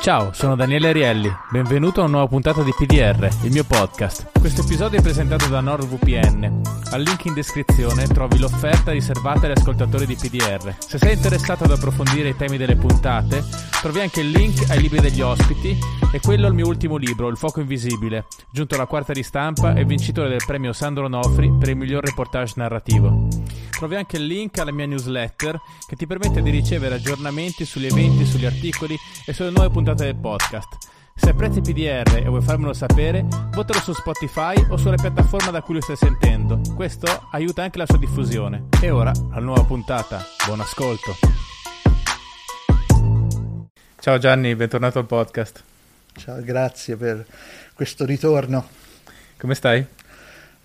Ciao, sono Daniele Arielli, benvenuto a una nuova puntata di PDR, il mio podcast. Questo episodio è presentato da NordVPN. Al link in descrizione trovi l'offerta riservata agli ascoltatori di PDR. Se sei interessato ad approfondire i temi delle puntate, trovi anche il link ai libri degli ospiti e quello al mio ultimo libro, Il fuoco invisibile, giunto alla quarta ristampa e vincitore del premio Sandro Nofri per il miglior reportage narrativo. Trovi anche il link alla mia newsletter che ti permette di ricevere aggiornamenti sugli eventi, sugli articoli e sulle nuove puntate del podcast. Se apprezzi PDR e vuoi farmelo sapere, votalo su Spotify o sulle piattaforme da cui lo stai sentendo. Questo aiuta anche la sua diffusione. E ora, alla nuova puntata. Buon ascolto. Ciao Gianni, bentornato al podcast. Ciao, grazie per questo ritorno. Come stai?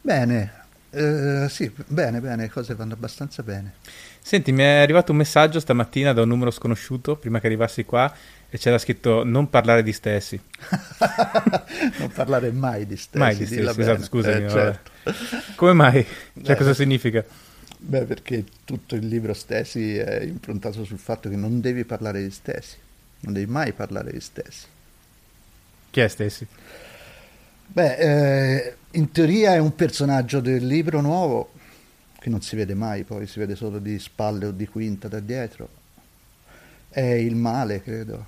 Bene, eh, sì, bene, bene, le cose vanno abbastanza bene. Senti, mi è arrivato un messaggio stamattina da un numero sconosciuto, prima che arrivassi qua, e c'era scritto non parlare di stessi. non parlare mai di stessi. Mai di stessi, esatto, scusami. Eh, certo. Come mai? Cioè, eh, cosa significa? Beh, perché tutto il libro stessi è improntato sul fatto che non devi parlare di stessi, non devi mai parlare di stessi. Chi è stessi? Beh, eh, in teoria è un personaggio del libro nuovo che non si vede mai, poi si vede solo di spalle o di quinta da dietro. È il male, credo.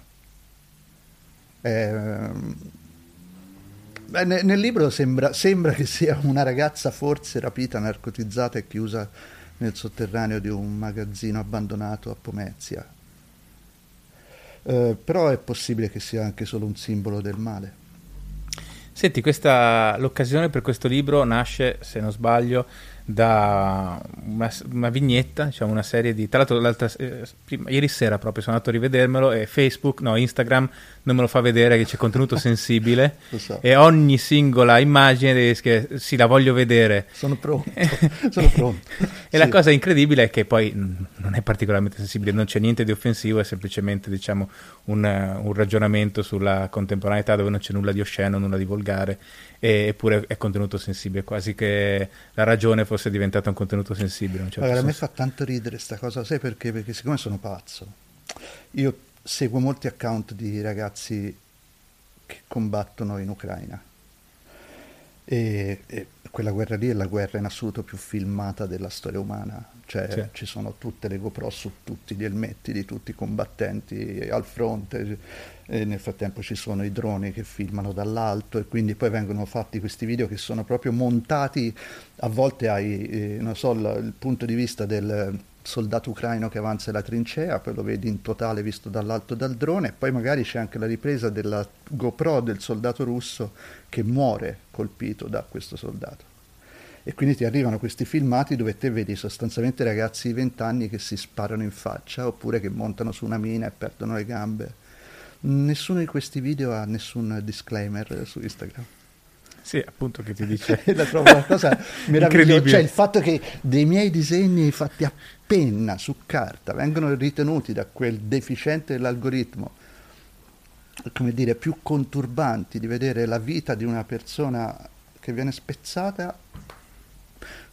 È, beh, nel libro sembra, sembra, che sia una ragazza forse rapita, narcotizzata e chiusa nel sotterraneo di un magazzino abbandonato a Pomezia. Eh, però è possibile che sia anche solo un simbolo del male. Senti, questa, l'occasione per questo libro nasce, se non sbaglio, da una, una, vignetta, diciamo una serie di... Tra l'altro, eh, prima, ieri sera proprio sono andato a rivedermelo e Facebook, no, Instagram non me lo fa vedere che c'è contenuto sensibile so. e ogni singola immagine che sì, la voglio vedere. Sono pronto, sono pronto. e sì. la cosa incredibile è che poi non è particolarmente sensibile, non c'è niente di offensivo, è semplicemente diciamo un, un ragionamento sulla contemporaneità dove non c'è nulla di osceno, nulla di volgare eppure è contenuto sensibile, quasi che la ragione fosse diventata un contenuto sensibile. Un certo allora, a me fa tanto ridere questa cosa, sai perché? Perché siccome sono pazzo, io seguo molti account di ragazzi che combattono in Ucraina. E, e quella guerra lì è la guerra in assoluto più filmata della storia umana, cioè sì. ci sono tutte le GoPro su tutti gli elmetti di tutti i combattenti al fronte, e nel frattempo ci sono i droni che filmano dall'alto e quindi poi vengono fatti questi video che sono proprio montati, a volte hai, eh, non so, il punto di vista del soldato ucraino che avanza la trincea, poi lo vedi in totale visto dall'alto dal drone, e poi magari c'è anche la ripresa della GoPro del soldato russo che muore colpito da questo soldato. E quindi ti arrivano questi filmati dove te vedi sostanzialmente ragazzi di 20 anni che si sparano in faccia oppure che montano su una mina e perdono le gambe. Nessuno di questi video ha nessun disclaimer su Instagram. Sì, appunto che ti dice. la trovo una cosa meravigliosa. Cioè il fatto che dei miei disegni fatti a penna su carta vengono ritenuti da quel deficiente dell'algoritmo come dire più conturbanti di vedere la vita di una persona che viene spezzata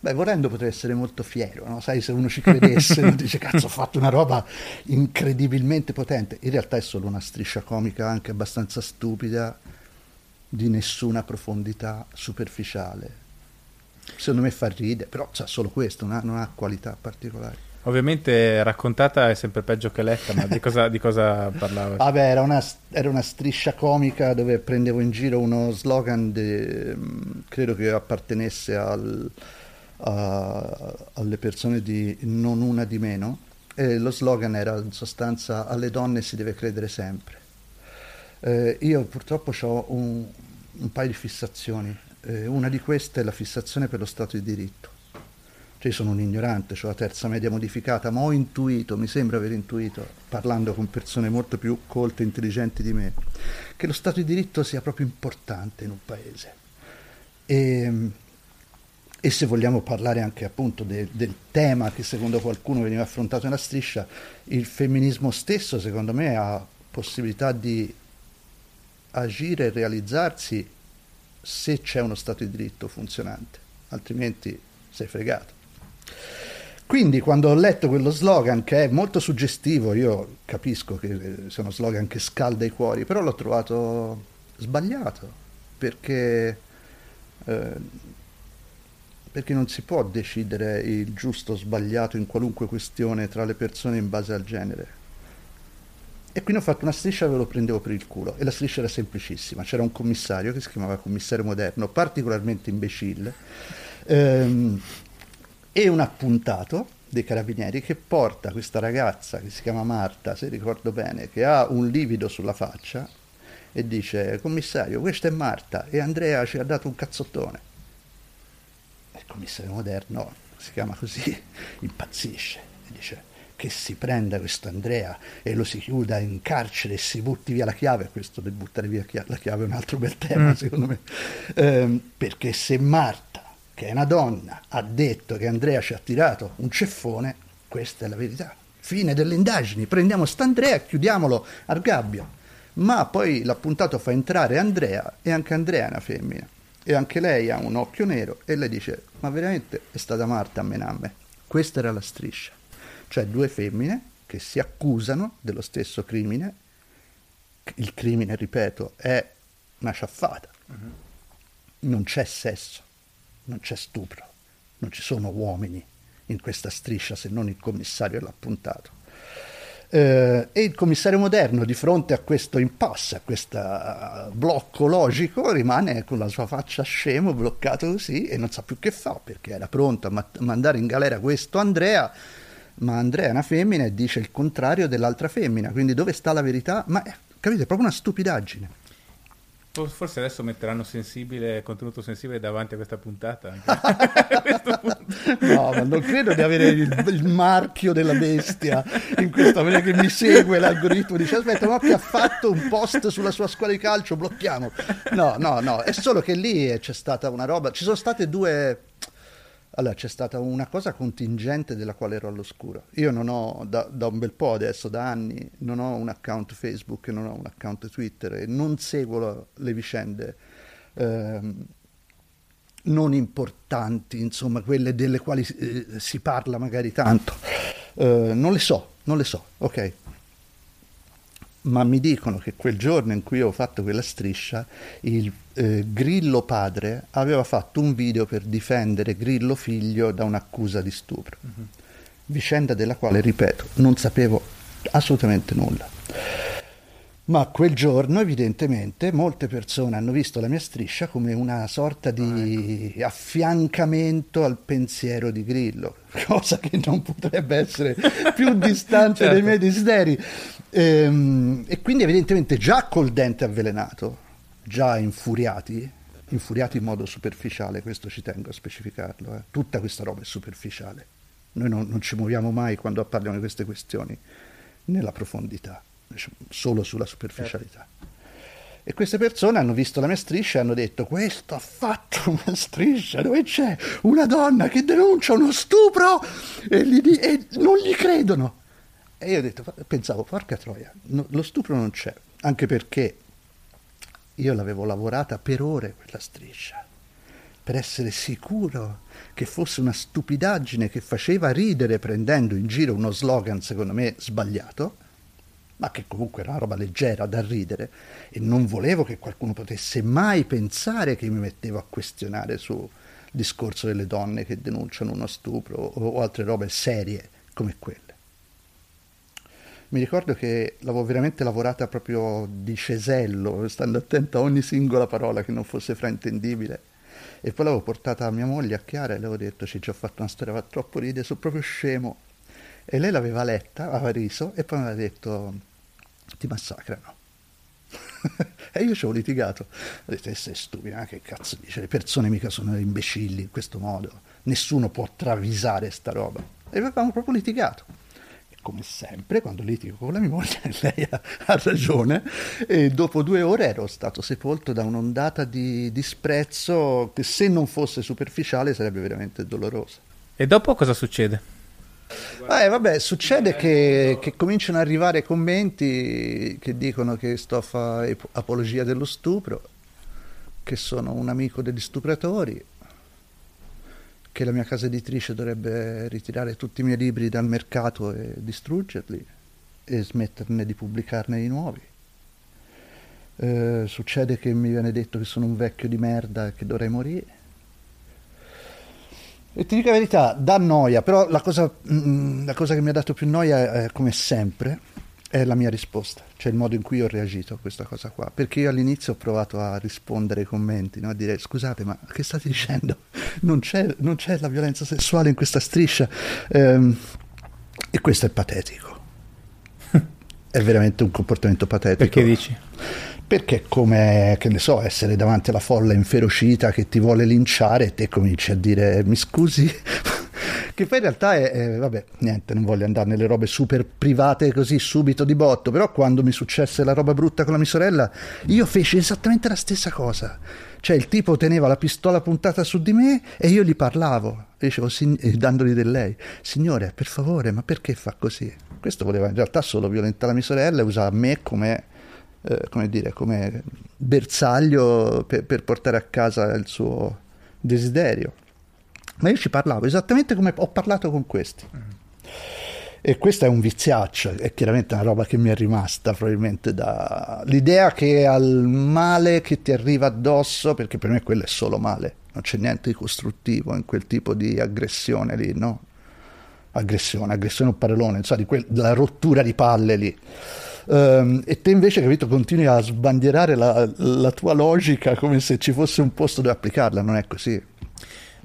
Beh, volendo potrei essere molto fiero, no? sai, se uno ci credesse, uno dice cazzo ho fatto una roba incredibilmente potente. In realtà è solo una striscia comica anche abbastanza stupida, di nessuna profondità superficiale. Secondo me fa ridere, però c'ha solo questo, non ha, non ha qualità particolari. Ovviamente raccontata è sempre peggio che letta, ma di cosa, di cosa parlava? Vabbè, era una, era una, striscia comica dove prendevo in giro uno slogan, de, credo che appartenesse al, a, alle persone di Non una di meno, e lo slogan era in sostanza alle donne si deve credere sempre. Eh, io purtroppo ho un, un paio di fissazioni. Eh, una di queste è la fissazione per lo Stato di diritto. Cioè, sono un ignorante, ho la terza media modificata, ma ho intuito, mi sembra aver intuito, parlando con persone molto più colte e intelligenti di me, che lo Stato di diritto sia proprio importante in un paese. E, e se vogliamo parlare anche appunto de, del tema che secondo qualcuno veniva affrontato nella striscia, il femminismo stesso secondo me ha possibilità di agire e realizzarsi se c'è uno Stato di diritto funzionante, altrimenti sei fregato. Quindi quando ho letto quello slogan che è molto suggestivo, io capisco che sono slogan che scalda i cuori, però l'ho trovato sbagliato perché, eh, perché non si può decidere il giusto o sbagliato in qualunque questione tra le persone in base al genere. E quindi ho fatto una striscia e ve lo prendevo per il culo. E la striscia era semplicissima. C'era un commissario che si chiamava commissario moderno, particolarmente imbecille, ehm, e un appuntato dei carabinieri che porta questa ragazza che si chiama Marta, se ricordo bene, che ha un livido sulla faccia e dice commissario questa è Marta e Andrea ci ha dato un cazzottone. Il commissario moderno, si chiama così, impazzisce e dice che si prenda questo Andrea e lo si chiuda in carcere e si butti via la chiave, questo del buttare via la chiave è un altro bel tema mm. secondo me, ehm, perché se Marta che è una donna, ha detto che Andrea ci ha tirato un ceffone, questa è la verità. Fine delle indagini, prendiamo st'Andrea e chiudiamolo al gabbio. Ma poi l'appuntato fa entrare Andrea e anche Andrea è una femmina. E anche lei ha un occhio nero e lei dice, ma veramente è stata Marta a menamme. Questa era la striscia. Cioè due femmine che si accusano dello stesso crimine. Il crimine, ripeto, è una ciaffata. Uh-huh. Non c'è sesso non c'è stupro, non ci sono uomini in questa striscia se non il commissario e l'appuntato. Eh, e il commissario moderno di fronte a questo impasse, a questo blocco logico, rimane con la sua faccia scemo, bloccato così e non sa più che fa perché era pronto a ma- mandare in galera questo Andrea, ma Andrea è una femmina e dice il contrario dell'altra femmina, quindi dove sta la verità? Ma capite, è proprio una stupidaggine. Forse adesso metteranno sensibile, contenuto sensibile davanti a questa puntata. no, ma non credo di avere il, il, marchio della bestia in questa maniera che mi segue l'algoritmo. Dice: Aspetta, ma che ha fatto un post sulla sua scuola di calcio? Blocchiamo. No, no, no. È solo che lì c'è stata una roba. Ci sono state due allora, c'è stata una cosa contingente della quale ero all'oscuro. Io non ho, da, da, un bel po' adesso, da anni, non ho un account Facebook, non ho un account Twitter e non seguo le vicende eh, non importanti, insomma, quelle delle quali eh, si parla magari tanto. Eh, non le so, non le so, ok? ma mi dicono che quel giorno in cui ho fatto quella striscia, il eh, Grillo padre aveva fatto un video per difendere Grillo figlio da un'accusa di stupro, uh-huh. vicenda della quale, ripeto, non sapevo assolutamente nulla. Ma quel giorno evidentemente molte persone hanno visto la mia striscia come una sorta di ah, ecco. affiancamento al pensiero di Grillo, cosa che non potrebbe essere più distante certo. dai miei desideri. Ehm, e quindi evidentemente già col dente avvelenato, già infuriati, infuriati in modo superficiale, questo ci tengo a specificarlo, eh. tutta questa roba è superficiale. Noi non, non ci muoviamo mai quando parliamo di queste questioni nella profondità solo sulla superficialità. E queste persone hanno visto la mia striscia e hanno detto: Questo ha fatto una striscia dove c'è una donna che denuncia uno stupro e, gli, e non gli credono. E io ho detto, pensavo, porca troia, no, lo stupro non c'è, anche perché io l'avevo lavorata per ore quella striscia, per essere sicuro che fosse una stupidaggine che faceva ridere prendendo in giro uno slogan secondo me sbagliato ma che comunque era una roba leggera da ridere e non volevo che qualcuno potesse mai pensare che mi mettevo a questionare sul discorso delle donne che denunciano uno stupro o altre robe serie come quelle. Mi ricordo che l'avevo veramente lavorata proprio di cesello, stando attento a ogni singola parola che non fosse fraintendibile. E poi l'avevo portata a mia moglie, a Chiara, e le avevo detto, ci ho fatto una storia, va troppo ridere, sono proprio scemo. E lei l'aveva letta, aveva riso, e poi mi aveva detto, ti massacrano. e io ci ho litigato. Ho detto, eh, sei stupida, che cazzo dice? Le persone mica sono imbecilli in questo modo. Nessuno può travisare sta roba. E avevamo proprio litigato. Come sempre, quando litigo con la mia moglie, lei ha, ha, ragione. E dopo due ore ero stato sepolto da un'ondata di disprezzo che se non fosse superficiale sarebbe veramente dolorosa. E dopo cosa succede? Eh, vabbè, succede che, che, cominciano ad arrivare commenti che dicono che sto a fare apologia dello stupro, che sono un amico degli stupratori, che la mia casa editrice dovrebbe ritirare tutti i miei libri dal mercato e distruggerli e smetterne di pubblicarne di nuovi. Eh, succede che mi viene detto che sono un vecchio di merda e che dovrei morire. E ti dico la verità, dà noia, però la cosa, mm, la cosa che mi ha dato più noia è, come sempre, è la mia risposta, cioè il modo in cui ho reagito a questa cosa qua. Perché io all'inizio ho provato a rispondere ai commenti, no? a dire scusate, ma che state dicendo? Non c'è, non c'è la violenza sessuale in questa striscia. Ehm, e questo è patetico. è veramente un comportamento patetico. Perché dici? Perché è come, che ne so, essere davanti alla folla inferocita che ti vuole linciare e te cominci a dire mi scusi? Che poi in realtà è, è, vabbè, niente, non voglio andare nelle robe super private così subito di botto, però quando mi successe la roba brutta con la mia sorella, io feci esattamente la stessa cosa. Cioè il tipo teneva la pistola puntata su di me e io gli parlavo, dicevo, dandogli del lei, signore, per favore, ma perché fa così? Questo voleva in realtà solo violentare la mia sorella e usare me come eh, come dire, come bersaglio per, per portare a casa il suo desiderio. Ma io ci parlavo esattamente come ho parlato con questi. E questo è un viziaccio, è chiaramente una roba che mi è rimasta probabilmente da... L'idea che al male che ti arriva addosso, perché per me quello è solo male, non c'è niente di costruttivo in quel tipo di aggressione lì, no? Aggressione, aggressione o parolone, so, di quel, della rottura di palle lì. Um, e te invece, capito, continui a sbandierare la, la tua logica come se ci fosse un posto dove applicarla, non è così.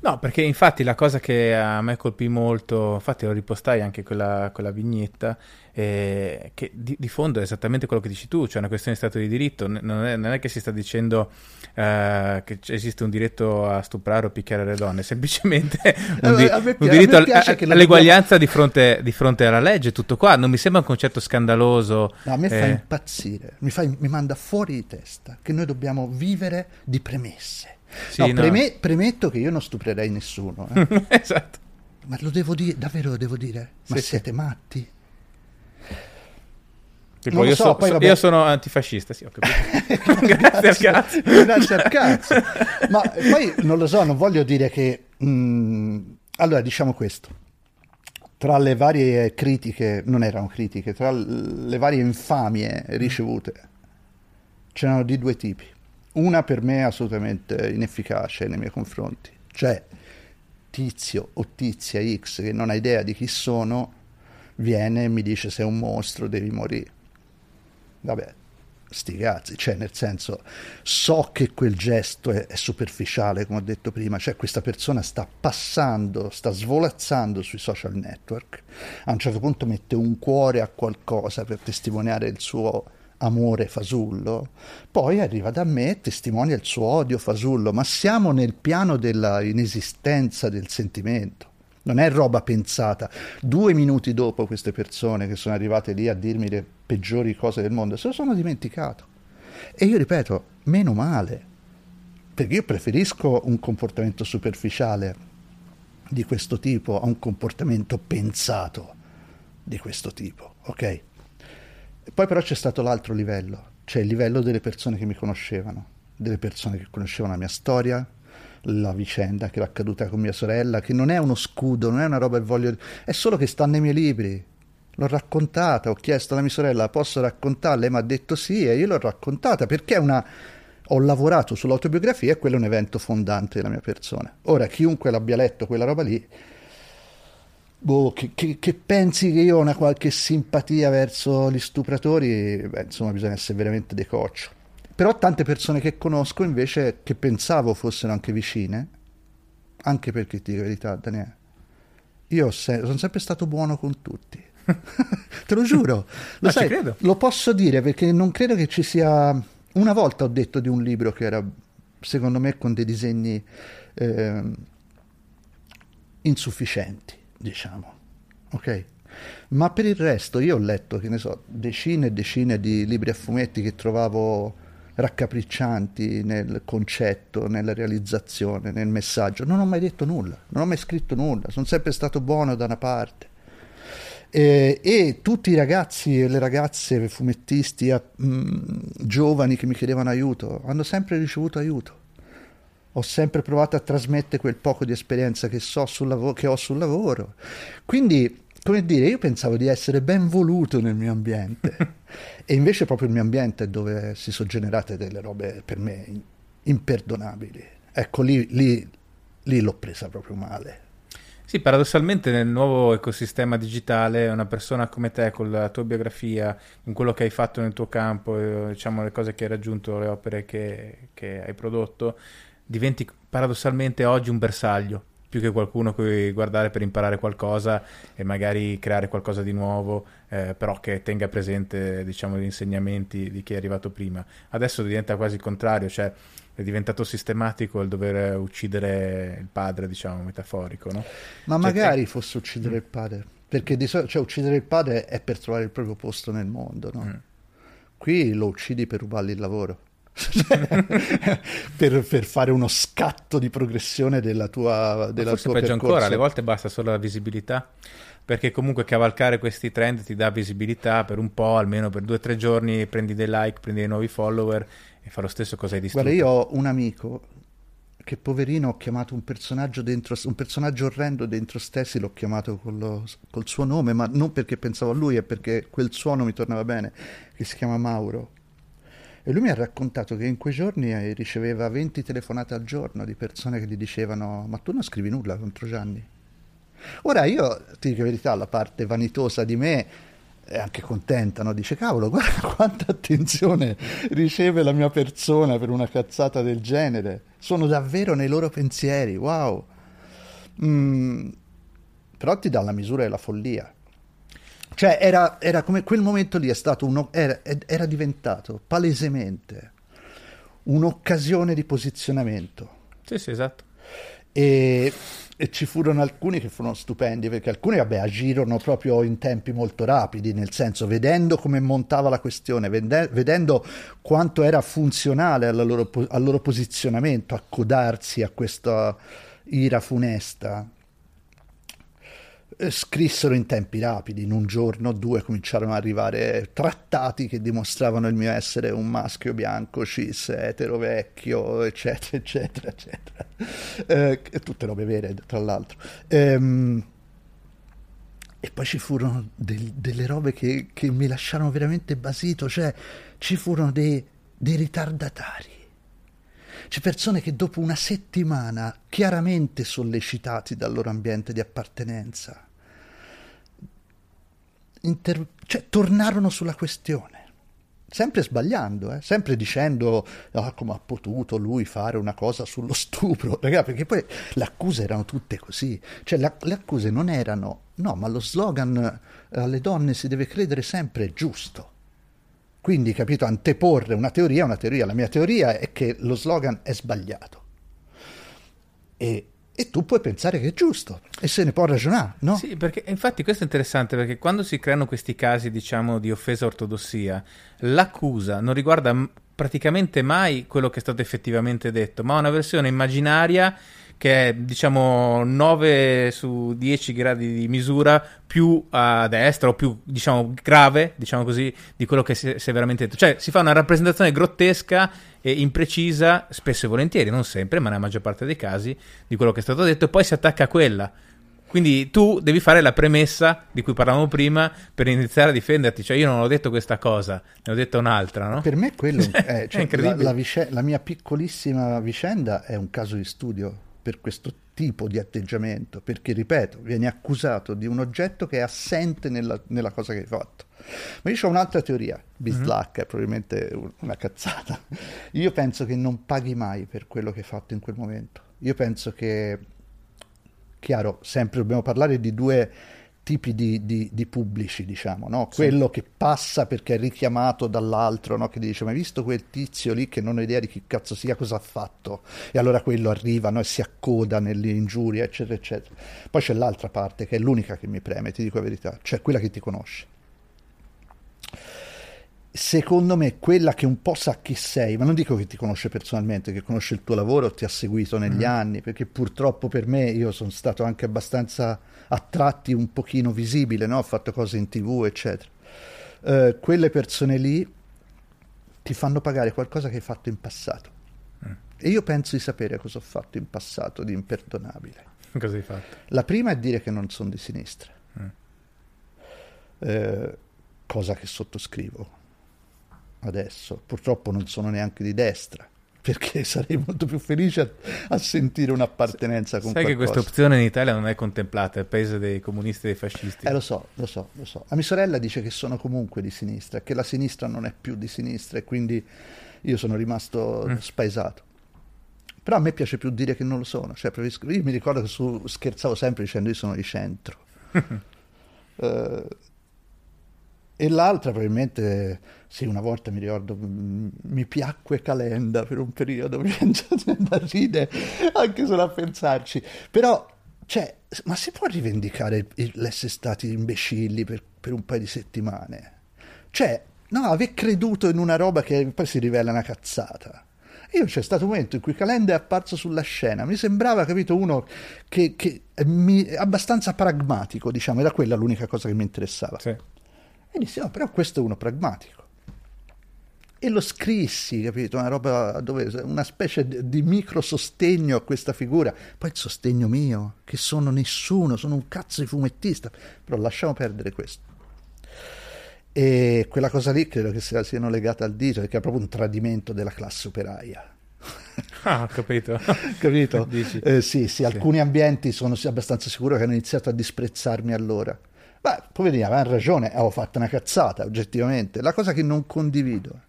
No, perché infatti la cosa che a me colpì molto, infatti lo ripostai anche quella, quella vignetta, eh, che di, di, fondo è esattamente quello che dici tu, cioè una questione di Stato di diritto, non è, non è che si sta dicendo eh, che esiste un diritto a stuprare o picchiare le donne, semplicemente un, di, me, un diritto a, a, all'eguaglianza di fronte, di fronte, alla legge, tutto qua, non mi sembra un concetto scandaloso. No, a me eh. fa impazzire, mi, fa, mi manda fuori di testa, che noi dobbiamo vivere di premesse sì, no, no. Preme- premetto che io non stuprerei nessuno. Eh. esatto. Ma lo devo dire, davvero lo devo dire? Ma sì, siete sì. matti? Tipo, io, so, so, io, sono antifascista, sì, ho capito. Grazie cazzo. Grazie al cazzo. Ma poi non lo so, non voglio dire che... Mh, mm, allora, diciamo questo. Tra le varie critiche, non erano critiche, tra le varie infamie ricevute, c'erano di due tipi. Una per me è assolutamente inefficace nei miei confronti, cioè tizio o tizia X che non ha idea di chi sono viene e mi dice sei un mostro, devi morire. Vabbè, sti cazzi, cioè nel senso so che quel gesto è, è, superficiale come ho detto prima, cioè questa persona sta passando, sta svolazzando sui social network, a un certo punto mette un cuore a qualcosa per testimoniare il suo amore fasullo, poi arriva da me e testimonia il suo odio fasullo, ma siamo nel piano della inesistenza del sentimento. Non è roba pensata. Due minuti dopo queste persone che sono arrivate lì a dirmi le peggiori cose del mondo, se lo sono dimenticato. E io ripeto, meno male, perché io preferisco un comportamento superficiale di questo tipo a un comportamento pensato di questo tipo, ok? Poi però c'è stato l'altro livello, cioè il livello delle persone che mi conoscevano, delle persone che conoscevano la mia storia, la vicenda che è accaduta con mia sorella, che non è uno scudo, non è una roba che voglio... è solo che sta nei miei libri. L'ho raccontata, ho chiesto alla mia sorella, posso raccontarla? Lei mi ha detto sì e io l'ho raccontata perché una... Ho lavorato sull'autobiografia e quello è un evento fondante della mia persona. Ora, chiunque l'abbia letto quella roba lì boh, che, che, che, pensi che io ho una qualche simpatia verso gli stupratori, beh, insomma bisogna essere veramente decoccio. Però tante persone che conosco invece, che pensavo fossero anche vicine, anche perché ti dico la verità, Daniele, io se- sono sempre stato buono con tutti. Te lo giuro, lo, sai, lo posso dire perché non credo che ci sia... Una volta ho detto di un libro che era, secondo me, con dei disegni eh, insufficienti diciamo. Ok? Ma per il resto io ho letto, che ne so, decine e decine di libri a fumetti che trovavo raccapriccianti nel concetto, nella realizzazione, nel messaggio. Non ho mai detto nulla, non ho mai scritto nulla, sono sempre stato buono da una parte. E, e tutti i ragazzi e le ragazze fumettisti mh, mm, giovani che mi chiedevano aiuto hanno sempre ricevuto aiuto. Ho sempre provato a trasmettere quel poco di esperienza che, so sul lav- che ho sul lavoro. Quindi, come dire, io pensavo di essere ben voluto nel mio ambiente e invece proprio il mio ambiente è dove si sono generate delle robe per me imperdonabili. Ecco, lì, lì, lì l'ho presa proprio male. Sì, paradossalmente nel nuovo ecosistema digitale una persona come te, con la tua biografia, con quello che hai fatto nel tuo campo, eh, diciamo le cose che hai raggiunto, le opere che, che hai prodotto, diventi paradossalmente oggi un bersaglio, più che qualcuno cui guardare per imparare qualcosa e magari creare qualcosa di nuovo, eh, però che tenga presente diciamo, gli insegnamenti di chi è arrivato prima. Adesso diventa quasi il contrario, cioè è diventato sistematico il dover uccidere il padre, diciamo, metaforico, no? Ma cioè, magari te... fosse uccidere mm. il padre, perché di solito, cioè, uccidere il padre è per trovare il proprio posto nel mondo, no? Mm. Qui lo uccidi per rubargli il lavoro. per, per, fare uno scatto di progressione della tua della forse tua peggio percorso. ancora alle volte basta solo la visibilità perché comunque cavalcare questi trend ti dà visibilità per un po' almeno per due o tre giorni prendi dei like prendi dei nuovi follower e fa lo stesso cosa hai distrutto. Guarda, io ho un amico che poverino ho chiamato un personaggio dentro, un personaggio orrendo dentro Stessi, l'ho chiamato con lo, col suo nome, ma non perché pensavo a lui, è perché quel suono mi tornava bene, che si chiama Mauro. E lui mi ha raccontato che in quei giorni eh, riceveva 20 telefonate al giorno di persone che gli dicevano ma tu non scrivi nulla contro Gianni. Ora io, ti dico la verità, la parte vanitosa di me è anche contenta, no? dice cavolo, guarda quanta attenzione riceve la mia persona per una cazzata del genere, sono davvero nei loro pensieri, wow. Mm, però ti dà la misura della follia. Cioè era, era come quel momento lì è stato uno, era, era diventato palesemente un'occasione di posizionamento. Sì, sì, esatto. E e ci furono alcuni che furono stupendi perché alcuni vabbè, agirono proprio in tempi molto rapidi, nel senso vedendo come montava la questione, vedendo quanto era funzionale al loro, al loro posizionamento, accodarsi a questa ira funesta, scrissero in tempi rapidi, in un giorno o due cominciarono ad arrivare trattati che dimostravano il mio essere un maschio bianco, cis, etero, vecchio, eccetera, eccetera, eccetera. Eh, tutte robe vere, tra l'altro. Ehm, e poi ci furono del, delle robe che, che, mi lasciarono veramente basito, cioè ci furono dei, dei ritardatari. C'è persone che dopo una settimana, chiaramente sollecitati dal loro ambiente di appartenenza, inter- cioè, tornarono sulla questione. Sempre sbagliando, eh? sempre dicendo oh, come ha potuto lui fare una cosa sullo stupro, Ragazzi, perché poi le accuse erano tutte così, cioè la, le accuse non erano, no, ma lo slogan eh, alle donne si deve credere sempre giusto. Quindi, capito, anteporre una teoria a una teoria. La mia teoria è che lo slogan è sbagliato. E e tu puoi pensare che è giusto e se ne può ragionare, no? Sì, perché infatti questo è interessante perché quando si creano questi casi, diciamo, di offesa ortodossia, l'accusa non riguarda praticamente mai quello che è stato effettivamente detto, ma una versione immaginaria che è diciamo 9 su 10 gradi di misura più a destra o più diciamo grave, diciamo così, di quello che si, si è veramente detto. Cioè si fa una rappresentazione grottesca e imprecisa, spesso e volentieri, non sempre, ma nella maggior parte dei casi, di quello che è stato detto e poi si attacca a quella. Quindi tu devi fare la premessa di cui parlavamo prima per iniziare a difenderti. Cioè, io non ho detto questa cosa, ne ho detto un'altra, no? Per me quello è, cioè, è la, la, vice- la mia piccolissima vicenda è un caso di studio per questo tipo di atteggiamento, perché, ripeto, vieni accusato di un oggetto che è assente nella, nella cosa che hai fatto. Ma io ho un'altra teoria, bislacca, mm-hmm. è probabilmente una cazzata. Io penso che non paghi mai per quello che hai fatto in quel momento. Io penso che, chiaro, sempre dobbiamo parlare di due tipi di, di, di pubblici, diciamo, no? sì. quello che passa perché è richiamato dall'altro, no? che dice ma hai visto quel tizio lì che non ho idea di chi cazzo sia, cosa ha fatto, e allora quello arriva no? e si accoda nelle ingiurie, eccetera, eccetera. Poi c'è l'altra parte che è l'unica che mi preme, ti dico la verità, cioè quella che ti conosce secondo me quella che un po' sa chi sei, ma non dico che ti conosce personalmente, che conosce il tuo lavoro, ti ha seguito negli mm. anni, perché purtroppo per me io sono stato anche abbastanza a tratti un pochino visibile, no? ho fatto cose in tv, eccetera. Uh, quelle persone lì ti fanno pagare qualcosa che hai fatto in passato. Mm. E io penso di sapere cosa ho fatto in passato di imperdonabile. Cosa hai fatto? La prima è dire che non sono di sinistra, Mm. eh, cosa che sottoscrivo adesso. Purtroppo non sono neanche di destra, perché sarei molto più felice a, a sentire un'appartenenza con Sai che qualcosa. questa opzione in Italia non è contemplata, è il paese dei comunisti e dei fascisti. Eh lo so, lo so, lo so. La mia sorella dice che sono comunque di sinistra, che la sinistra non è più di sinistra e quindi io sono rimasto Mm. spaesato. Però a me piace più dire che non lo sono. Cioè, io mi ricordo che su- scherzavo sempre dicendo io sono di centro. Eh, e l'altra probabilmente, sì, una volta mi ricordo, mm, mi piacque Calenda per un periodo, mi viene da ridere anche solo a pensarci. Però, cioè, ma si può rivendicare l'essere stati imbecilli per, per un paio di settimane? Cioè, no, aver creduto in una roba che poi si rivela una cazzata. Io c'è stato un momento in cui Calenda è apparso sulla scena, mi sembrava, capito, uno che, che mi, abbastanza pragmatico, diciamo, era quella l'unica cosa che mi interessava. Sì. E dissi, no, però questo è uno pragmatico. E lo scrissi, capito? Una roba dove una specie di micro sostegno a questa figura. Poi il sostegno mio, che sono nessuno, sono un cazzo di fumettista. Però lasciamo perdere questo. E quella cosa lì credo che sia, siano legata al dito, perché è proprio un tradimento della classe operaia. Ah, capito. Capito? Eh, sì, sì, alcuni ambienti sono sì, abbastanza sicuro che hanno iniziato a disprezzarmi allora. Beh, poverina, avevano ragione, avevo fatto una cazzata, oggettivamente. La cosa che non condivido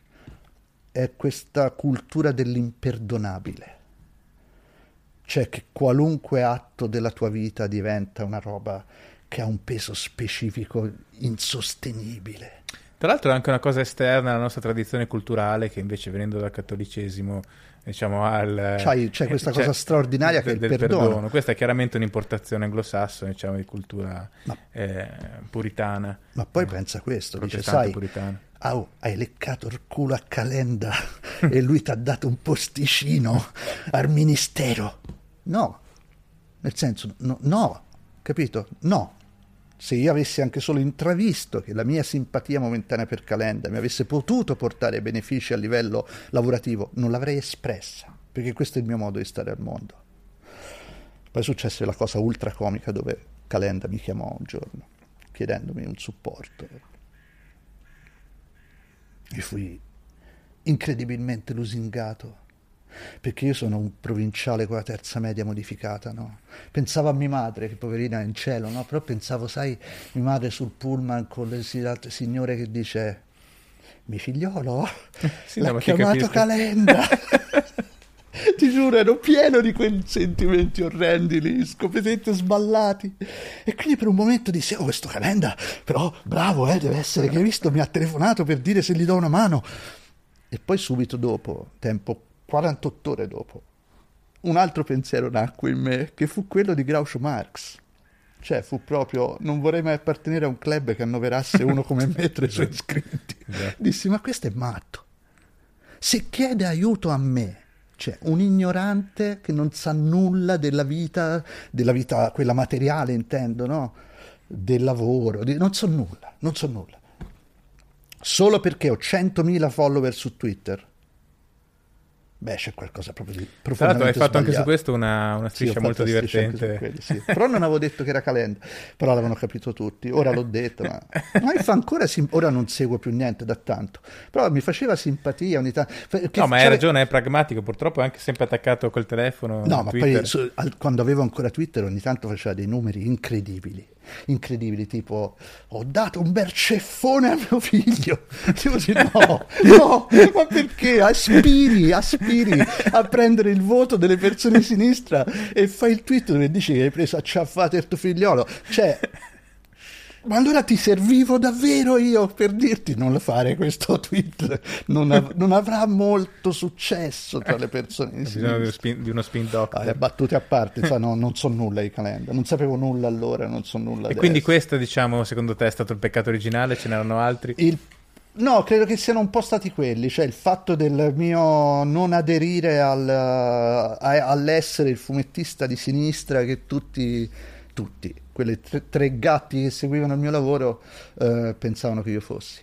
è questa cultura dell'imperdonabile. Cioè che qualunque atto della tua vita diventa una roba che ha un peso specifico insostenibile. Tra l'altro è anche una cosa esterna alla nostra tradizione culturale che invece venendo dal cattolicesimo diciamo al C'hai- c'è questa cosa straordinaria che è il del perdono. Questa è chiaramente un'importazione anglosassone, diciamo di cultura Ma- eh, puritana. Ma poi pensa a questo, dice, sai, puritana. Ah, oh, hai leccato il culo a Calenda e lui ti ha dato un posticino al ministero. No, nel senso, no, no, capito? No. Se io avessi anche solo intravisto che la mia simpatia momentanea per Calenda mi avesse potuto portare benefici a livello lavorativo, non l'avrei espressa, perché questo è il mio modo di stare al mondo. Poi successe la cosa ultra comica dove Calenda mi chiamò un giorno chiedendomi un supporto e fui incredibilmente lusingato perché io sono un provinciale con la terza media modificata, no? Pensavo a mia madre, che poverina è in cielo, no? Però pensavo, sai, mia madre sul pullman con le signore che dice mi figliolo, Sì, l'ha no, chiamato. Calenda. Ti giuro, ero pieno di quei sentimenti orrendi lì, scopetette sballati. E quindi per un momento dissi, oh, questo Calenda, però bravo, eh, deve essere che hai visto, mi ha telefonato per dire se gli do una mano. E poi subito dopo, tempo 48 ore dopo, un altro pensiero nacque in me, che fu quello di Groucho Marx. Cioè, fu proprio, non vorrei mai appartenere a un club che annoverasse uno come me tra i suoi iscritti. Esatto. Dissi, ma questo è matto. Se chiede aiuto a me, cioè un ignorante che non sa nulla della vita, della vita quella materiale intendo, no? Del lavoro, di- non so nulla, non so nulla. Solo perché ho 100.000 follower su Twitter. Beh, c'è qualcosa proprio di Tra l'altro profondamente hai fatto anche su sbagliato. questo una, una Sì, striscia fatto molto divertente. quelli, sì. Però non avevo detto che era Calenda, però l'avevano capito tutti. Ora l'ho detto, ma, ma fa ancora sim- ora non seguo più niente da tanto. Però mi faceva simpatia ogni tanto. perché No, ma hai ragione, è pragmatico, purtroppo è anche sempre attaccato col telefono. No, ma Twitter. poi su- al- quando avevo ancora Twitter ogni tanto faceva dei numeri incredibili, incredibili, tipo ho dato un bel ceffone a mio figlio. Tipo così, no, no, ma perché? Aspiri, aspiri a prendere il voto delle persone di sinistra e fai il tweet dove dici che hai preso a ciaffate il tuo figliolo. Cioè, ma allora ti servivo davvero io per dirti non fare questo tweet, non, av- non avrà molto successo tra le persone di bisogno di uno sinistra. spin, di uno spin doctor. Ah, le battute a parte, sai, no, non so nulla di Calenda, non sapevo nulla allora, non so nulla e quindi questo, diciamo, secondo te è stato il peccato originale? Ce n'erano altri? Il- No, credo che siano un po' stati quelli, cioè il fatto del mio non aderire al, a- all'essere il fumettista di sinistra che tutti, tutti, quelle tre, tre gatti che seguivano il mio lavoro eh, pensavano che io fossi.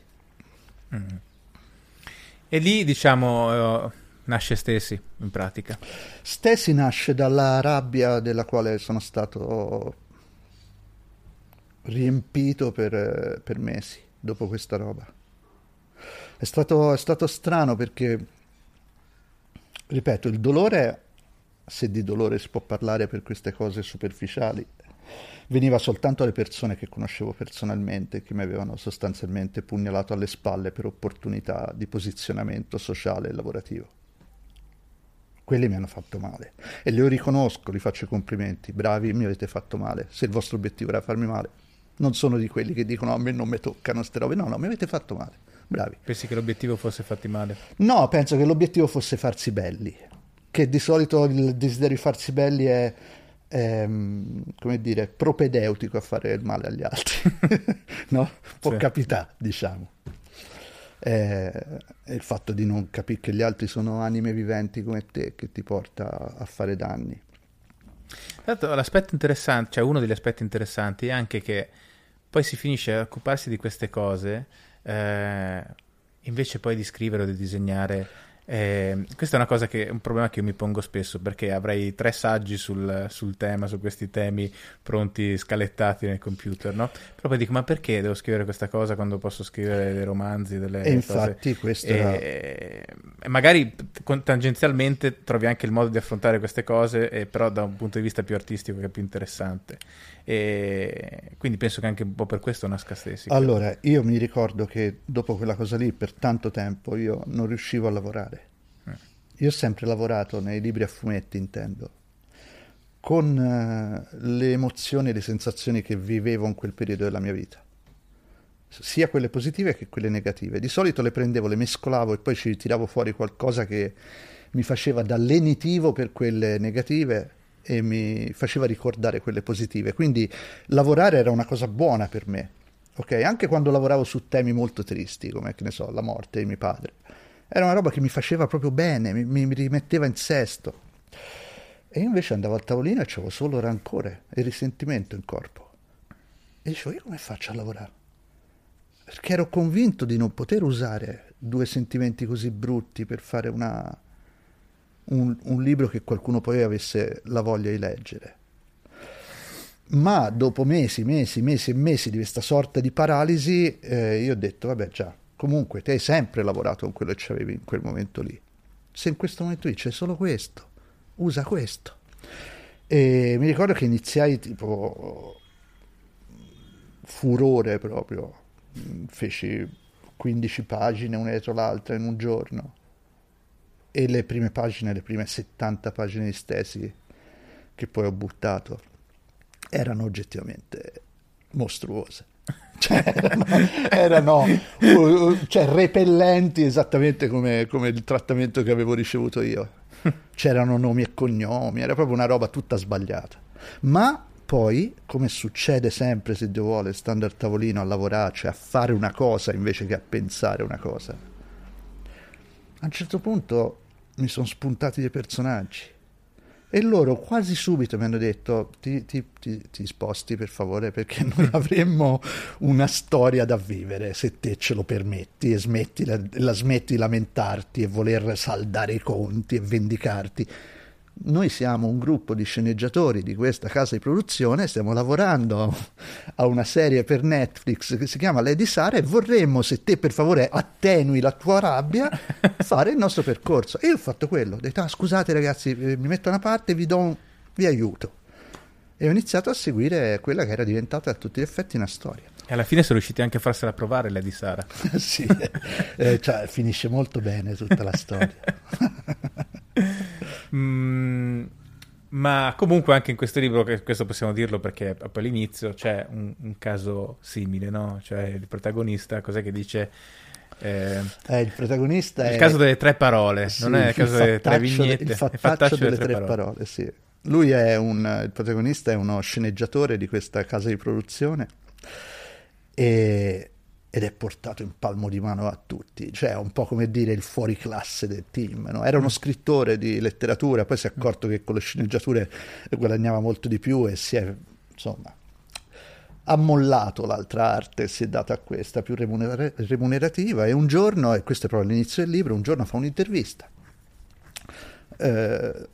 E lì, diciamo, eh, nasce Stesi in pratica? Stesi nasce dalla rabbia della quale sono stato riempito per, per mesi dopo questa roba. È stato, è stato strano perché, ripeto, il dolore, se di dolore si può parlare per queste cose superficiali, veniva soltanto alle persone che conoscevo personalmente, che mi avevano sostanzialmente pugnalato alle spalle per opportunità di posizionamento sociale e lavorativo. Quelli mi hanno fatto male e li riconosco, li faccio i complimenti, bravi, mi avete fatto male. Se il vostro obiettivo era farmi male, non sono di quelli che dicono a me non mi toccano queste robe, no, no, mi avete fatto male. Bravi. Pensi che l'obiettivo fosse fatti male? No, penso che l'obiettivo fosse farsi belli. Che di solito il desiderio di farsi belli è, ehm, come dire, propedeutico a fare il male agli altri, no? Può sì. capitare, diciamo. È, il fatto di non capire che gli altri sono anime viventi come te che ti porta a fare danni. L'aspetto interessante, cioè uno degli aspetti interessanti è anche che poi si finisce a occuparsi di queste cose eh, invece poi di scrivere o di disegnare eh, questa è una cosa che è un problema che io mi pongo spesso perché avrei tre saggi sul, sul, tema, su questi temi pronti, scalettati nel computer, no? Però poi dico, ma perché devo scrivere questa cosa quando posso scrivere dei romanzi, delle e infatti questo e, e magari tangenzialmente trovi anche il modo di affrontare queste cose, eh, però da un punto di vista più artistico che è più interessante. E quindi penso che anche un po' per questo nasca stessi. Allora, io mi ricordo che dopo quella cosa lì, per tanto tempo, io non riuscivo a lavorare io ho sempre lavorato nei libri a fumetti, intendo, con uh, le emozioni e le sensazioni che vivevo in quel periodo della mia vita, sia quelle positive che quelle negative. Di solito le prendevo, le mescolavo e poi ci tiravo fuori qualcosa che mi faceva da lenitivo per quelle negative e mi faceva ricordare quelle positive. Quindi lavorare era una cosa buona per me, ok? Anche quando lavoravo su temi molto tristi, come che ne so, la morte di mio padre era una roba che mi faceva proprio bene, mi, mi rimetteva in sesto. E invece andavo al tavolino e avevo solo rancore e risentimento in corpo. E dicevo, io come faccio a lavorare? Perché ero convinto di non poter usare due sentimenti così brutti per fare una, un, un, libro che qualcuno poi avesse la voglia di leggere. Ma dopo mesi, mesi, mesi e mesi di questa sorta di paralisi, eh, io ho detto, vabbè già, Comunque, te hai sempre lavorato con quello che avevi in quel momento lì. Se in questo momento lì c'è solo questo, usa questo. E mi ricordo che iniziai tipo furore proprio, feci 15 pagine una dietro l'altra in un giorno e le prime pagine, le prime 70 pagine di stesi che poi ho buttato erano oggettivamente mostruose. Cioè, erano, erano cioè, repellenti esattamente come, come il trattamento che avevo ricevuto io. C'erano nomi e cognomi, era proprio una roba tutta sbagliata. Ma poi, come succede sempre se Dio vuole, stando al tavolino a lavorare, cioè a fare una cosa invece che a pensare una cosa, a un certo punto mi sono spuntati dei personaggi. E loro quasi subito mi hanno detto ti, ti, ti, ti, sposti per favore perché noi avremmo una storia da vivere se te ce lo permetti e smetti la, la smetti di lamentarti e voler saldare i conti e vendicarti noi siamo un gruppo di sceneggiatori di questa casa di produzione, stiamo lavorando a una serie per Netflix che si chiama Lady Sara e vorremmo, se te per favore attenui la tua rabbia, fare il nostro percorso. E io ho fatto quello, ho detto ah, scusate ragazzi, eh, mi metto da una parte, vi, do un... vi aiuto. E ho iniziato a seguire quella che era diventata a tutti gli effetti una storia. E alla fine sono riusciti anche a farsela provare Lady Sara. sì, eh, cioè, finisce molto bene tutta la storia. mm, ma comunque anche in questo libro, questo possiamo dirlo perché proprio all'inizio c'è un, un caso simile, no? Cioè il protagonista, cos'è che dice... Eh, eh, il protagonista il è... Il caso delle tre parole, sì, non è il caso delle tre vignette. Il fattaccio, il fattaccio delle, delle, tre, tre parole. parole, sì. Lui è un... il protagonista è uno sceneggiatore di questa casa di produzione e ed è portato in palmo di mano a tutti, cioè un po' come dire il fuori classe del team. No? Era uno mm. scrittore di letteratura, poi si è accorto che con le sceneggiature guadagnava molto di più e si è insomma ammollato l'altra arte, si è data a questa più remunera- remunerativa e un giorno, e questo è proprio l'inizio del libro, un giorno fa un'intervista eh,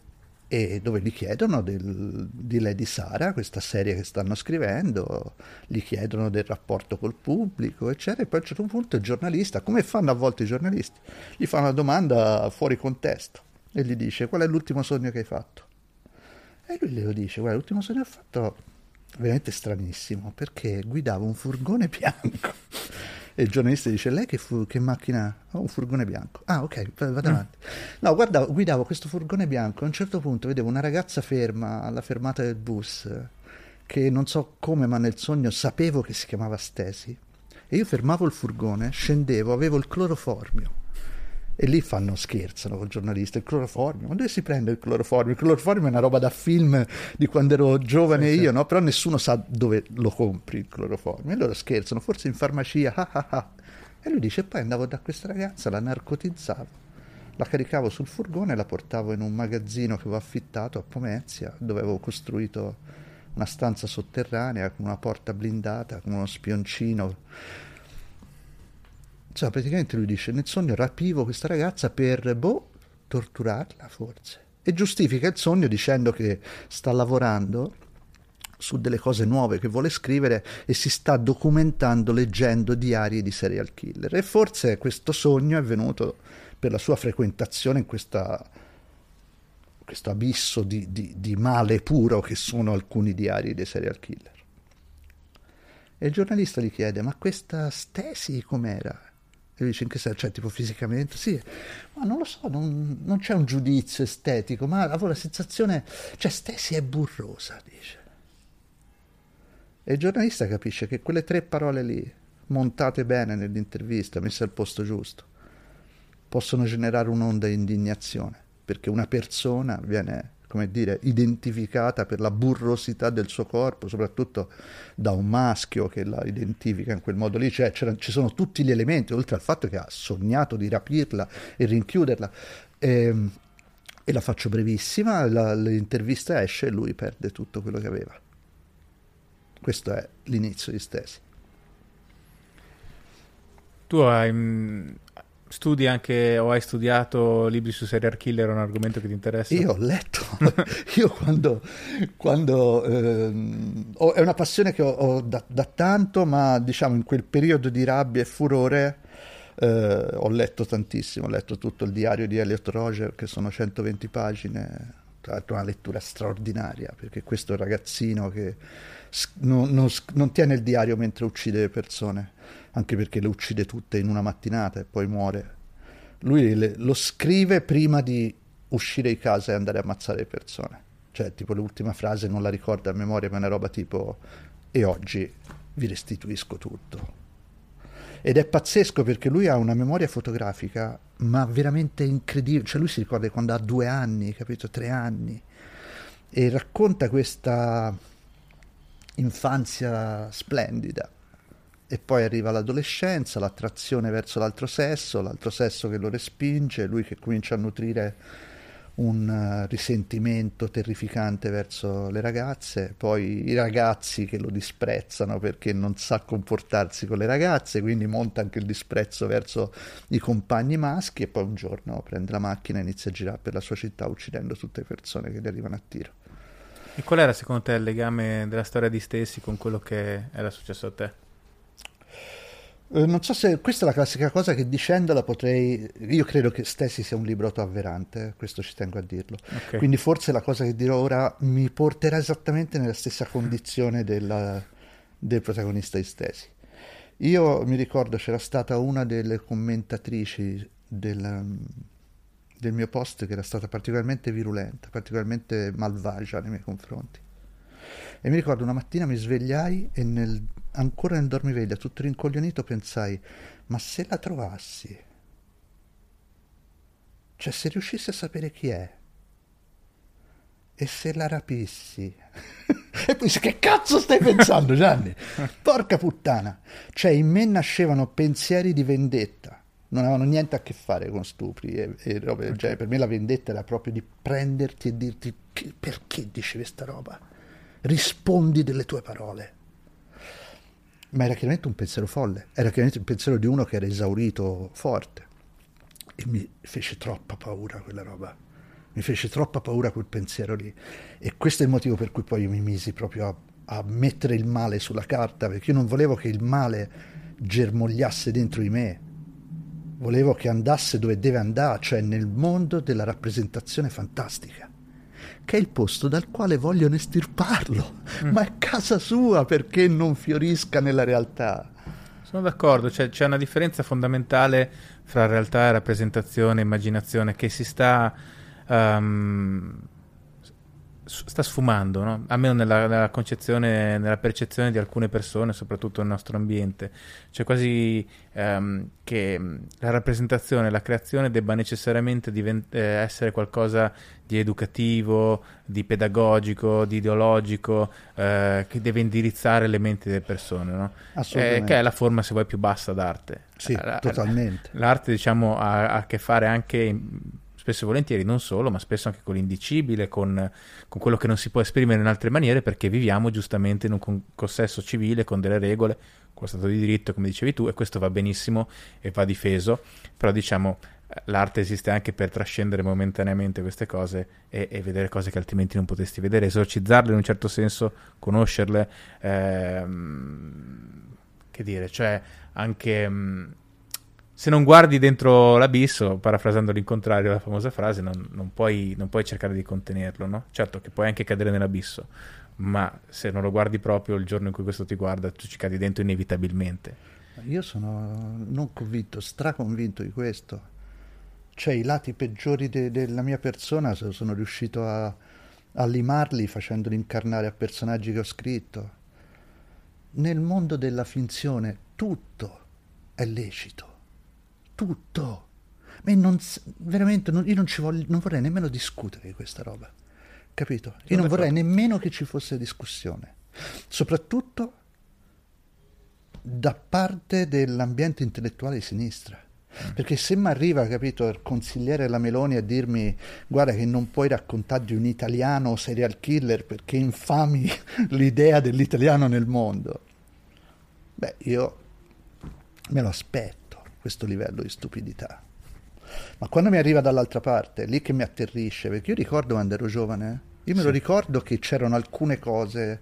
e dove gli chiedono del, di Lady Sara, questa serie che stanno scrivendo, gli chiedono del rapporto col pubblico, eccetera, e poi a un certo punto il giornalista, come fanno a volte i giornalisti, gli fa una domanda fuori contesto e gli dice qual è l'ultimo sogno che hai fatto? E lui le dice, guarda, l'ultimo sogno che ho fatto veramente stranissimo, perché guidavo un furgone bianco. E il giornalista dice: Lei che, fu- che macchina ha? Oh, un furgone bianco. Ah, ok, vado mm. avanti. No, guarda, guidavo questo furgone bianco. A un certo punto vedevo una ragazza ferma alla fermata del bus, che non so come, ma nel sogno sapevo che si chiamava Stesi. E io fermavo il furgone, scendevo, avevo il cloroformio e lì fanno, scherzano col giornalista, il cloroformio, ma dove si prende il cloroformio? Il cloroformio è una roba da film di quando ero giovane sì, io, sì. no? Però nessuno sa dove lo compri il cloroformio. E loro scherzano, forse in farmacia, ah ah ah. E lui dice, poi andavo da questa ragazza, la narcotizzavo, la caricavo sul furgone e la portavo in un magazzino che avevo affittato a Pomezia, dove avevo costruito una stanza sotterranea con una porta blindata, con uno spioncino cioè, praticamente lui dice, nel sogno rapivo questa ragazza per, boh, torturarla forse. E giustifica il sogno dicendo che sta lavorando su delle cose nuove che vuole scrivere e si sta documentando leggendo diari di serial killer. E forse questo sogno è venuto per la sua frequentazione in questa, questo abisso di, di, di male puro che sono alcuni diari dei serial killer. E il giornalista gli chiede, ma questa stesi com'era? E dice in che senso? Cioè, tipo fisicamente? Sì, ma non lo so, non, non c'è un giudizio estetico, ma avevo la sensazione, cioè Stesi è burrosa, dice. E il giornalista capisce che quelle tre parole lì, montate bene nell'intervista, messe al posto giusto, possono generare un'onda di indignazione, perché una persona viene come dire, identificata per la burrosità del suo corpo, soprattutto da un maschio che la identifica in quel modo lì, cioè ci sono tutti gli elementi, oltre al fatto che ha sognato di rapirla e rinchiuderla. E, ehm, e la faccio brevissima, la, l'intervista esce e lui perde tutto quello che aveva. Questo è l'inizio di Stesi. Tu hai, mm, Studi anche o hai studiato libri su serial killer, è un argomento che ti interessa? Io ho letto, io quando, quando ehm, ho, è una passione che ho, ho da, da, tanto, ma diciamo in quel periodo di rabbia e furore eh, ho letto tantissimo, ho letto tutto il diario di Elliot Roger, che sono 120 pagine, tra l'altro una lettura straordinaria, perché questo ragazzino che non, non, non tiene il diario mentre uccide le persone anche perché le uccide tutte in una mattinata e poi muore. Lui le, lo scrive prima di uscire di casa e andare a ammazzare le persone. Cioè, tipo l'ultima frase non la ricorda a memoria, ma è una roba tipo e oggi vi restituisco tutto. Ed è pazzesco perché lui ha una memoria fotografica, ma veramente incredibile. Cioè, lui si ricorda quando ha due anni, capito? Tre anni. E racconta questa infanzia splendida e poi arriva l'adolescenza, l'attrazione verso l'altro sesso, l'altro sesso che lo respinge, lui che comincia a nutrire un uh, risentimento terrificante verso le ragazze, poi i ragazzi che lo disprezzano perché non sa comportarsi con le ragazze, quindi monta anche il disprezzo verso i compagni maschi e poi un giorno prende la macchina e inizia a girare per la sua città uccidendo tutte le persone che gli arrivano a tiro. E qual era secondo te il legame della storia di Stessi con quello che era successo a te? Eh, non so se questa è la classica cosa che dicendola potrei. Io credo che Stessi sia un libro avverante, questo ci tengo a dirlo. Okay. Quindi forse la cosa che dirò ora mi porterà esattamente nella stessa condizione della, del protagonista di Stesi. Io mi ricordo c'era stata una delle commentatrici del, del mio post che era stata particolarmente virulenta, particolarmente malvagia nei miei confronti. E mi ricordo una mattina mi svegliai e nel ancora nel dormiveglia, tutto rincoglionito, pensai, ma se la trovassi? Cioè, se riuscissi a sapere chi è? E se la rapissi? e poi che cazzo stai pensando, Gianni? Porca puttana! Cioè, in me nascevano pensieri di vendetta. Non avevano niente a che fare con stupri e, e robe del genere. Per me la vendetta era proprio di prenderti e dirti perché dici questa roba? Rispondi delle tue parole ma era chiaramente un pensiero folle, era chiaramente il pensiero di uno che era esaurito forte e mi fece troppa paura quella roba, Mi fece troppa paura quel pensiero lì. E questo è il motivo per cui poi io mi misi proprio a, a mettere il male sulla carta, perché io non volevo che il male germogliasse dentro di me. Volevo che andasse dove deve andare, cioè nel mondo della rappresentazione fantastica che è il posto dal quale vogliono estirparlo. Mm. Ma è casa sua perché non fiorisca nella realtà. Sono d'accordo, cioè, c'è una differenza fondamentale fra realtà e rappresentazione, immaginazione che si sta um, sta sfumando, no? almeno nella, nella, concezione, nella percezione di alcune persone, soprattutto nel nostro ambiente. Cioè quasi um, che la rappresentazione, la creazione debba necessariamente divent- eh, essere qualcosa di educativo, di pedagogico, di ideologico, eh, che deve indirizzare le menti delle persone, no? eh, che è la forma, se vuoi, più bassa d'arte. Sì, la, totalmente. L'arte, diciamo, ha, ha a che fare anche... In, spesso e volentieri non solo, ma spesso anche con l'indicibile, con, con, quello che non si può esprimere in altre maniere, perché viviamo giustamente in un consesso civile con delle regole, con lo Stato di diritto, come dicevi tu, e questo va benissimo e va difeso, però diciamo l'arte esiste anche per trascendere momentaneamente queste cose e, e, vedere cose che altrimenti non potresti vedere, esorcizzarle in un certo senso, conoscerle, ehm, che dire, cioè anche... Mh, se non guardi dentro l'abisso, parafrasando l'incontrario la famosa frase, non, non, puoi, non, puoi, cercare di contenerlo, no? Certo che puoi anche cadere nell'abisso, ma se non lo guardi proprio il giorno in cui questo ti guarda, tu ci cadi dentro inevitabilmente. Io sono non convinto, straconvinto di questo. Cioè i lati peggiori de- della mia persona sono riuscito a, a limarli facendoli incarnare a personaggi che ho scritto. Nel mondo della finzione tutto è lecito tutto. Ma non, veramente non, io non, voglio, non, vorrei nemmeno discutere di questa roba, capito? Io non vorrei nemmeno che ci fosse discussione, soprattutto da parte dell'ambiente intellettuale di sinistra. Mm. Perché se mi arriva, capito, il consigliere la Meloni a dirmi guarda che non puoi raccontare di un italiano serial killer perché infami l'idea dell'italiano nel mondo, beh, io me lo aspetto questo livello di stupidità. Ma quando mi arriva dall'altra parte, lì che mi atterrisce, perché io ricordo quando ero giovane, eh, io me sì. lo ricordo che c'erano alcune cose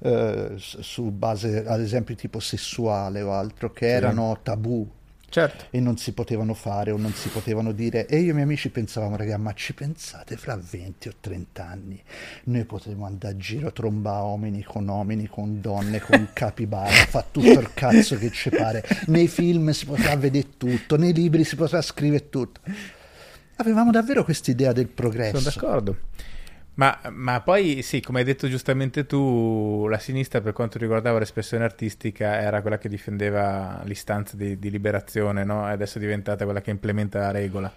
eh, su base, ad esempio, tipo sessuale o altro, che sì. erano tabù certo. e non si potevano fare o non si potevano dire. E io e i miei amici pensavamo, raga, ma ci pensate fra 20 o 30 anni? Noi potremo andare a giro, tromba uomini con uomini, con donne, con capibara, fa tutto il cazzo che ci pare. Nei film si potrà vedere tutto, nei libri si potrà scrivere tutto. Avevamo davvero questa idea del progresso. Sono d'accordo. Ma, ma, poi sì, come hai detto giustamente tu, la sinistra per quanto riguardava l'espressione artistica era quella che difendeva l'istanza di, di liberazione, no? E adesso è diventata quella che implementa la regola.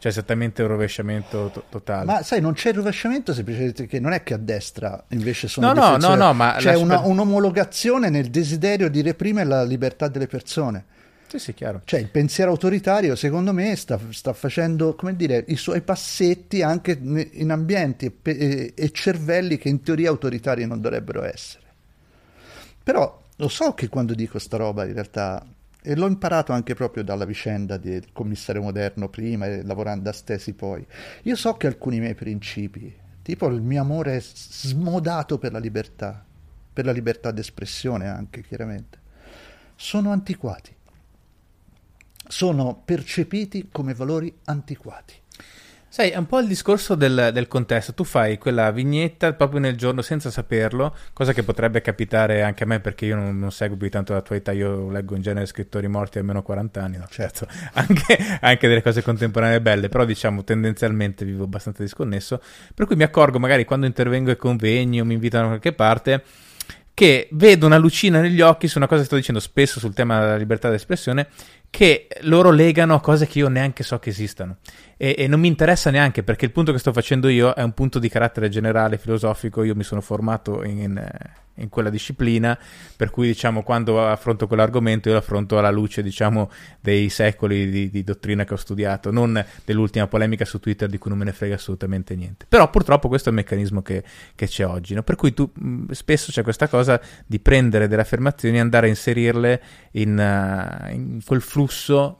Cioè esattamente un rovesciamento to- totale. Ma sai, non c'è il rovesciamento semplicemente che non è che a destra invece sono No, no, no, no, ma c'è una, un'omologazione nel desiderio di reprimere la libertà delle persone. Sì, sì, chiaro. Cioè, il pensiero autoritario, secondo me, sta, sta facendo, come dire, i suoi passetti anche in ambienti e, e cervelli che in teoria autoritari non dovrebbero essere. Però lo so che quando dico sta roba, in realtà, e l'ho imparato anche proprio dalla vicenda del commissario moderno prima e lavorando a Stesi poi, io so che alcuni miei principi, tipo il mio amore smodato per la libertà, per la libertà d'espressione anche, chiaramente, sono antiquati sono percepiti come valori antiquati. Sai, è un po' il discorso del, del, contesto. Tu fai quella vignetta proprio nel giorno senza saperlo, cosa che potrebbe capitare anche a me perché io non, non seguo più tanto la tua età. Io leggo in genere scrittori morti almeno 40 anni, no? certo, anche, anche, delle cose contemporanee belle, però diciamo tendenzialmente vivo abbastanza disconnesso. Per cui mi accorgo magari quando intervengo ai convegni o mi invitano da qualche parte che vedo una lucina negli occhi su una cosa che sto dicendo spesso sul tema della libertà d'espressione che loro legano a cose che io neanche so che esistano e, e, non mi interessa neanche perché il punto che sto facendo io è un punto di carattere generale, filosofico, io mi sono formato in, in quella disciplina, per cui diciamo quando affronto quell'argomento io lo affronto alla luce diciamo dei secoli di, di, dottrina che ho studiato, non dell'ultima polemica su Twitter di cui non me ne frega assolutamente niente. Però purtroppo questo è il meccanismo che, che c'è oggi, no? per cui tu, mh, spesso c'è questa cosa di prendere delle affermazioni e andare a inserirle in, uh, in quel flusso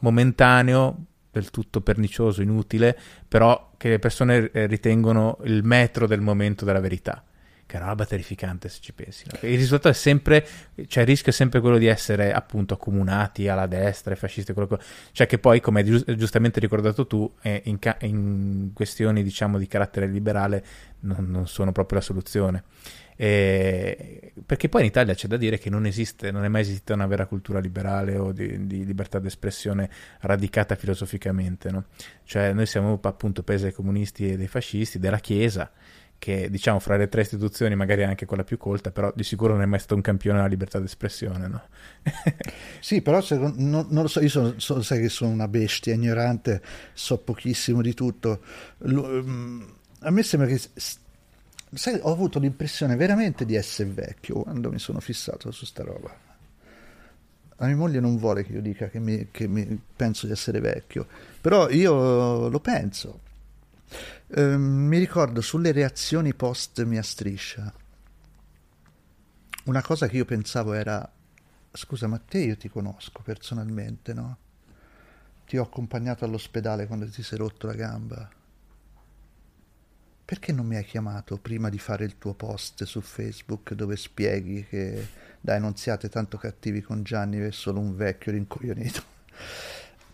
momentaneo del tutto pernicioso, inutile, però che le persone eh, ritengono il metro del momento della verità che roba terrificante se ci pensi. No? Il risultato è sempre, cioè il rischio è sempre quello di essere appunto accomunati alla destra, ai fascisti, quello che, cioè che poi, come hai giustamente ricordato tu, eh, in, ca- in, questioni diciamo di carattere liberale non, non sono proprio la soluzione. E, perché poi in Italia c'è da dire che non esiste, non è mai esistita una vera cultura liberale o di, di libertà d'espressione radicata filosoficamente. No? Cioè noi siamo appunto paese dei comunisti e dei fascisti, della Chiesa, che diciamo fra le tre istituzioni magari anche quella più colta, però di sicuro non è mai stato un campione della libertà d'espressione, no? sì, però secondo, non, non, lo so, io sono, so, sai che sono una bestia ignorante, so pochissimo di tutto. L- mm, a me sembra che sai, ho avuto l'impressione veramente di essere vecchio quando mi sono fissato su sta roba. La mia moglie non vuole che io dica che, mi, che mi penso di essere vecchio, però io lo penso eh, mi ricordo sulle reazioni post mia striscia. Una cosa che io pensavo era: Scusa, ma te io ti conosco personalmente, no? Ti ho accompagnato all'ospedale quando ti sei rotto la gamba. Perché non mi hai chiamato prima di fare il tuo post su Facebook dove spieghi che dai, non siate tanto cattivi con Gianni, è solo un vecchio rincoglionito?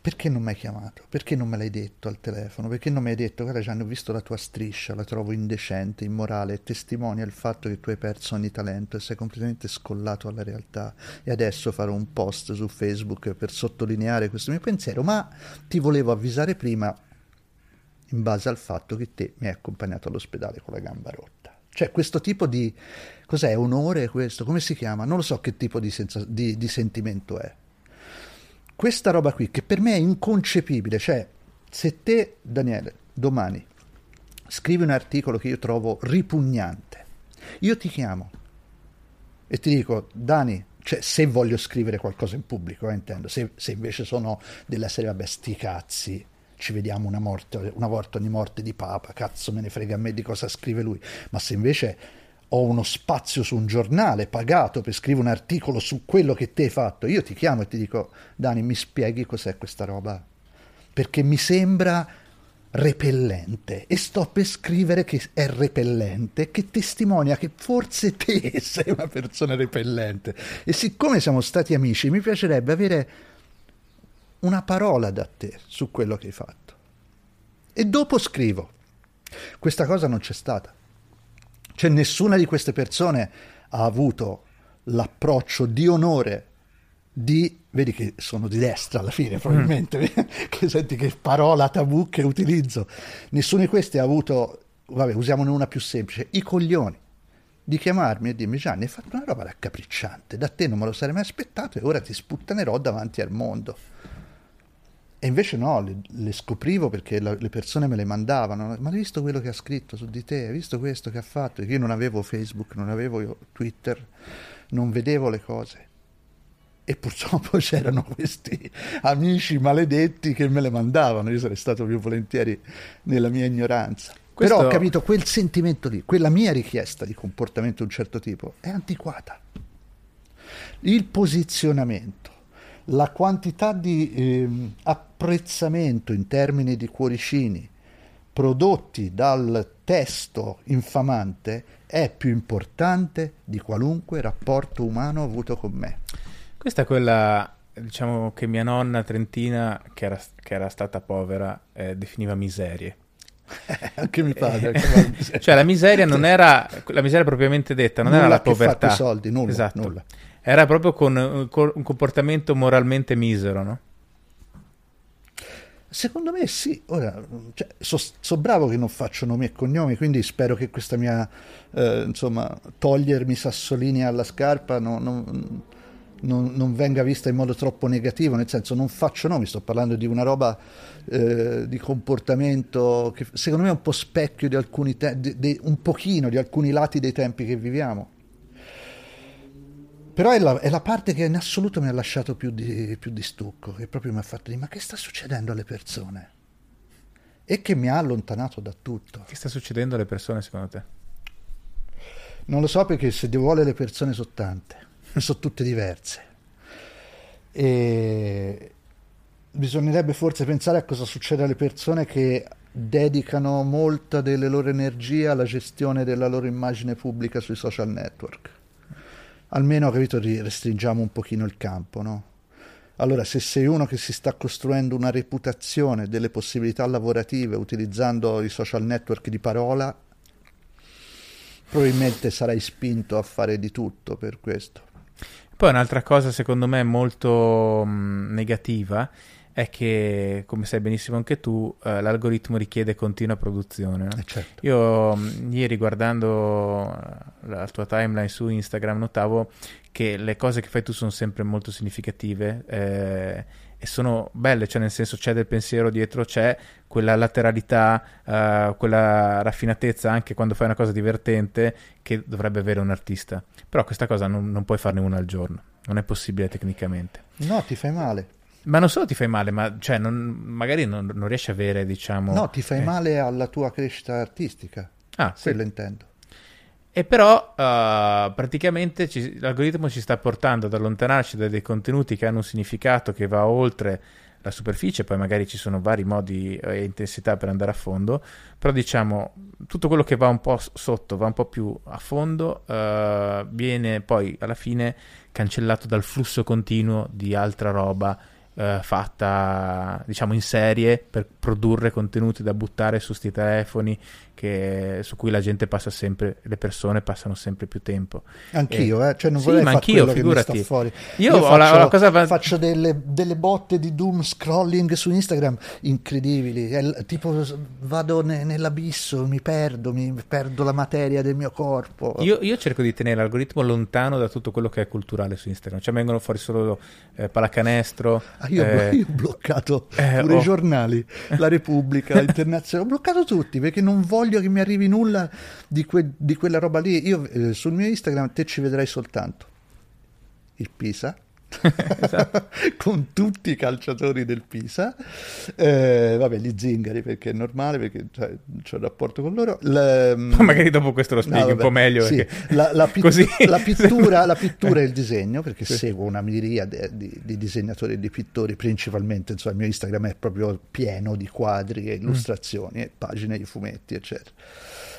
Perché non mi hai chiamato? Perché non me l'hai detto al telefono? Perché non mi hai detto, guarda Gianni, ho visto la tua striscia, la trovo indecente, immorale, testimonia il fatto che tu hai perso ogni talento e sei completamente scollato alla realtà e adesso farò un post su Facebook per sottolineare questo mio pensiero, ma ti volevo avvisare prima in base al fatto che te mi hai accompagnato all'ospedale con la gamba rotta. Cioè questo tipo di... cos'è? Onore questo? Come si chiama? Non lo so che tipo di, senza, di, di sentimento è questa roba qui, che per me è inconcepibile, cioè se te, Daniele, domani scrivi un articolo che io trovo ripugnante, io ti chiamo e ti dico, Dani, cioè se voglio scrivere qualcosa in pubblico, eh, intendo, se, se, invece sono della serie, vabbè, sti cazzi, ci vediamo una, morte, una volta ogni morte di Papa, cazzo me ne frega a me di cosa scrive lui, ma se invece ho uno spazio su un giornale pagato per scrivere un articolo su quello che te hai fatto, io ti chiamo e ti dico, Dani, mi spieghi cos'è questa roba? Perché mi sembra repellente e sto per scrivere che è repellente, che testimonia che forse te sei una persona repellente. E siccome siamo stati amici, mi piacerebbe avere una parola da te su quello che hai fatto. E dopo scrivo. Questa cosa non c'è stata. Cioè nessuna di queste persone ha avuto l'approccio di onore di, vedi che sono di destra alla fine probabilmente, mm. che senti che parola tabù che utilizzo, nessuno di questi ha avuto, vabbè usiamone una più semplice, i coglioni di chiamarmi e dirmi Gianni hai fatto una roba raccapricciante, da te non me lo sarei mai aspettato e ora ti sputtanerò davanti al mondo. E invece no, le, le scoprivo perché la, le persone me le mandavano. Ma hai visto quello che ha scritto su di te? Hai visto questo che ha fatto? Io non avevo Facebook, non avevo Twitter, non vedevo le cose. E purtroppo c'erano questi amici maledetti che me le mandavano. Io sarei stato più volentieri nella mia ignoranza. Questo... Però ho capito quel sentimento lì, quella mia richiesta di comportamento di un certo tipo è antiquata. Il posizionamento la quantità di eh, apprezzamento in termini di cuoricini prodotti dal testo infamante è più importante di qualunque rapporto umano avuto con me. Questa è quella, diciamo, che mia nonna trentina, che era, che era stata povera, eh, definiva miserie. anche mio padre. cioè la miseria non era, la miseria propriamente detta, non nulla era la povertà. soldi, nulla, esatto. nulla. Era proprio con, con un comportamento moralmente misero, no? Secondo me sì, ora cioè, so, so, bravo che non faccio nomi e cognomi, quindi spero che questa mia, eh, insomma, togliermi sassolini alla scarpa non, non, non, non, venga vista in modo troppo negativo, nel senso non faccio nomi, sto parlando di una roba eh, di comportamento che secondo me è un po' specchio di alcuni, te- un pochino di alcuni lati dei tempi che viviamo. Però è la, è la, parte che in assoluto mi ha lasciato più di, più di stucco, che proprio mi ha fatto dire ma che sta succedendo alle persone? E che mi ha allontanato da tutto. Che sta succedendo alle persone secondo te? Non lo so perché se vuole le persone sono tante, sono tutte diverse. E bisognerebbe forse pensare a cosa succede alle persone che dedicano molta delle loro energie alla gestione della loro immagine pubblica sui social network. Almeno, capito, restringiamo un pochino il campo, no? Allora, se sei uno che si sta costruendo una reputazione, delle possibilità lavorative utilizzando i social network di parola, probabilmente sarai spinto a fare di tutto per questo. Poi un'altra cosa secondo me molto mh, negativa è che, come sai benissimo anche tu, eh, l'algoritmo richiede continua produzione. No? Eh certo. Io mh, ieri guardando eh, la tua timeline su Instagram notavo che le cose che fai tu sono sempre molto significative eh, e sono belle, cioè nel senso c'è del pensiero dietro, c'è quella lateralità, eh, quella raffinatezza anche quando fai una cosa divertente che dovrebbe avere un artista. Però questa cosa non, non puoi farne una al giorno, non è possibile tecnicamente. No, ti fai male. Ma non solo ti fai male, ma cioè, non, magari non, non, riesci a avere, diciamo... No, ti fai eh. male alla tua crescita artistica. Ah, sì. Quello intendo. E però uh, praticamente ci, l'algoritmo ci sta portando ad allontanarci da dei contenuti che hanno un significato che va oltre la superficie, poi magari ci sono vari modi e intensità per andare a fondo, però diciamo tutto quello che va un po' sotto, va un po' più a fondo, uh, viene poi alla fine cancellato dal flusso continuo di altra roba uh, fatta diciamo in serie per produrre contenuti da buttare su sti telefoni che, su cui la gente passa sempre, le persone passano sempre più tempo. Anch'io, e, eh? cioè non sì, vorrei ma anch'io, figurati. fuori. Io, Io faccio, la, la cosa... faccio delle, delle, botte di doom scrolling su Instagram incredibili, è, tipo vado ne, nell'abisso, mi perdo, mi perdo la materia del mio corpo. Io, io, cerco di tenere l'algoritmo lontano da tutto quello che è culturale su Instagram, cioè vengono fuori solo eh, pallacanestro. Ah, io, eh, io, ho bloccato eh, pure oh. i giornali, la Repubblica, l'Internazionale, ho bloccato tutti perché non voglio voglio che mi arrivi nulla di, que- di quella roba lì. Io eh, sul mio Instagram te ci vedrai soltanto il Pisa. esatto. con tutti i calciatori del Pisa, eh, vabbè, gli zingari perché è normale, perché cioè, c'è un rapporto con loro. La, mm, magari dopo questo lo spieghi no, un po' meglio. Sì. Perché... La, la, pit- la, pittura, la, pittura, e il disegno, perché sì. seguo una miriade di, di, disegnatori e di pittori, principalmente insomma, il mio Instagram è proprio pieno di quadri e mm. illustrazioni, mm. e pagine di fumetti, eccetera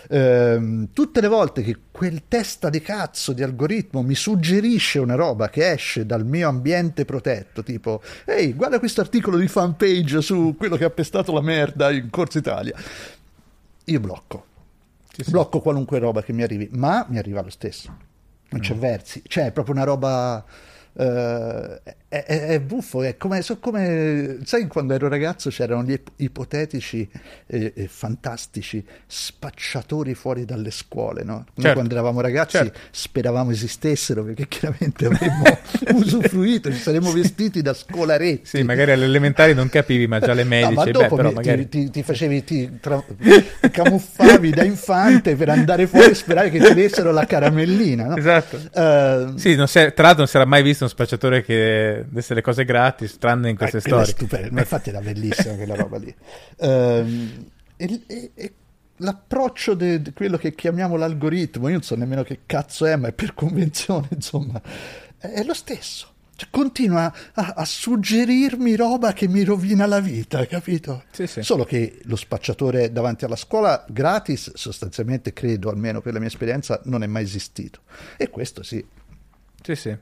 ehm, tutte le volte che quel testa di cazzo di algoritmo mi suggerisce una roba che esce dal mio ambiente protetto, tipo, ehi, guarda questo articolo di fanpage su quello che ha pestato la merda in Corsa Italia, io blocco. Sì, sì. Blocco qualunque roba che mi arrivi, ma mi arriva lo stesso. Non c'è mm. versi, cioè è proprio una roba Uh, è, è, è, buffo, è come, so come, sai quando ero ragazzo c'erano gli ipotetici e, e fantastici spacciatori fuori dalle scuole, no? Certo. quando eravamo ragazzi certo. speravamo esistessero perché chiaramente avremmo usufruito, ci saremmo vestiti da scolaretti. Sì, magari alle elementari non capivi, ma già alle medie. No, ma dopo beh, mi, magari... ti, ti, facevi, ti tra... camuffavi da infante per andare fuori e sperare che ti dessero la caramellina, no? Esatto. Uh, sì, è, tra l'altro non si era mai visto uno spacciatore che desse le cose gratis, tranne in queste eh, storie. Stupendo, ma infatti era bellissima quella roba lì. Um, e, e, e, l'approccio di quello che chiamiamo l'algoritmo, io non so nemmeno che cazzo è, ma è per convenzione, insomma, è, è lo stesso. Cioè, continua a, a, suggerirmi roba che mi rovina la vita, capito? Sì, sì. Solo che lo spacciatore davanti alla scuola gratis, sostanzialmente credo, almeno per la mia esperienza, non è mai esistito. E questo sì, sì, sì.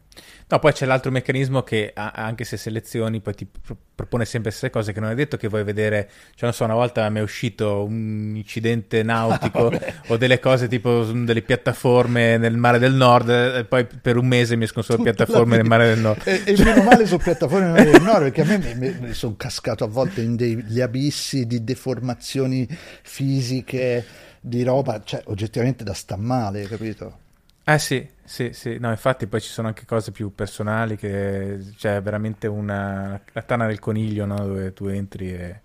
No, poi c'è l'altro meccanismo che anche se selezioni poi ti propone sempre le stesse cose che non è detto che vuoi vedere, cioè non so, una volta mi è uscito un incidente nautico ah, o delle cose tipo delle piattaforme nel mare del nord e poi per un mese mi escono solo piattaforme nel mare del nord. E, e meno male sono piattaforme nel mare del nord perché a me mi, mi sono cascato a volte in degli abissi di deformazioni fisiche di roba, cioè oggettivamente da sta male, capito? Eh sì, sì, sì, no, infatti poi ci sono anche cose più personali che c'è veramente una la tana del coniglio, no? dove tu entri e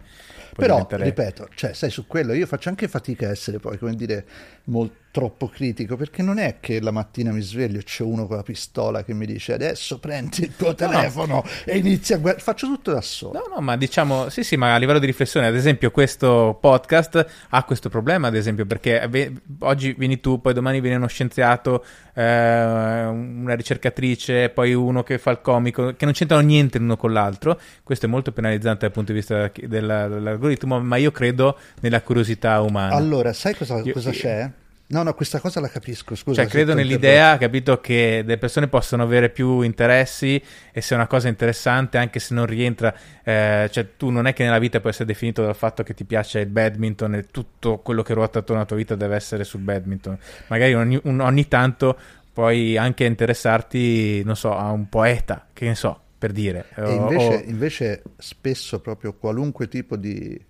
però, diventare... ripeto, cioè, sai, su quello io faccio anche fatica a essere poi, come dire, molto troppo critico perché non è che la mattina mi sveglio e c'è uno con la pistola che mi dice adesso prendi il tuo telefono no. e inizi a guardare faccio tutto da solo no no ma diciamo sì sì ma a livello di riflessione ad esempio questo podcast ha questo problema ad esempio perché beh, oggi vieni tu poi domani viene uno scienziato eh, una ricercatrice poi uno che fa il comico che non c'entrano niente l'uno con l'altro questo è molto penalizzante dal punto di vista dell'algoritmo ma io credo nella curiosità umana allora sai cosa, io, cosa c'è? No, no, questa cosa la capisco, scusa. Cioè, credo nell'idea, capito, che le persone possono avere più interessi e se è una cosa interessante, anche se non rientra, eh, cioè tu non è che nella vita puoi essere definito dal fatto che ti piace il badminton e tutto quello che ruota attorno alla tua vita deve essere sul badminton. Magari ogni, un, ogni tanto puoi anche interessarti, non so, a un poeta, che ne so, per dire. E invece, o... invece spesso proprio qualunque tipo di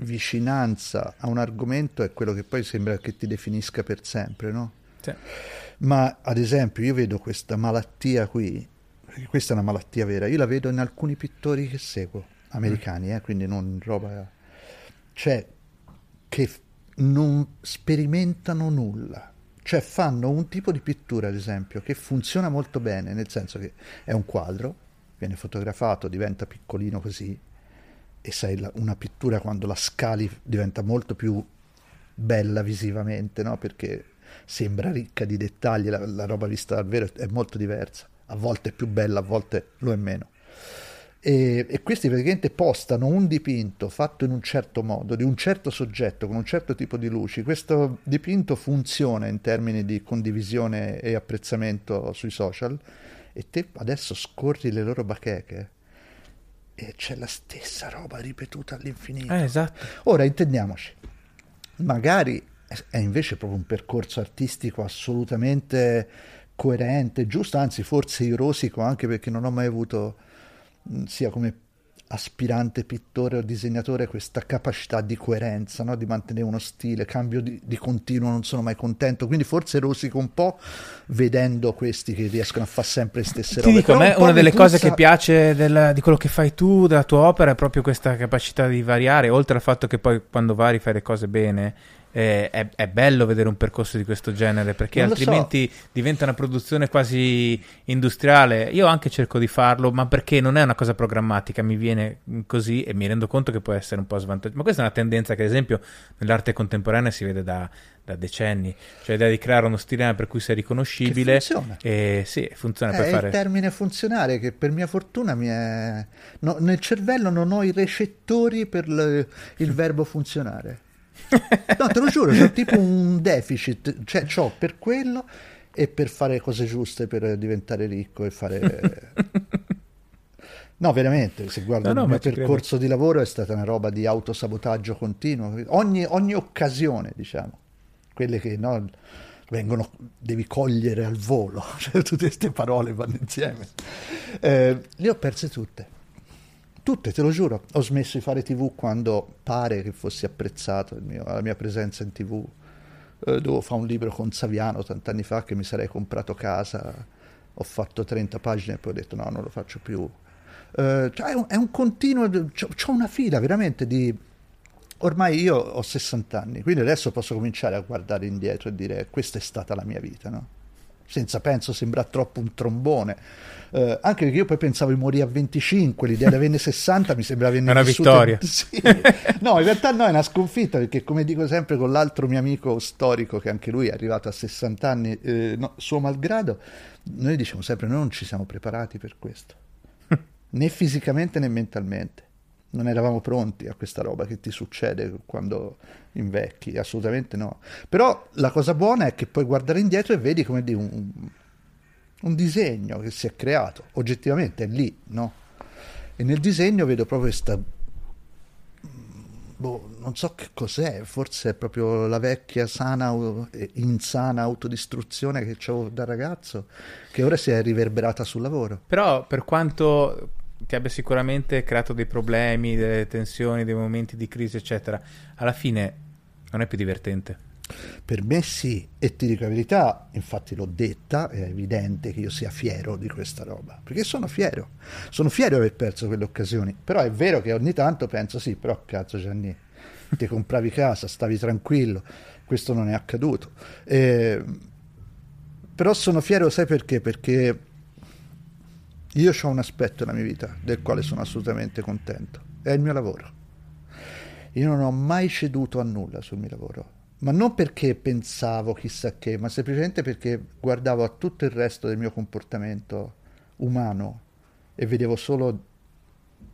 vicinanza a un argomento è quello che poi sembra che ti definisca per sempre, no? Sì. Ma ad esempio io vedo questa malattia qui, questa è una malattia vera, io la vedo in alcuni pittori che seguo, americani, mm. eh, quindi non roba... cioè che non sperimentano nulla, cioè fanno un tipo di pittura ad esempio che funziona molto bene, nel senso che è un quadro, viene fotografato, diventa piccolino così, e sai, una pittura quando la scali diventa molto più bella visivamente, no? perché sembra ricca di dettagli, la, la roba vista dal vero è molto diversa, a volte è più bella, a volte lo è meno. E, e, questi praticamente postano un dipinto fatto in un certo modo, di un certo soggetto, con un certo tipo di luci. Questo dipinto funziona in termini di condivisione e apprezzamento sui social e te adesso scorri le loro bacheche e c'è la stessa roba ripetuta all'infinito. Eh, esatto. Ora intendiamoci, magari è invece proprio un percorso artistico assolutamente coerente, giusto, anzi forse io rosico anche perché non ho mai avuto sia come aspirante pittore o disegnatore questa capacità di coerenza, no? di mantenere uno stile, cambio di, di, continuo, non sono mai contento, quindi forse rosico un po' vedendo questi che riescono a fare sempre le stesse robe. Ti dico, a me una delle cose che piace del, di quello che fai tu, della tua opera, è proprio questa capacità di variare, oltre al fatto che poi quando vari fai le cose bene, eh, è, è, bello vedere un percorso di questo genere perché altrimenti so. diventa una produzione quasi industriale. Io anche cerco di farlo, ma perché non è una cosa programmatica, mi viene così e mi rendo conto che può essere un po' svantaggioso. Ma questa è una tendenza che, ad esempio, nell'arte contemporanea si vede da, da decenni, cioè l'idea di creare uno stile per cui sei riconoscibile. Che funziona. E, sì, funziona è per fare... il termine funzionare che per mia fortuna mi è... No, nel cervello non ho i recettori per le, il verbo funzionare. No, te lo giuro, c'ho tipo un deficit, cioè ho per quello e per fare cose giuste per diventare ricco e fare... No, veramente, se guardo no, no, il mio percorso credo. di lavoro è stata una roba di autosabotaggio continuo, ogni, ogni occasione, diciamo, quelle che no, vengono, devi cogliere al volo, cioè tutte queste parole vanno insieme. Eh, le ho perse tutte Tutte, te lo giuro. Ho smesso di fare tv quando pare che fossi apprezzato mio, la mia presenza in tv. Eh, dovevo fare un libro con Saviano tant'anni fa che mi sarei comprato casa. Ho fatto 30 pagine e poi ho detto no, non lo faccio più. Eh, cioè è, un, è, un, continuo, ho una fila veramente di... Ormai io ho 60 anni, quindi adesso posso cominciare a guardare indietro e dire questa è stata la mia vita, no? Senza penso sembra troppo un trombone. Eh, anche perché io poi pensavo di morire a 25, l'idea di averne 60 mi sembrava È una vittoria. Sì. No, in realtà no, è una sconfitta perché come dico sempre con l'altro mio amico storico che anche lui è arrivato a 60 anni, eh, no, suo malgrado, noi diciamo sempre noi non ci siamo preparati per questo, né fisicamente né mentalmente non eravamo pronti a questa roba che ti succede quando invecchi, assolutamente no. Però la cosa buona è che puoi guardare indietro e vedi come di un, un disegno che si è creato, oggettivamente è lì, no? E nel disegno vedo proprio questa boh, non so che cos'è, forse è proprio la vecchia sana insana autodistruzione che avevo da ragazzo, che ora si è riverberata sul lavoro. Però per quanto ti abbia sicuramente creato dei problemi, delle tensioni, dei momenti di crisi, eccetera, alla fine non è più divertente. Per me sì, e ti dico la verità, infatti l'ho detta, è evidente che io sia fiero di questa roba, perché sono fiero, sono fiero di aver perso quelle occasioni, però è vero che ogni tanto penso sì, però cazzo Gianni, ti compravi casa, stavi tranquillo, questo non è accaduto. Eh, però sono fiero, sai perché? Perché io ho un aspetto nella mia vita del quale sono assolutamente contento, è il mio lavoro. Io non ho mai ceduto a nulla sul mio lavoro, ma non perché pensavo chissà che, ma semplicemente perché guardavo a tutto il resto del mio comportamento umano e vedevo solo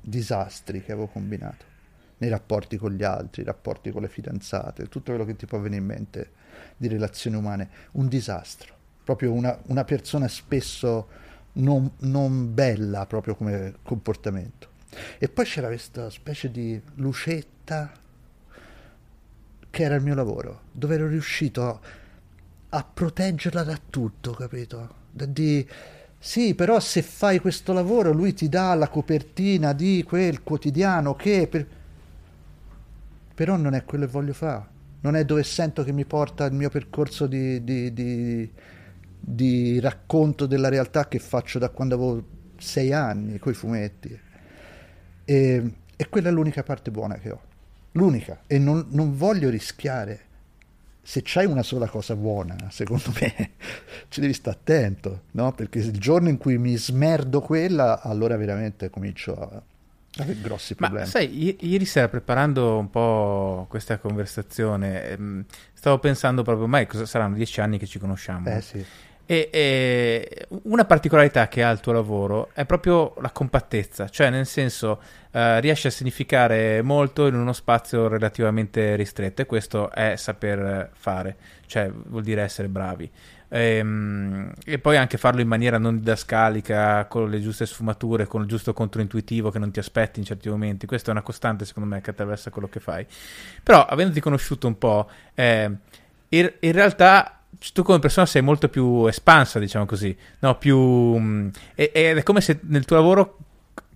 disastri che avevo combinato nei rapporti con gli altri, i rapporti con le fidanzate, tutto quello che ti può venire in mente di relazioni umane, un disastro, proprio una, una persona spesso non, non bella proprio come comportamento. E poi c'era questa specie di lucetta che era il mio lavoro, dove ero riuscito a, a proteggerla da tutto, capito? Da di sì, però se fai questo lavoro lui ti dà la copertina di quel quotidiano che... Per... Però non è quello che voglio fare. Non è dove sento che mi porta il mio percorso di, di, di, di racconto della realtà che faccio da quando avevo sei anni, coi fumetti. E, e, quella è l'unica parte buona che ho. L'unica. E non, non voglio rischiare se c'hai una sola cosa buona, secondo me, ci devi stare attento, no? Perché il giorno in cui mi smerdo quella, allora veramente comincio a avere grossi problemi. Ma sai, ieri sera preparando un po' questa conversazione, ehm, stavo pensando proprio, cosa saranno dieci anni che ci conosciamo. Eh sì. E, e, una particolarità che ha il tuo lavoro è proprio la compattezza, cioè nel senso eh, riesce a significare molto in uno spazio relativamente ristretto e questo è saper fare, cioè vuol dire essere bravi. E, ehm, e, poi anche farlo in maniera non didascalica, con le giuste sfumature, con il giusto controintuitivo che non ti aspetti in certi momenti. Questa è una costante, secondo me, che attraversa quello che fai. Però, avendoti conosciuto un po', eh, in, in realtà tu come persona sei molto più espansa, diciamo così, no? più, mm, ed è come se nel tuo lavoro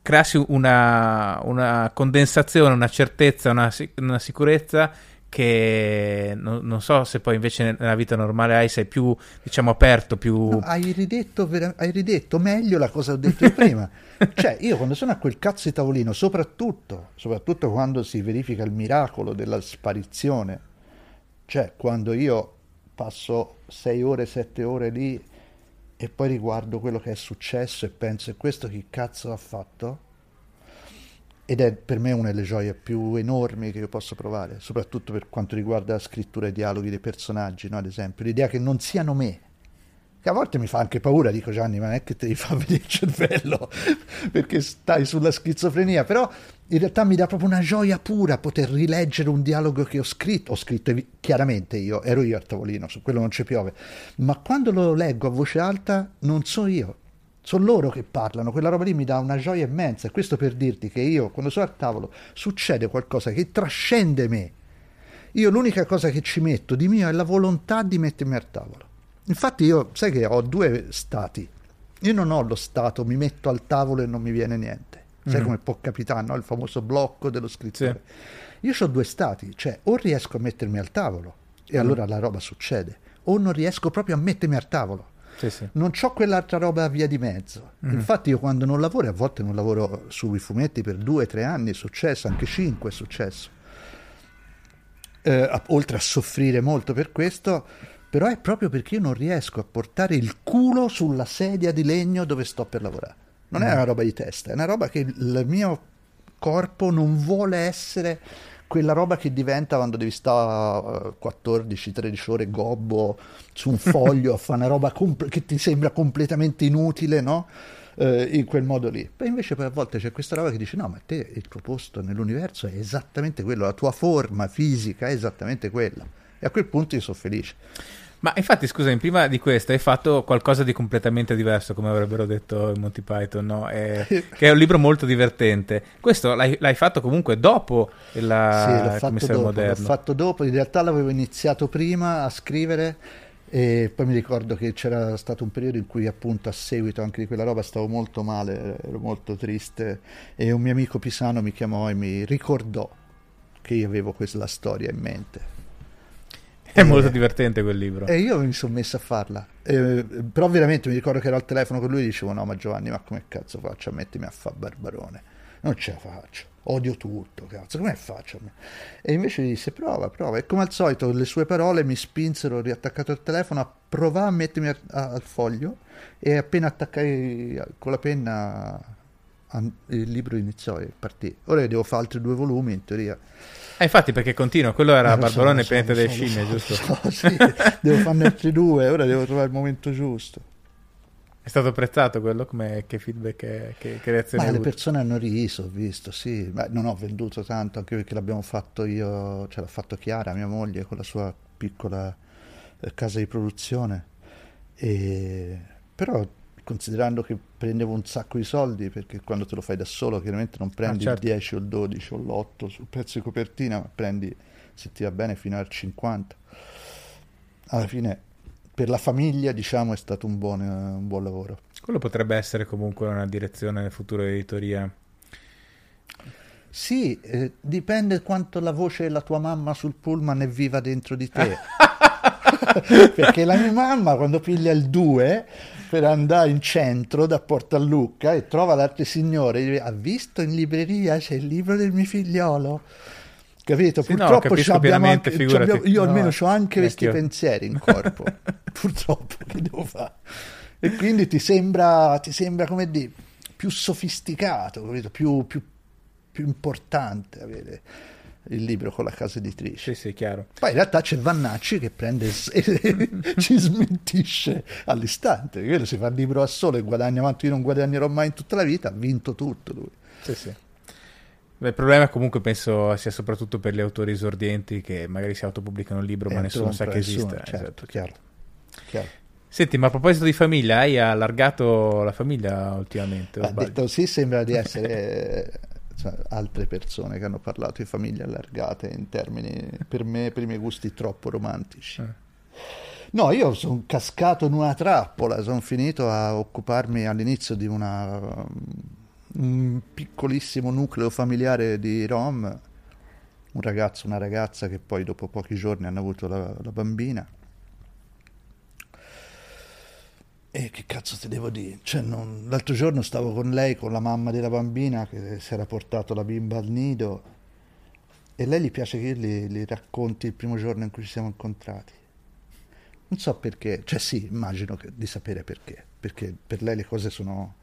creassi una, una condensazione, una certezza, una, una sicurezza che non, non, so se poi invece nella vita normale hai, sei più diciamo aperto, più... No, hai, ridetto, hai ridetto meglio la cosa che ho detto prima. cioè io quando sono a quel cazzo di tavolino, soprattutto, soprattutto quando si verifica il miracolo della sparizione, cioè quando io passo sei ore, sette ore lì e poi riguardo quello che è successo e penso e questo chi cazzo ha fatto? Ed è per me una delle gioie più enormi che io posso provare, soprattutto per quanto riguarda la scrittura e i dialoghi dei personaggi, no? ad esempio, l'idea che non siano me, che a volte mi fa anche paura, dico Gianni, ma non è che ti fa vedere il cervello perché stai sulla schizofrenia, però in realtà mi dà proprio una gioia pura poter rileggere un dialogo che ho scritto, ho scritto chiaramente io, ero io al tavolino, su quello non ci piove, ma quando lo leggo a voce alta non so io, sono loro che parlano, quella roba lì mi dà una gioia immensa. E questo per dirti che io quando sono al tavolo succede qualcosa che trascende me, io l'unica cosa che ci metto di mio è la volontà di mettermi al tavolo Infatti io, sai che ho due stati. Io non ho lo stato, mi metto al tavolo e non mi viene niente. Sai mm-hmm. come può capitare, no? Il famoso blocco dello scrittore. Sì. Io ho due stati, cioè o riesco a mettermi al tavolo e mm. allora la roba succede, o non riesco proprio a mettermi al tavolo. Sì, sì. Non ho quell'altra roba via di mezzo. Mm. Infatti io quando non lavoro, a volte non lavoro sui fumetti per due tre anni, è successo, anche cinque è successo. Eh, oltre a soffrire molto per questo, però è proprio perché io non riesco a portare il culo sulla sedia di legno dove sto per lavorare. Non mm. è una roba di testa, è una roba che il mio corpo non vuole essere quella roba che diventa quando devi stare 14-13 ore gobbo su un foglio a fare una roba comp- che ti sembra completamente inutile, no? Eh, in quel modo lì. Poi invece poi a volte c'è questa roba che dice no, ma te il tuo posto nell'universo è esattamente quello, la tua forma fisica è esattamente quella. E a quel punto io sono felice. Ma infatti, scusami, prima di questo hai fatto qualcosa di completamente diverso, come avrebbero detto in Monty Python, no? È, che è un libro molto divertente. Questo l'hai, l'hai fatto comunque dopo il sì, commissario dopo, moderno? L'ho fatto dopo, in realtà l'avevo iniziato prima a scrivere e poi mi ricordo che c'era stato un periodo in cui appunto a seguito anche di quella roba stavo molto male, ero molto triste e un mio amico pisano mi chiamò e mi ricordò che io avevo quella storia in mente è molto divertente quel libro. E io mi sono messo a farla. Eh, però veramente mi ricordo che ero al telefono con lui e dicevo: No, ma Giovanni, ma come cazzo faccio a mettermi a fare Barbarone? non ce la faccio, odio tutto, cazzo, come faccio? E invece disse prova, prova. E come al solito le sue parole mi spinsero, riattaccato il telefono, a provare a mettermi a- a- al foglio e appena attaccai con la penna il libro iniziò e partì. Ora devo fare altri due volumi in teoria. Eh, infatti, perché continua, quello era Eh, Barbarone so, Pianeta delle so, Scimmie, so, giusto? sì, devo farne altri due, ora devo trovare il momento giusto. È stato apprezzato quello? Come, che feedback, che, che, che reazione Ma le persone hanno riso, ho visto, sì. Ma non ho venduto tanto, anche perché l'abbiamo fatto io, cioè l'ha fatto Chiara, mia moglie, con la sua piccola eh, casa di produzione. E... Però considerando che prendevo un sacco di soldi, perché quando te lo fai da solo chiaramente non prendi certo. il 10 o il 12 o l'8 sul pezzo di copertina, ma prendi, se ti va bene, fino al 50. Alla fine, per la famiglia, diciamo, è stato un buon, un buon lavoro. Quello potrebbe essere comunque una direzione nel futuro di editoria. Sì, eh, dipende quanto la voce della tua mamma sul pullman è viva dentro di te. Perché la mia mamma quando piglia il 2 per andare in centro da Porta Lucca e trova l'altro signore, dice, ha visto in libreria c'è il libro del mio figliolo. Capito? Sì, no, Purtroppo c'abbiamo pienamente, anche, c'abbiamo- io No, almeno ho anche questi neanch'io. pensieri in corpo. Purtroppo, che devo fare? E quindi ti sembra, ti sembra come dire, più sofisticato, capito? Più, più, più importante avere il libro con la casa editrice. Sì, sì, chiaro. Poi in realtà c'è Vannacci che prende e ci smentisce all'istante. Quello si fa il libro a solo e guadagna quanto io non guadagnerò mai in tutta la vita, ha vinto tutto lui. Sì, sì. Il problema comunque penso sia soprattutto per gli autori esordienti che magari si autopubblicano il libro E ma nessuno sa che nessuno, esista. certo, Esatto, chiaro. Chiaro. Senti, ma a proposito di famiglia, hai allargato la famiglia ultimamente? sbaglio? detto così sembra di essere eh, cioè, altre persone che hanno parlato di famiglie allargate in termini, per me, per i miei gusti, troppo romantici. Eh. No, io sono cascato in una trappola, sono finito a occuparmi all'inizio di una, un piccolissimo nucleo familiare di Rom, un ragazzo, una ragazza che poi dopo pochi giorni hanno avuto la, la bambina. E che cazzo ti devo dire? Cioè, non- L'altro giorno stavo con lei, con la mamma della bambina che si era portato la bimba al nido e lei gli piace che io gli racconti il primo giorno in cui ci siamo incontrati. Non so perché, cioè sì, immagino che- di sapere perché, perché per lei le cose sono,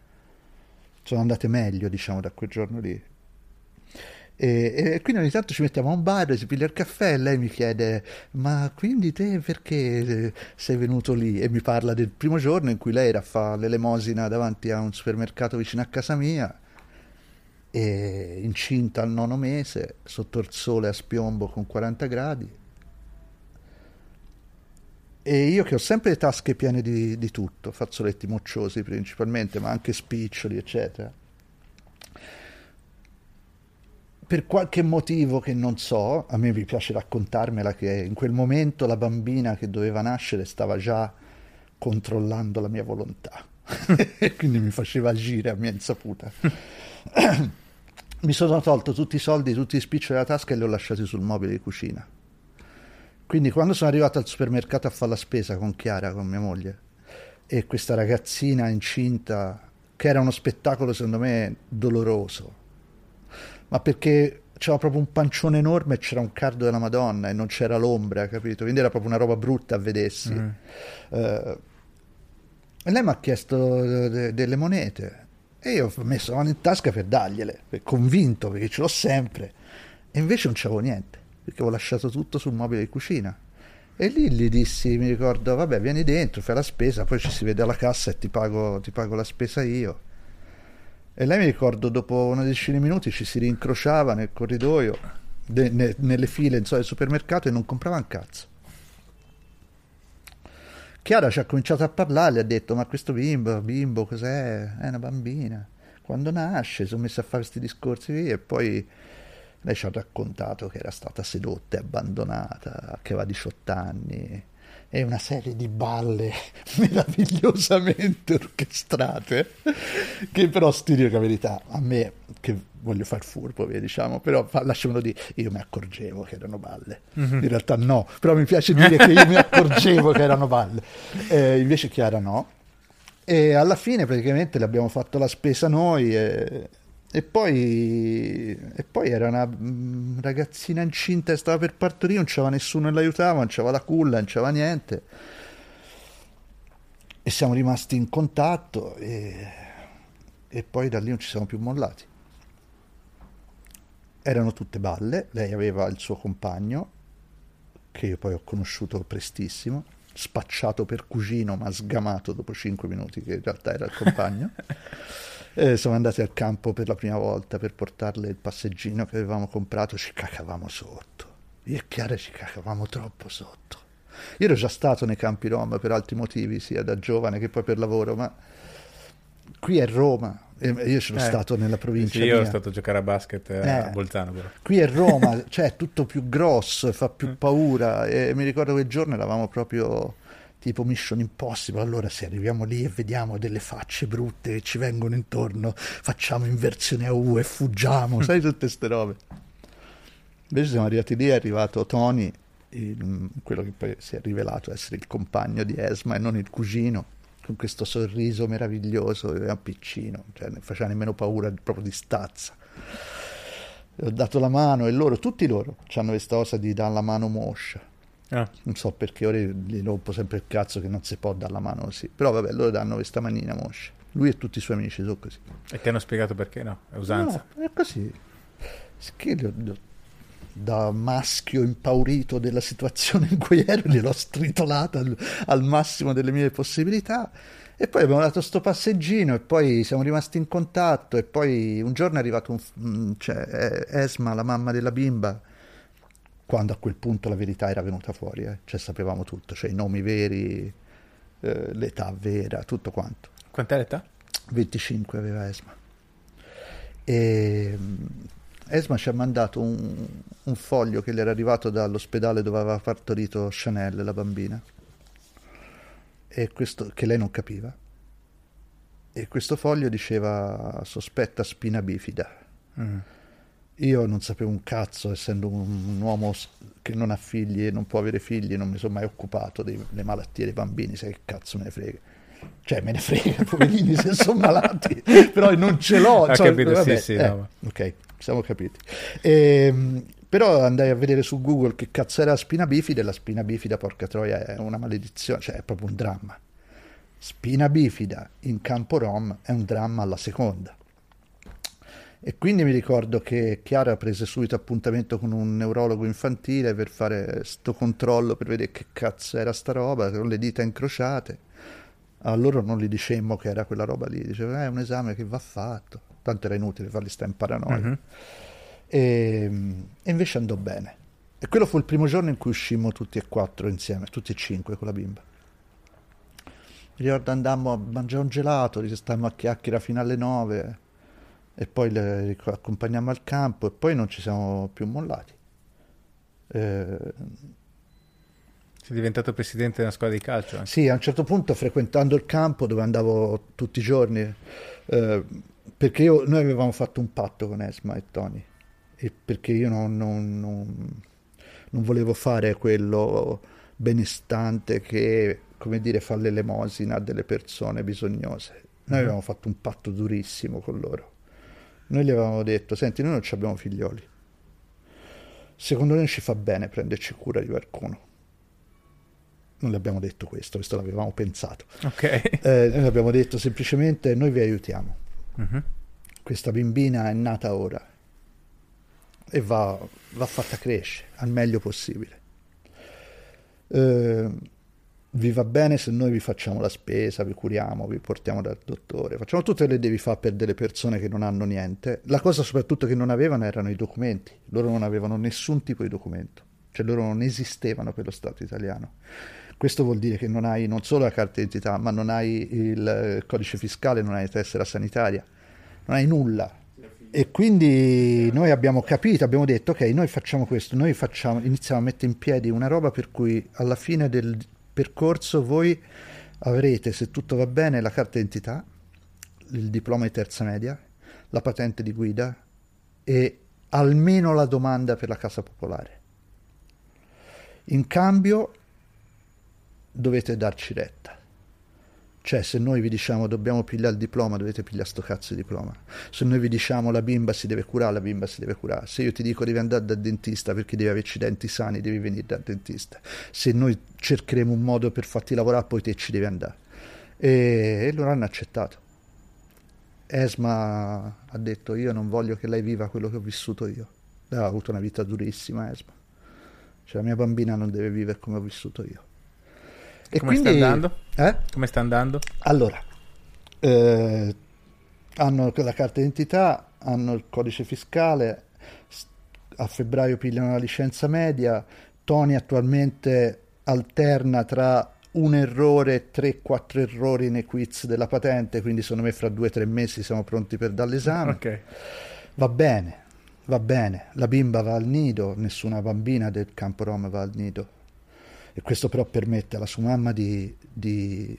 sono andate meglio, diciamo, da quel giorno lì. E, e quindi ogni tanto ci mettiamo a un bar, si piglia il caffè e lei mi chiede: Ma quindi te perché eh, sei venuto lì? E mi parla del primo giorno in cui lei era a fare l'elemosina davanti a un supermercato vicino a casa mia, e incinta al nono mese, sotto il sole a spiombo con 40 gradi. E io che ho sempre le tasche piene di, di tutto, fazzoletti mocciosi principalmente, ma anche spiccioli, eccetera per qualche motivo che non so, a me mi piace raccontarmela che in quel momento la bambina che doveva nascere stava già controllando la mia volontà e quindi mi faceva agire a mia insaputa. mi sono tolto tutti i soldi, tutti i spiccioli dalla tasca e li ho lasciati sul mobile di cucina. Quindi quando sono arrivato al supermercato a fare la spesa con Chiara, con mia moglie, e questa ragazzina incinta, che era uno spettacolo secondo me doloroso, ma perché c'era proprio un pancione enorme e c'era un cardo della Madonna e non c'era l'ombra, capito? Quindi era proprio una roba brutta a vedersi. Mm. Eh, e lei mi ha chiesto de- de- delle monete e io ho messo la mano in tasca per dargliele, per- convinto perché ce l'ho sempre. E invece non c'avevo niente, perché avevo lasciato tutto sul mobile di cucina. E lì gli dissi, mi ricordo, vabbè, vieni dentro, fai la spesa, poi ci si vede alla cassa e ti pago, ti pago la spesa io. E lei mi ricordo, dopo una decina di minuti ci si rincrociava nel corridoio, de- ne- nelle file insomma, del supermercato e non comprava un cazzo. Chiara ci ha cominciato a parlare, le ha detto, ma questo bimbo, bimbo cos'è? È una bambina. Quando nasce sono messi a fare questi discorsi qui e poi lei ci ha raccontato che era stata sedotta e abbandonata, che aveva 18 anni e una serie di balle meravigliosamente orchestrate che però sti dico la verità. A me che voglio far furbo via, diciamo però fa- lasciamelo dire io mi accorgevo che erano balle. Mhm. in realtà no però mi piace dire che io mi accorgevo che erano balle. Eh, invece Chiara no. E alla fine praticamente le abbiamo fatto la spesa noi e E poi, e poi era una mm, ragazzina incinta che stava per partorire, non c'era nessuno che l'aiutava, non c'era la culla, non c'era niente. E siamo rimasti in contatto e, e poi da lì non ci siamo più mollati. Erano tutte balle, lei aveva il suo compagno, che io poi ho conosciuto prestissimo, spacciato per cugino ma sgamato dopo cinque minuti, che in realtà era il compagno. Eh, siamo andati al campo per la prima volta per portarle il passeggino che avevamo comprato, ci cacavamo sotto. Io e Chiara ci cacavamo troppo sotto. Io ero già stato nei campi Rom per altri motivi, sia da giovane che poi per lavoro, ma qui è Roma. E io sono eh, stato nella provincia. Sì, io mia. sono stato a giocare a basket a eh, Bolzano. Però. Qui è Roma, cioè è tutto più grosso, fa più mm. paura. E mi ricordo quel giorno eravamo proprio tipo Mission Impossible, allora se arriviamo lì e vediamo delle facce brutte che ci vengono intorno, facciamo inversione a U e fuggiamo, sai tutte queste robe. Invece siamo arrivati lì, è arrivato Tony, il, quello che poi si è rivelato essere il compagno di Esma e non il cugino, con questo sorriso meraviglioso, era piccino, cioè non faceva nemmeno paura proprio di stazza. ho dato la mano e loro, tutti loro, hanno questa cosa di dare la mano moscia Ah. Non so perché ora gli rompo sempre il cazzo che non si può dare la mano così. Però vabbè, loro danno questa manina moscia. Lui e tutti i suoi amici sono così. E ti hanno spiegato perché no? È usanza? No, è così. Che da maschio impaurito della situazione in cui ero, gliel'ho stritolata al, al, massimo delle mie possibilità. E poi abbiamo dato sto passeggino e poi siamo rimasti in contatto e poi un giorno è arrivato un, mm, cioè, Esma, la mamma della bimba, quando a quel punto la verità era venuta fuori, eh. cioè sapevamo tutto, cioè i nomi veri, eh, l'età vera, tutto quanto. Quant'è l'età? 25 aveva Esma. E mm, Esma ci ha mandato un, un, foglio che le era arrivato dall'ospedale dove aveva partorito Chanel, la bambina, e questo, che lei non capiva. E questo foglio diceva sospetta spina bifida. Mm io non sapevo un cazzo, essendo un, uomo che non ha figli e non può avere figli, non mi sono mai occupato delle malattie dei bambini, sai che cazzo me ne frega. Cioè, me ne frega, poverini, se sono malati, però non ce l'ho. Ha cioè, capito, vabbè, sì, sì. Eh, no. Ok, siamo capiti. E, ehm, però andai a vedere su Google che cazzo era la spina bifida e la spina bifida, porca troia, è una maledizione, cioè è proprio un dramma. Spina bifida in campo rom è un dramma alla seconda. E quindi mi ricordo che Chiara prese subito appuntamento con un neurologo infantile per fare sto controllo per vedere che cazzo era sta roba, con le dita incrociate. A loro non gli dicemmo che era quella roba lì, diceva eh, è un esame che va fatto, tanto era inutile farli stare in paranoia. Uh-huh. E, e, invece andò bene. E quello fu il primo giorno in cui uscimmo tutti e quattro insieme, tutti e cinque con la bimba. Mi ricordo andammo a mangiare un gelato, restammo a chiacchiera fino alle nove e poi le accompagniamo al campo e poi non ci siamo più mollati. Eh, sei diventato presidente della squadra di calcio? Anche. Sì, a un certo punto frequentando il campo dove andavo tutti i giorni, eh, perché io, noi avevamo fatto un patto con Esma e Tony, e perché io non, non, non, non volevo fare quello benestante che, come dire, fa l'elemosina delle persone bisognose. Noi mm-hmm. avevamo fatto un patto durissimo con loro noi gli avevamo detto, senti, noi non abbiamo figlioli. Secondo noi ci fa bene prenderci cura di qualcuno. Non le abbiamo detto questo, questo l'avevamo pensato. Ok. Eh, noi abbiamo detto semplicemente, noi vi aiutiamo. Uh-huh. Questa bimbina è nata ora e va, va fatta crescere al meglio possibile. Eh, vi va bene se noi vi facciamo la spesa, vi curiamo, vi portiamo dal dottore, facciamo tutte le devi fare per delle persone che non hanno niente. La cosa soprattutto che non avevano erano i documenti, loro non avevano nessun tipo di documento, cioè loro non esistevano per lo Stato italiano. Questo vuol dire che non hai non solo la carta d'identità, ma non hai il codice fiscale, non hai la tessera sanitaria, non hai nulla. E quindi noi abbiamo capito, abbiamo detto ok, noi facciamo questo, noi facciamo, iniziamo a mettere in piedi una roba per cui alla fine del percorso voi avrete, se tutto va bene, la carta d'identità, il diploma di terza media, la patente di guida e almeno la domanda per la casa popolare. In cambio dovete darci retta. Cioè, se noi vi diciamo dobbiamo pigliare il diploma, dovete pigliare sto cazzo di diploma. Se noi vi diciamo la bimba si deve curare, la bimba si deve curare. Se io ti dico devi andare dal dentista perché devi averci i denti sani, devi venire dal dentista. Se noi cercheremo un modo per farti lavorare, poi te ci devi andare. E, e loro hanno accettato. Esma ha detto io non voglio che lei viva quello che ho vissuto io. Lei ha avuto una vita durissima, Esma. Cioè la mia bambina non deve vivere come ho vissuto io. E Come quindi, sta andando? Eh? Come sta andando? Allora, eh, hanno la carta d'identità, hanno il codice fiscale, a febbraio pigliano la licenza media, Tony attualmente alterna tra un errore e 3-4 errori nei quiz della patente, quindi secondo me fra due o tre mesi siamo pronti per dare l'esame. Okay. Va bene, va bene, la bimba va al nido, nessuna bambina del campo Rom va al nido e questo però permette alla sua mamma di, di,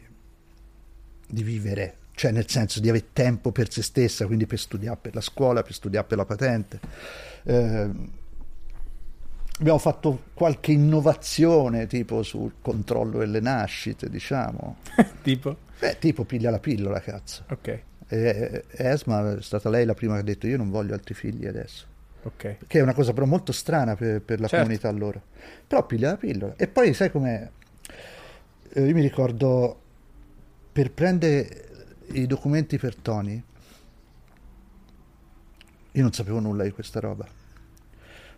di vivere, cioè nel senso di avere tempo per se stessa, quindi per studiare per la scuola, per studiare per la patente. Eh, abbiamo fatto qualche innovazione tipo sul controllo delle nascite, diciamo. tipo? Beh, tipo piglia la pillola, cazzo. Ok. E, Esma è stata lei la prima che ha detto io non voglio altri figli adesso. Okay. Che è una cosa però molto strana per, per la certo. comunità loro. Però piglia la pillola. E poi sai com'è? Eh, io mi ricordo per prendere i documenti per Tony, io non sapevo nulla di questa roba.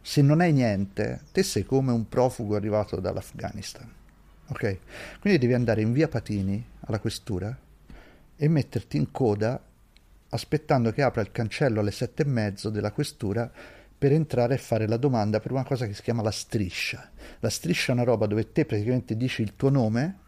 Se non hai niente, te sei come un profugo arrivato dall'Afghanistan. Ok? Quindi devi andare in via Patini alla questura e metterti in coda aspettando che apra il cancello alle sette e mezzo della questura per entrare e fare la domanda per una cosa che si chiama la striscia. La striscia è una roba dove te praticamente dici il tuo nome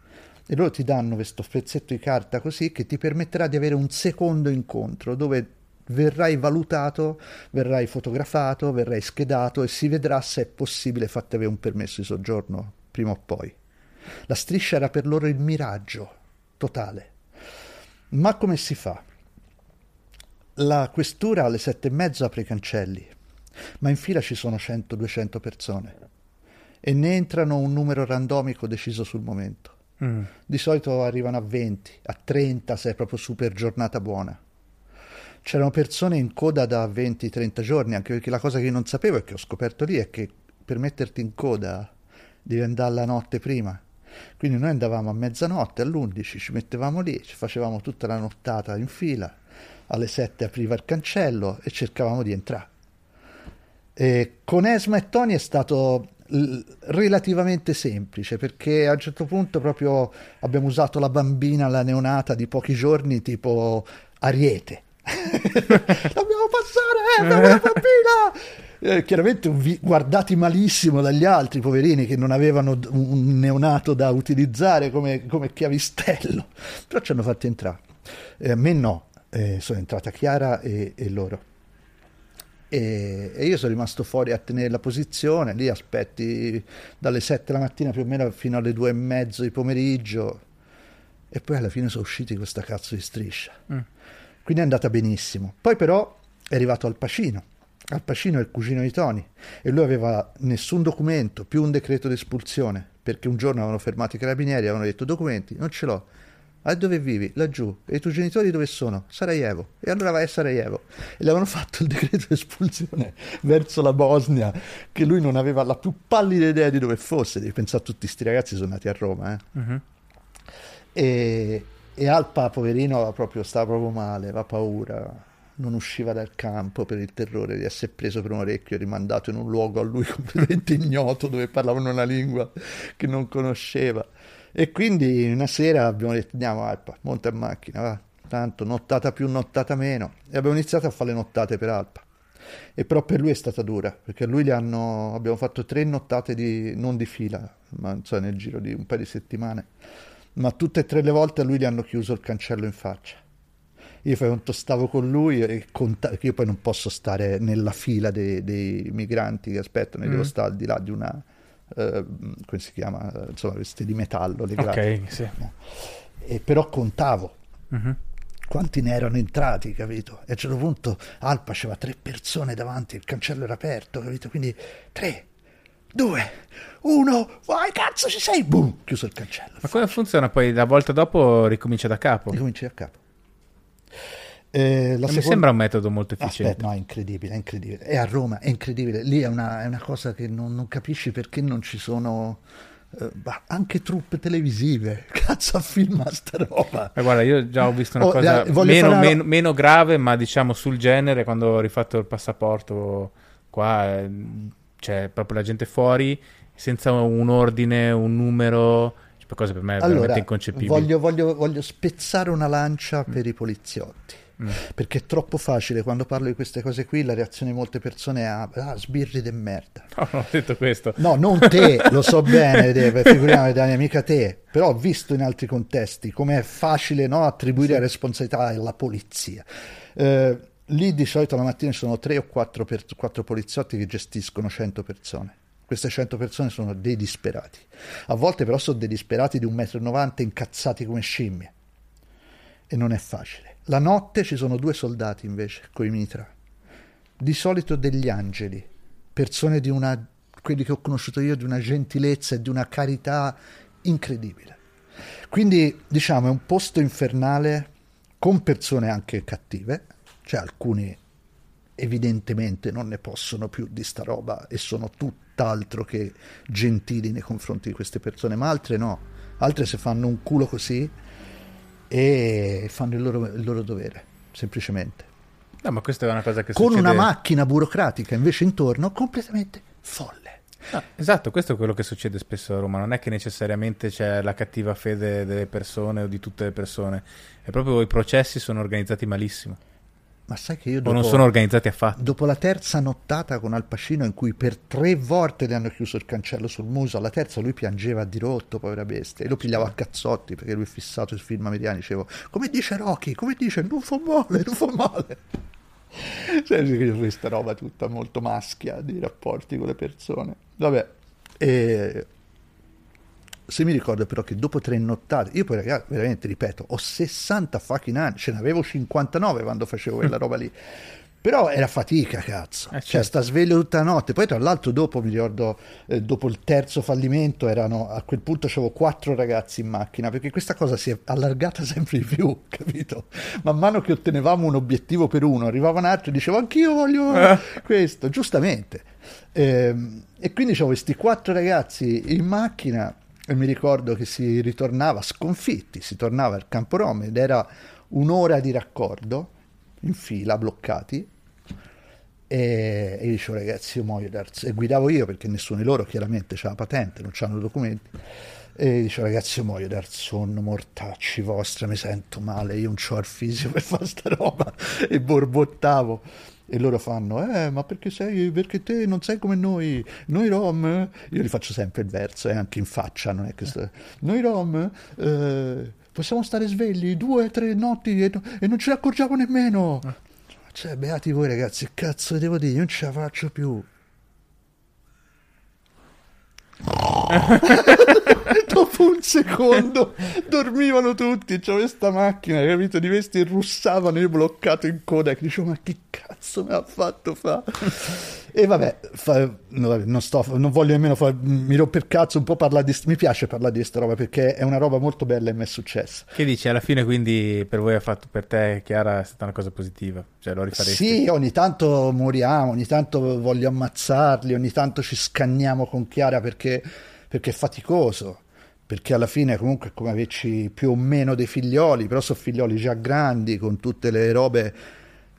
e loro ti danno questo pezzetto di carta così che ti permetterà di avere un secondo incontro dove verrai valutato, verrai fotografato, verrai schedato e si vedrà se è possibile farti avere un permesso di soggiorno prima o poi. La striscia era per loro il miraggio totale. Ma come si fa? La questura alle sette e mezzo apre i cancelli, ma in fila ci sono 100-200 persone e ne entrano un numero randomico deciso sul momento. Mm. Di solito arrivano a 20, a 30 se è proprio super giornata buona. C'erano persone in coda da 20-30 giorni, anche perché la cosa che io non sapevo e che ho scoperto lì è che per metterti in coda devi andare la notte prima. Quindi noi andavamo a mezzanotte, all'11, ci mettevamo lì, ci facevamo tutta la nottata in fila alle 7 apriva il cancello e cercavamo di entrare. E con Esma e Tony è stato relativamente semplice perché a un certo punto proprio abbiamo usato la bambina, la neonata di pochi giorni tipo ariete. Dobbiamo passare, eh, la bambina! Eh, chiaramente vi- guardati malissimo dagli altri poverini che non avevano un neonato da utilizzare come, come chiavistello, però ci hanno fatti entrare. Eh, a me no, eh, sono entrata Chiara e, e loro. E, io sono rimasto fuori a tenere la posizione, lì aspetti dalle 7 la mattina più o meno fino alle 2 e mezzo di pomeriggio e poi alla fine sono usciti questa cazzo di striscia. Mm. Quindi è andata benissimo. Poi però è arrivato al Pacino. Al Pacino è il cugino di Tony e lui aveva nessun documento, più un decreto di espulsione, perché un giorno avevano fermato i carabinieri e avevano detto documenti, non ce l'ho a dove vivi? Laggiù. E i tuoi genitori dove sono? Sarajevo. E allora vai a Sarajevo. E le avevano fatto il decreto di espulsione verso la Bosnia, che lui non aveva la più pallida idea di dove fosse. Devi pensare a tutti questi ragazzi sono nati a Roma. Eh? Uh-huh. E, e, Alpa, poverino, proprio, stava proprio male, aveva paura. Non usciva dal campo per il terrore di essere preso per un orecchio e rimandato in un luogo a lui completamente ignoto, dove parlavano una lingua che non conosceva. E quindi una sera abbiamo detto andiamo Alpa, monta in macchina, va, tanto nottata più, nottata meno. E abbiamo iniziato a fare le nottate per Alpa. E però per lui è stata dura, perché lui hanno, abbiamo fatto tre nottate di, non di fila, ma so, nel giro di un paio di settimane, ma tutte e tre le volte a lui gli hanno chiuso il cancello in faccia. Io fai conto stavo con lui e conta- io poi non posso stare nella fila dei, dei migranti che aspettano, mm. devo stare al di là di una, eh, come si chiama, insomma, queste di metallo legate. Ok, sì. E però contavo. Uh-huh. Quanti ne erano entrati, capito? E a un certo punto Alpa c'aveva tre persone davanti, il cancello era aperto, capito? Quindi tre, due, uno, vai cazzo ci sei, boom, chiuso il cancello. Ma come funziona poi? La volta dopo ricomincia da capo? Ricominci da capo. Eh, la Mi sembra un metodo molto efficiente. Aspetta, no, è incredibile, è incredibile. È a Roma, è incredibile. Lì è una, è una cosa che non, non capisci perché non ci sono eh, anche truppe televisive. Cazzo a filma sta roba. Ma guarda, io già ho visto una Oh, cosa eh, voglio meno, una- meno- meno grave, ma diciamo sul genere, quando ho rifatto il passaporto qua, eh, c'è proprio la gente fuori, senza un ordine, un numero, cioè, cose per me veramente Allora, inconcepibili. voglio, voglio- voglio spezzare una lancia per i poliziotti. Mm. Perché è troppo facile quando parlo di queste cose qui. La reazione di molte persone è: ah, sbirri de merda. No, non ho detto questo. No, non te, lo so bene, te, figuriamoci da mica te, però ho visto in altri contesti come è facile no, attribuire la responsabilità alla polizia. Eh, lì di solito la mattina ci sono tre o quattro, per- quattro poliziotti che gestiscono 100 persone. Queste 100 persone sono dei disperati. A volte però sono dei disperati di 1,90 m incazzati come scimmie. E non è facile. La notte ci sono due soldati invece, coi mitra. Di solito degli angeli, persone di una, quelli che ho conosciuto io, di una gentilezza e di una carità incredibile. Quindi, diciamo, è un posto infernale con persone anche cattive, cioè alcuni evidentemente non ne possono più di sta roba e sono tutt'altro che gentili nei confronti di queste persone, ma altre no, altre si fanno un culo così e fanno il loro, il loro dovere, semplicemente. No, ma questa è una cosa che Con succede... una macchina burocratica invece intorno completamente folle. Ah, esatto, questo è quello che succede spesso a Roma. Non è che necessariamente c'è la cattiva fede delle persone o di tutte le persone, è proprio i processi sono organizzati malissimo. Ma sai che io O dopo, non sono organizzati affatto. dopo la terza nottata con Al Pacino in cui per tre volte le hanno chiuso il cancello sul muso, alla terza lui piangeva a dirotto, povera bestia, e lo pigliavo a cazzotti perché lui è fissato sui film americani, dicevo, come dice Rocky, come dice, non fa male, non fa male. Sai che io questa roba tutta molto maschia di rapporti con le persone. Vabbè, e se mi ricordo però che dopo tre nottate, io poi ragazzi, veramente ripeto, ho 60 fucking anni, ce n'avevo 59 quando facevo quella roba lì. Però era fatica, cazzo. Eh, Cioè, certo. sta sveglio tutta la notte. Poi, tra l'altro, dopo mi ricordo, eh, dopo il terzo fallimento, erano a quel punto avevo quattro ragazzi in macchina perché questa cosa si è allargata sempre di più, capito? Man mano che ottenevamo un obiettivo per uno, arrivava un altro e dicevo anch'io voglio Eh. questo, giustamente. Ehm, e quindi avevo questi quattro ragazzi in macchina e mi ricordo che si ritornava sconfitti, si tornava al Campo Rom ed era un'ora di raccordo in fila, bloccati. E, e dicevo ragazzi io muoio e guidavo io perché nessuno di loro chiaramente c'ha la patente, non c'hanno documenti. E dicevo ragazzi io muoio dal sonno, mortacci vostri, mi sento male, io non c'ho il fisico per fare sta roba. E borbottavo e loro fanno eh ma perché sei perché te non sei come noi? Noi rom eh?" io gli faccio sempre il verso e anche in faccia non è che sto- noi rom eh, possiamo stare svegli due tre notti e, e non ce ne accorgiamo nemmeno. Cioè beati voi ragazzi che cazzo devo dire? Io non ce la faccio più dopo un secondo dormivano tutti c'avevo questa macchina capito? Di questi russavano io bloccato in coda che dicevo ma che cazzo mi ha fatto fa e vabbè, fa- no, vabbè, non, sto, non voglio nemmeno far, mi rompe il cazzo un po' parlare di mi piace parlare di questa roba perché è una roba molto bella e mi è successa Che dici? Alla fine quindi per voi ha fatto, per te Chiara è stata una cosa positiva? Cioè lo rifaresti? Sì, ogni tanto moriamo, ogni tanto voglio ammazzarli, ogni tanto ci scanniamo con Chiara perché, perché è faticoso. Perché alla fine comunque è come averci più o meno dei figlioli, però sono figlioli già grandi, con tutte le robe.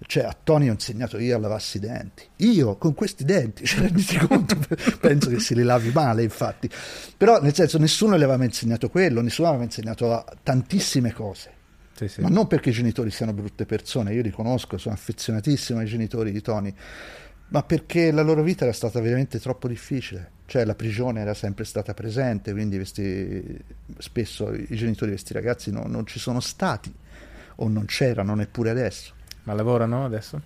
Cioè, a Tony ho insegnato io a lavarsi i denti. Io con questi denti, cioè, renditi conto? Penso che se li lavi male, infatti. Però, nel senso, nessuno le aveva insegnato quello, nessuno aveva insegnato tantissime cose. Sì, sì. Ma non perché i genitori siano brutte persone, io li conosco, sono affezionatissimo ai genitori di Tony, ma perché la loro vita era stata veramente troppo difficile. Cioè la prigione era sempre stata presente, quindi questi, spesso i genitori di questi ragazzi no- non ci sono stati o non c'erano neppure adesso. Ma lavorano adesso?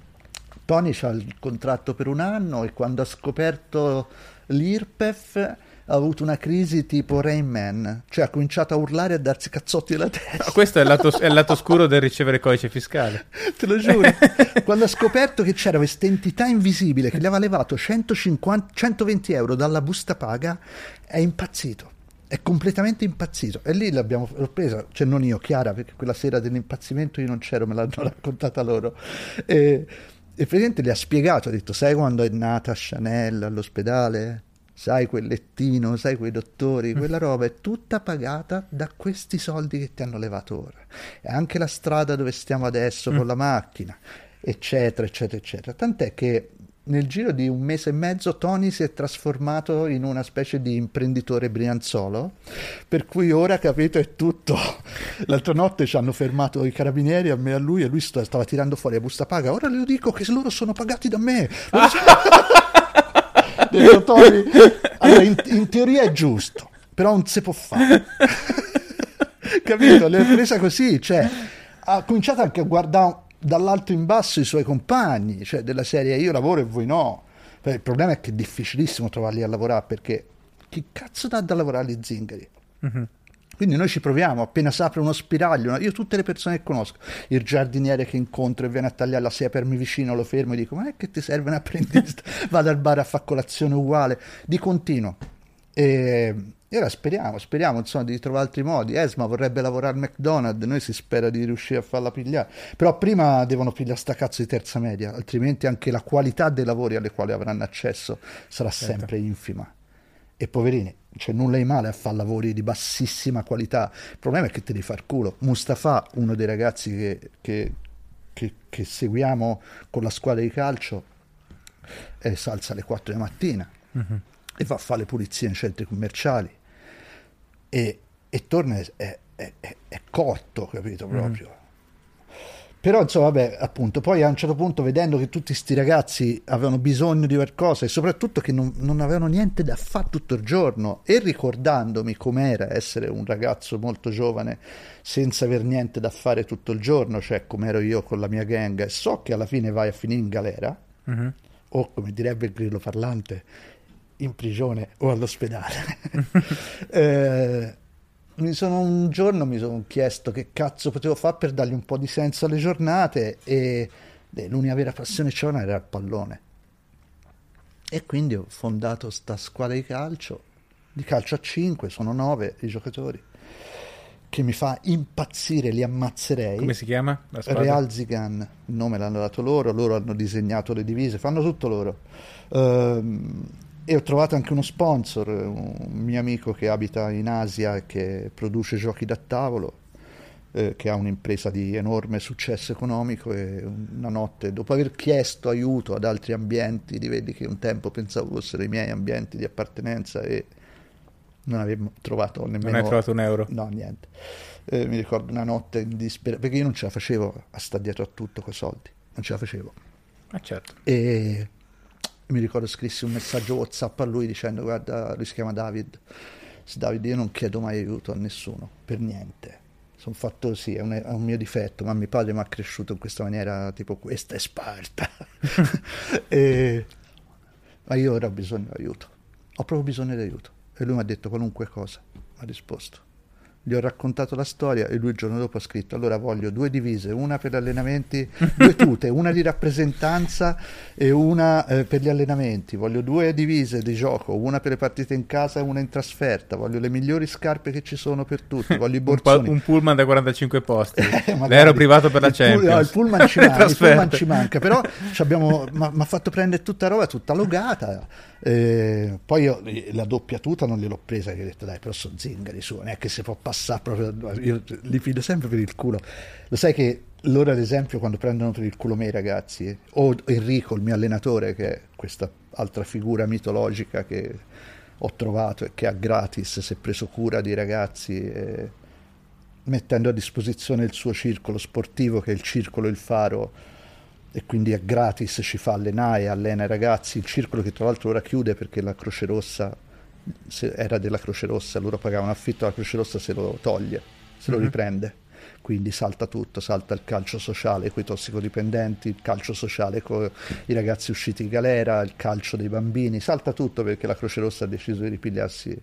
Tony ha il contratto per un anno e quando ha scoperto l'IRPEF ha avuto una crisi tipo Rain Man, cioè ha cominciato a urlare e a darsi cazzotti della testa. No, questo è il, lato, è il lato scuro del ricevere codice fiscale. Te lo giuro. Quando ha scoperto che c'era questa entità invisibile che gli aveva levato 150, 120 euro dalla busta paga, è impazzito. È completamente impazzito. E lì l'abbiamo l'ho presa, cioè non io, Chiara, perché quella sera dell'impazzimento io non c'ero, me l'hanno raccontata loro. E, e praticamente le ha spiegato, ha detto, sai quando è nata Chanel all'ospedale? sai quel lettino, sai quei dottori, mm. quella roba è tutta pagata da questi soldi che ti hanno levato ora. E anche la strada dove stiamo adesso con mm. la macchina, eccetera, eccetera, eccetera. Tant'è che nel giro di un mese e mezzo Tony si è trasformato in una specie di imprenditore brianzolo, per cui ora, capito, è tutto. L'altra notte ci hanno fermato i carabinieri a me e a lui e lui stava tirando fuori la busta paga. Ora le dico che loro sono pagati da me. Ah. detto Tony, allora, in, in, teoria è giusto, però non si può fare. Capito? L'ha presa così, cioè, ha cominciato anche a guardare dall'alto in basso i suoi compagni, cioè della serie io lavoro e voi no. Il problema è che è difficilissimo trovarli a lavorare perché chi cazzo dà da lavorare agli zingari? Mm-hmm. Quindi noi ci proviamo, appena si apre uno spiraglio, io tutte le persone che conosco, il giardiniere che incontro e viene a tagliare la siepermi vicino, lo fermo e dico, ma è che ti serve un apprendista? Vado al bar a fare colazione uguale, di continuo. E, e ora speriamo, speriamo insomma di trovare altri modi. Esma vorrebbe lavorare al McDonald's, noi si spera di riuscire a farla pigliare. Però prima devono pigliare sta cazzo di terza media, altrimenti anche la qualità dei lavori alle quali avranno accesso sarà certo. sempre infima. E poverini, c'è nulla di male a fare lavori di bassissima qualità. Il problema è che te devi far culo. Mustafa, uno dei ragazzi che, che, che, che seguiamo con la squadra di calcio, eh, salza alle 4 di mattina uh-huh. e va a fare le pulizie in centri commerciali e, e torna è, è, è, cotto, capito proprio. Uh-huh. Però insomma, vabbè, appunto, poi a un certo punto vedendo che tutti questi ragazzi avevano bisogno di qualcosa e soprattutto che non, non avevano niente da fare tutto il giorno e ricordandomi com'era essere un ragazzo molto giovane senza aver niente da fare tutto il giorno, cioè come ero io con la mia gang, so che alla fine vai a finire in galera, uh-huh. o come direbbe il grillo parlante, in prigione o all'ospedale. eh, mi sono un giorno mi sono chiesto che cazzo potevo fare per dargli un po' di senso alle giornate e beh, l'unica vera passione che c'era era il pallone. E quindi ho fondato sta squadra di calcio, di calcio a 5, sono 9 i giocatori, che mi fa impazzire, li ammazzerei. Come si chiama? Real Zigan, il nome l'hanno dato loro, loro hanno disegnato le divise, fanno tutto loro. Um, e ho trovato anche uno sponsor, un mio amico che abita in Asia e che produce giochi da tavolo, eh, che ha un'impresa di enorme successo economico e una notte, dopo aver chiesto aiuto ad altri ambienti, di vedi che un tempo pensavo fossero i miei ambienti di appartenenza e non avevo trovato nemmeno... Non hai trovato un euro? No, niente. Eh, mi ricordo una notte in disperazione, perché io non ce la facevo a stare dietro a tutto con i soldi, non ce la facevo. Ah, certo. E mi ricordo scrissi un messaggio whatsapp a lui dicendo guarda lui si chiama David. David io non chiedo mai aiuto a nessuno per niente. Sono fatto così è un, è un mio difetto ma mio padre mi ha cresciuto in questa maniera tipo questa è Sparta. E, ma io ora ho bisogno di aiuto. Ho proprio bisogno di aiuto. E lui mi ha detto qualunque cosa mi ha risposto gli ho raccontato la storia e lui il giorno dopo ha scritto allora voglio due divise, una per gli allenamenti, due tute, una di rappresentanza e una eh, per gli allenamenti, voglio due divise di gioco, una per le partite in casa e una in trasferta, voglio le migliori scarpe che ci sono per tutti, voglio i borsoni. un, pullman da 45 posti, eh, l'aereo privato per la Champions. no, il, pullman ci manca, il pullman ci manca, però mi ha fatto prendere tutta roba, tutta logata. Eh, poi io la doppia tuta non gliel'ho presa, che ho detto dai però sono zingari su, non è che si può passare passare proprio, io li fido sempre per il culo. Lo sai che loro ad esempio quando prendono per il culo me i ragazzi, o Enrico, il mio allenatore, che è questa altra figura mitologica che ho trovato e che ha gratis si è preso cura di ragazzi eh, mettendo a disposizione il suo circolo sportivo che è il circolo Il Faro e quindi è gratis, ci fa allenare, allena i ragazzi, il circolo che tra l'altro ora chiude perché la Croce Rossa era della Croce Rossa, loro pagavano affitto, la Croce Rossa se lo toglie, se lo mm-hmm. riprende. quindi salta tutto, salta il calcio sociale con i tossicodipendenti, il calcio sociale con i ragazzi usciti in galera, il calcio dei bambini, salta tutto perché la Croce Rossa ha deciso di ripigliarsi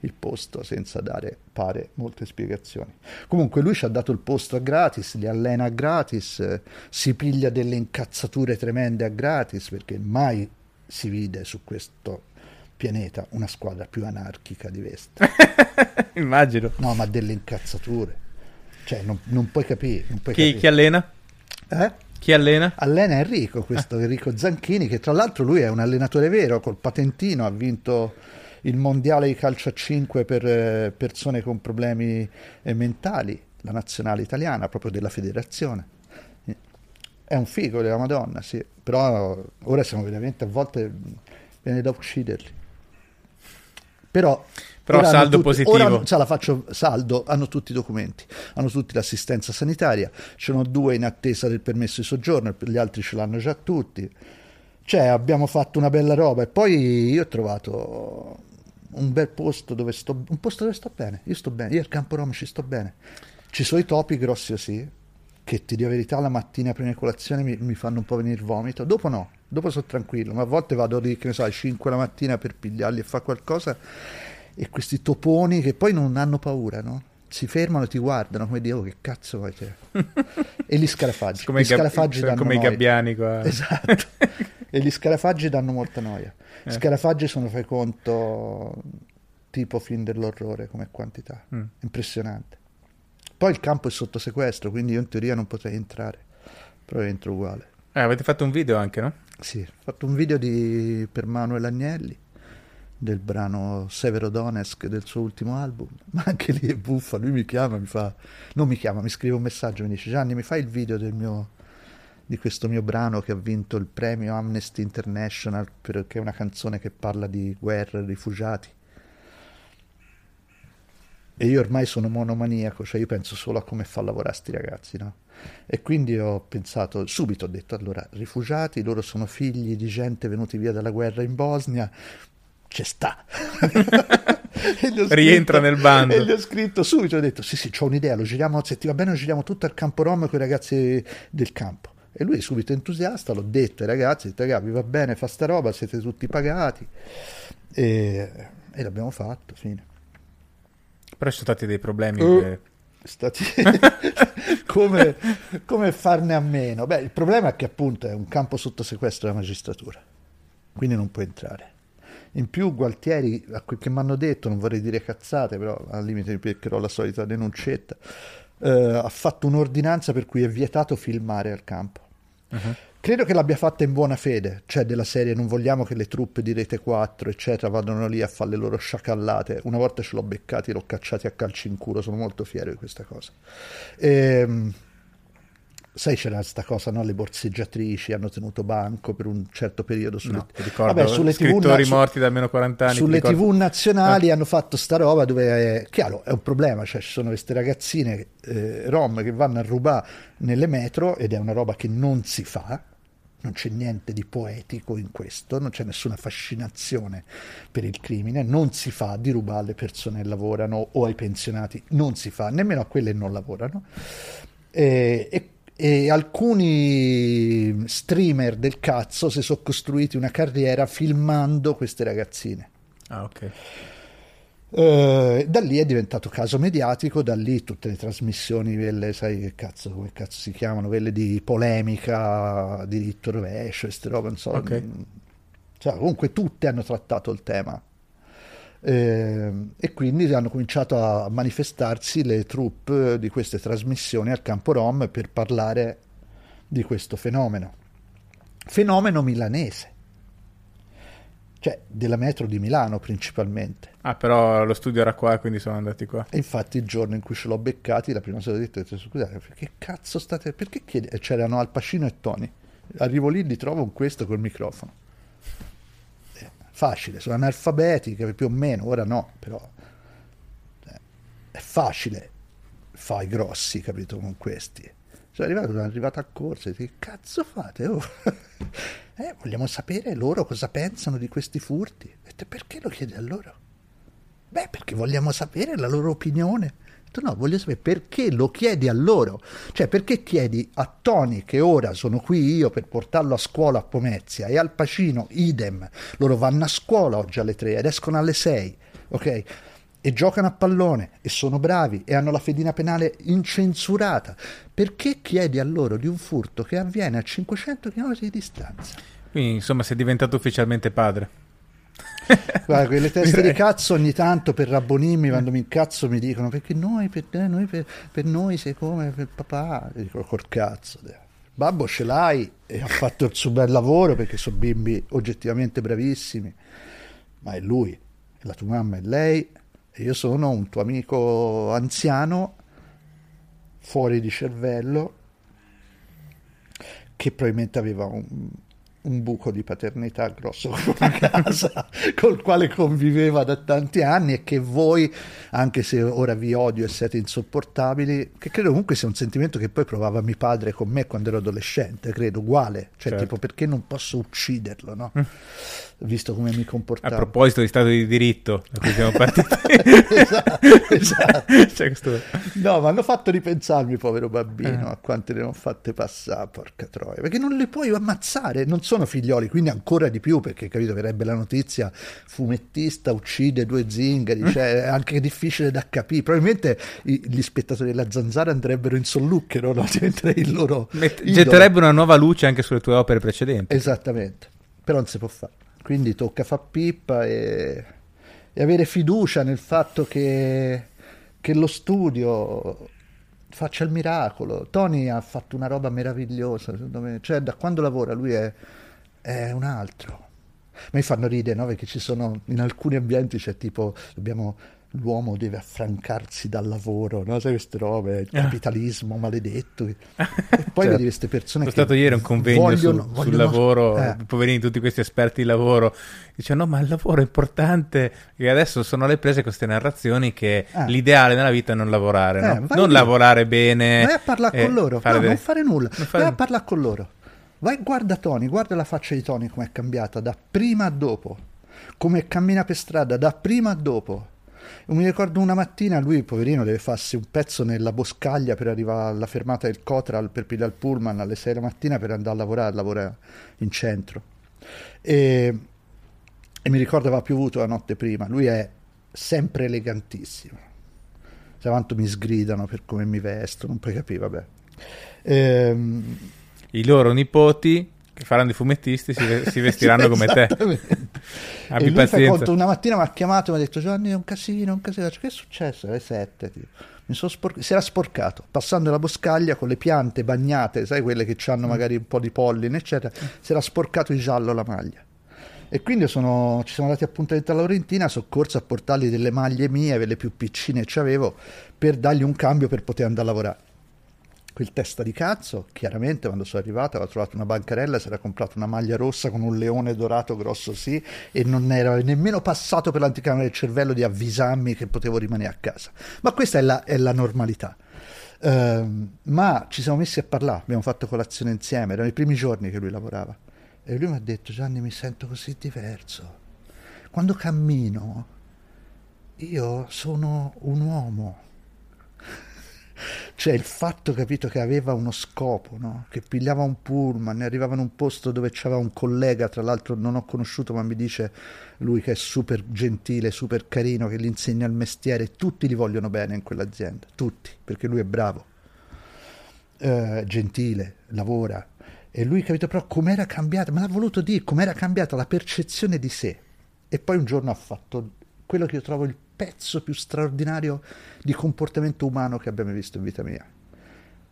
il posto senza dare, pare, molte spiegazioni. Comunque lui ci ha dato il posto a gratis, li allena a gratis, eh, si piglia delle incazzature tremende a gratis perché mai si vide su questo pianeta una squadra più anarchica di Vesta. Immagino. No, ma delle incazzature. Cioè, non, non puoi capire. Non puoi Chi, capire. chi allena? Eh? Chi allena? Allena Enrico, questo Enrico Zanchini, che tra l'altro lui è un allenatore vero, col patentino, ha vinto il mondiale di calcio a 5 per eh, persone con problemi eh, mentali, la nazionale italiana, proprio della federazione. È un figo della Madonna, sì, però ora siamo veramente a volte viene da ucciderli. Però, Però saldo tutti- positivo. Ora ce la faccio saldo, hanno tutti i documenti, hanno tutti l'assistenza sanitaria, ce ne sono due in attesa del permesso di soggiorno, gli altri ce l'hanno già tutti. Cioè, abbiamo fatto una bella roba e poi io ho trovato un bel posto dove sto, un posto dove sto bene, io sto bene, io al Campo Rom ci sto bene. Ci sono i topi grossi così, che ti dico la verità, la mattina prima di colazione mi, mi fanno un po' venire il vomito, dopo no, dopo sono tranquillo, ma a volte vado lì, che ne so, alle 5 la mattina per pigliarli e fare qualcosa e questi toponi che poi non hanno paura, no? Si fermano e ti guardano come Dio, che cazzo vuoi te? e gli scarafaggi. Come, gli i, gab- scarafaggi sono danno come i noia. gabbiani qua. Esatto. e gli scarafaggi danno molta noia. Eh. Scarafaggi sono, fai conto, tipo film dell'orrore come quantità. Mm. Impressionante. Poi il campo è sotto sequestro, quindi io in teoria non potrei entrare, però entro uguale. Eh, avete fatto un video anche, no? Sì, ho fatto un video di, per Manuel Agnelli del brano Severo Donetsk del suo ultimo album, ma anche lì è buffa, lui mi chiama, mi fa, non mi chiama, mi scrive un messaggio, mi dice Gianni mi fai il video del mio, di questo mio brano che ha vinto il premio Amnesty International perché è una canzone che parla di guerra e rifugiati. E io ormai sono monomaniaco, cioè io penso solo a come fa lavorare sti ragazzi, no? E quindi ho pensato, subito ho detto, allora, rifugiati, loro sono figli di gente venuti via dalla guerra in Bosnia, ci sta. Ho Rientra nel bando. E gli ho scritto subito, ho detto, sì sì, ho un'idea, lo giriamo, se ti va bene lo giriamo tutto al campo Rom con i ragazzi del campo. E lui subito entusiasta, l'ho detto ai ragazzi, ho detto, ragazzi, vi va bene, fa sta roba, siete tutti pagati. E, e l'abbiamo fatto, fine. Però ci sono stati dei problemi. Uh. che- Stati... come, come farne a meno? Beh, il problema è che appunto è un campo sotto sequestro della magistratura, quindi non può entrare. In più Gualtieri, a quel che mi hanno detto, non vorrei dire cazzate, però al limite mi beccherò la solita denuncetta, eh, ha fatto un'ordinanza per cui è vietato filmare al campo. Mhm. Credo che l'abbia fatta in buona fede, cioè della serie non vogliamo che le truppe di Rete 4, eccetera, vadano lì a fare le loro sciacallate. Una volta ce l'ho beccati, l'ho cacciati a calci in culo, sono molto fiero di questa cosa. Ehm, sai c'era questa cosa, no? Le borseggiatrici hanno tenuto banco per un certo periodo sulle, No, ricordo, Vabbè, sulle TV scrittori su- morti da almeno 40 anni. sulle tv nazionali hanno fatto sta roba dove è chiaro è un problema cioè ci sono queste ragazzine eh, rom che vanno a rubare nelle metro ed è una roba che non si fa non c'è niente di poetico in questo non c'è nessuna fascinazione per il crimine non si fa di rubare alle persone che lavorano o ai pensionati non si fa nemmeno a quelle che non lavorano e, e- e alcuni streamer del cazzo si sono costruiti una carriera filmando queste ragazzine Ah, ok. eh, da lì è diventato caso mediatico, da lì tutte le trasmissioni, quelle, sai che cazzo, come cazzo si chiamano, quelle di polemica, diritto rovescio, queste robe, non so. Ok. Cioè, comunque tutte hanno trattato il tema. Eh, e quindi hanno cominciato a manifestarsi le troupe di queste trasmissioni al campo Rom per parlare di questo fenomeno. Fenomeno milanese, cioè della metro di Milano principalmente. Ah, però lo studio era qua, quindi sono andati qua. E infatti il giorno in cui ce l'ho beccati, la prima cosa che ho detto scusate, perché cazzo state... Perché chiedi... e C'erano Al Pacino e Tony. Arrivo lì, li trovo con questo col microfono. Facile, sono analfabeti, che più o meno, ora no, però... eh, È facile fai grossi, capito, con questi. Sono arrivato, sono arrivato a corsa, e che cazzo fate? oh?" Eh, vogliamo sapere loro cosa pensano di questi furti. Ho detto, perché lo chiedi a loro? Beh, perché vogliamo sapere la loro opinione. No, voglio sapere perché lo chiedi a loro. Cioè, perché chiedi a Tony, che ora sono qui io per portarlo a scuola a Pomezia, e al Pacino, idem. Loro vanno a scuola oggi alle 3 ed escono alle 6, ok? E giocano a pallone e sono bravi e hanno la fedina penale incensurata. Perché chiedi a loro di un furto che avviene a 500 km di distanza? Quindi, insomma, sei diventato ufficialmente padre. Guarda, quelle teste di cazzo ogni tanto per rabbonirmi quando mi incazzo mi dicono perché noi per, noi, per, per noi sei come per papà. E dico col cazzo. Babbo ce l'hai e ha fatto il suo bel lavoro perché sono bimbi oggettivamente bravissimi, ma è lui, la tua mamma è lei e io sono un tuo amico anziano fuori di cervello che probabilmente aveva un, un buco di paternità grosso come una casa col quale conviveva da tanti anni e che voi, anche se ora vi odio e siete insopportabili, che credo comunque sia un sentimento che poi provava mio padre con me quando ero adolescente, credo, uguale, cioè certo. tipo perché non posso ucciderlo, no? Mm visto come mi comportavo. A proposito di Stato di diritto, da cui siamo partiti. esatto, esatto. Cioè, questo... No, ma hanno fatto ripensarmi, povero bambino, eh. a quante ne ho fatte passare, porca troia, perché non le puoi ammazzare, non sono figlioli, quindi ancora di più, perché capito, verrebbe la notizia, fumettista uccide due zingari, cioè è anche difficile da capire, probabilmente gli spettatori della zanzara andrebbero in sollucchero, no? diventerei il loro... Met- getterebbe una nuova luce anche sulle tue opere precedenti. Esattamente, però non si può fare. Quindi tocca far pippa e, e avere fiducia nel fatto che, che lo studio faccia il miracolo. Tony ha fatto una roba meravigliosa, secondo me. Cioè, da quando lavora lui è, è un altro. Mi fanno ridere, no? Perché ci sono in alcuni ambienti c'è tipo dobbiamo l'uomo deve affrancarsi dal lavoro, no? Sai queste robe, il ah. capitalismo maledetto. E poi certo. vedi queste persone Sono stato ieri a un convegno vogliono, su, vogliono... sul lavoro, eh. poverini tutti questi esperti di lavoro, dicono no ma il lavoro è importante, e adesso sono le prese queste narrazioni che eh. l'ideale nella vita è non lavorare, no? eh, non lavorare bene. Vai a parlare con loro, no, de... non fare nulla, non fare... vai a parlare con loro. Vai, guarda Tony, guarda la faccia di Tony come è cambiata da prima a dopo, come cammina per strada da prima a dopo mi ricordo una mattina lui, poverino, deve farsi un pezzo nella boscaglia per arrivare alla fermata del Cotral per pigliare il pullman alle 6 la mattina per andare a lavorare, lavora in centro. E, e mi ricordo aveva piovuto la notte prima, lui è sempre elegantissimo. Se quanto mi sgridano per come mi vesto, non puoi capire, vabbè. Ehm, I loro nipoti che faranno i fumettisti si, si vestiranno come te. Abbi e lui conto, una mattina mi ha chiamato e mi ha detto Giovanni è un casino, un casino. Che è successo? Alle sette. Spor- si era sporcato, passando la boscaglia con le piante bagnate, sai quelle che hanno mm. magari un po' di polline, eccetera, si era sporcato di giallo la maglia. E quindi sono, ci siamo dati appuntamento a Laurentina, sono corso a portargli delle maglie mie, quelle più piccine che avevo, per dargli un cambio per poter andare a lavorare quel testa di cazzo, chiaramente quando sono arrivato aveva trovato una bancarella, si era comprato una maglia rossa con un leone dorato grosso sì e non era nemmeno passato per l'anticamera del cervello di avvisarmi che potevo rimanere a casa. Ma questa è la, è la normalità. Uh, ma ci siamo messi a parlare, abbiamo fatto colazione insieme, erano i primi giorni che lui lavorava e lui mi ha detto Gianni mi sento così diverso. Quando cammino io sono un uomo cioè il fatto, capito, che aveva uno scopo, no? che pigliava un pullman, arrivava in un posto dove c'era un collega, tra l'altro non ho conosciuto, ma mi dice lui che è super gentile, super carino, che gli insegna il mestiere, tutti gli vogliono bene in quell'azienda, tutti, perché lui è bravo, eh, gentile, lavora. E lui, capito, però com'era cambiata, me l'ha voluto dire, com'era cambiata la percezione di sé. E poi un giorno ha fatto quello che io trovo il pezzo più straordinario di comportamento umano che abbiamo visto in vita mia.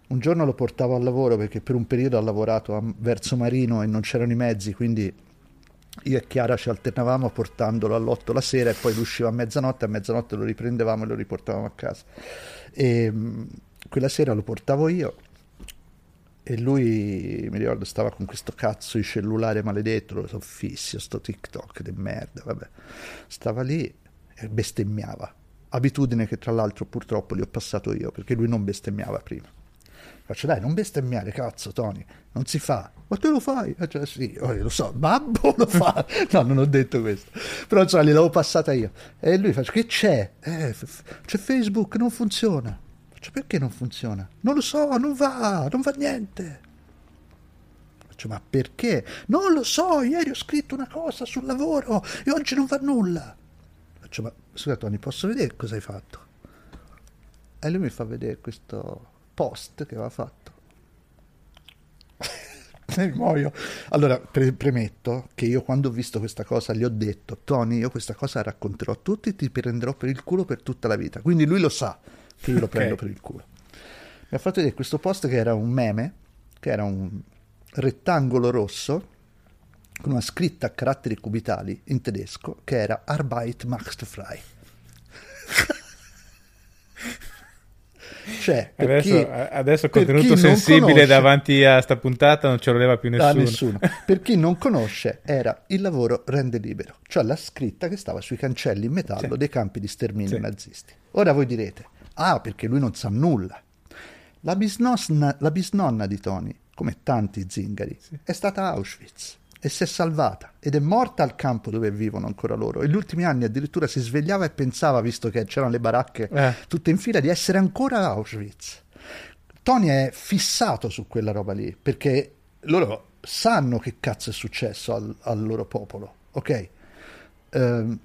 Un giorno lo portavo al lavoro perché per un periodo ho lavorato a, verso Marino e non c'erano i mezzi, quindi io e Chiara ci alternavamo portandolo all'otto la sera e poi usciva a mezzanotte, a mezzanotte lo riprendevamo e lo riportavamo a casa. E quella sera lo portavo io e lui, mi ricordo, stava con questo cazzo di cellulare maledetto, lo so fissi, sto TikTok di merda, vabbè. Stava lì e bestemmiava. Abitudine che tra l'altro purtroppo gli ho passato io, perché lui non bestemmiava prima. Faccio dai, non bestemmiare, cazzo, Tony, non si fa. Ma te lo fai? Eh, cioè, sì, oh, lo so, babbo lo fa. No, non ho detto questo. Però insomma, gliel'avevo passata io. E lui fa, che c'è? Eh, c'è Facebook, non funziona. Faccio, perché non funziona? Non lo so, non va, non va niente. Faccio, ma perché? Non lo so, ieri ho scritto una cosa sul lavoro e oggi non va nulla. Faccio, ma scusa Tony, posso vedere cosa hai fatto? E lui mi fa vedere questo post che aveva fatto. muoio. Allora, pre- premetto che io quando ho visto questa cosa gli ho detto, Tony, io questa cosa la racconterò a tutti e ti prenderò per il culo per tutta la vita. Quindi lui lo sa che io lo prendo okay. per il culo. Mi ha fatto vedere questo post che era un meme, che era un rettangolo rosso con una scritta a caratteri cubitali in tedesco che era Arbeit macht frei. Cioè, adesso, chi, adesso contenuto sensibile conosce, davanti a sta puntata non ce lo leva più nessuno. nessuno. per chi non conosce, era il lavoro rende libero, cioè la scritta che stava sui cancelli in metallo sì. dei campi di sterminio sì. nazisti. Ora voi direte, ah, perché lui non sa nulla. La bisnonna, la bisnonna di Tony, come tanti zingari, sì. è stata Auschwitz e si è salvata ed è morta al campo dove vivono ancora loro. E negli ultimi anni addirittura si svegliava e pensava, visto che c'erano le baracche eh. tutte in fila, di essere ancora a Auschwitz. Tony è fissato su quella roba lì perché loro sanno che cazzo è successo al, al loro popolo, ok? Uh,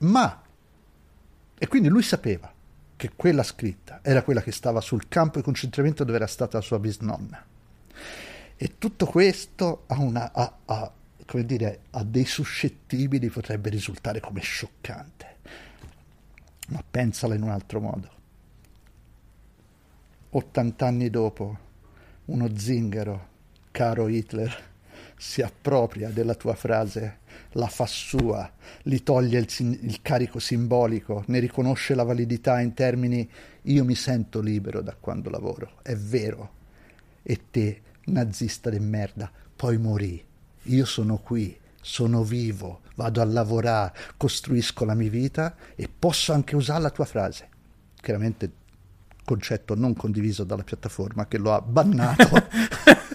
ma, e quindi lui sapeva che quella scritta era quella che stava sul campo di concentramento dove era stata la sua bisnonna e tutto questo a, una, a, a, dire, a dei suscettibili potrebbe risultare come scioccante. Ma pensala in un altro modo. 80 anni dopo, uno zingaro, caro Hitler, si appropria della tua frase, la fa sua, gli toglie il, il, carico simbolico, ne riconosce la validità in termini io mi sento libero da quando lavoro, è vero, e te nazista di merda, poi morì. Io sono qui, sono vivo, vado a lavorare, costruisco la mia vita e posso anche usare la tua frase. Chiaramente concetto non condiviso dalla piattaforma che lo ha bannato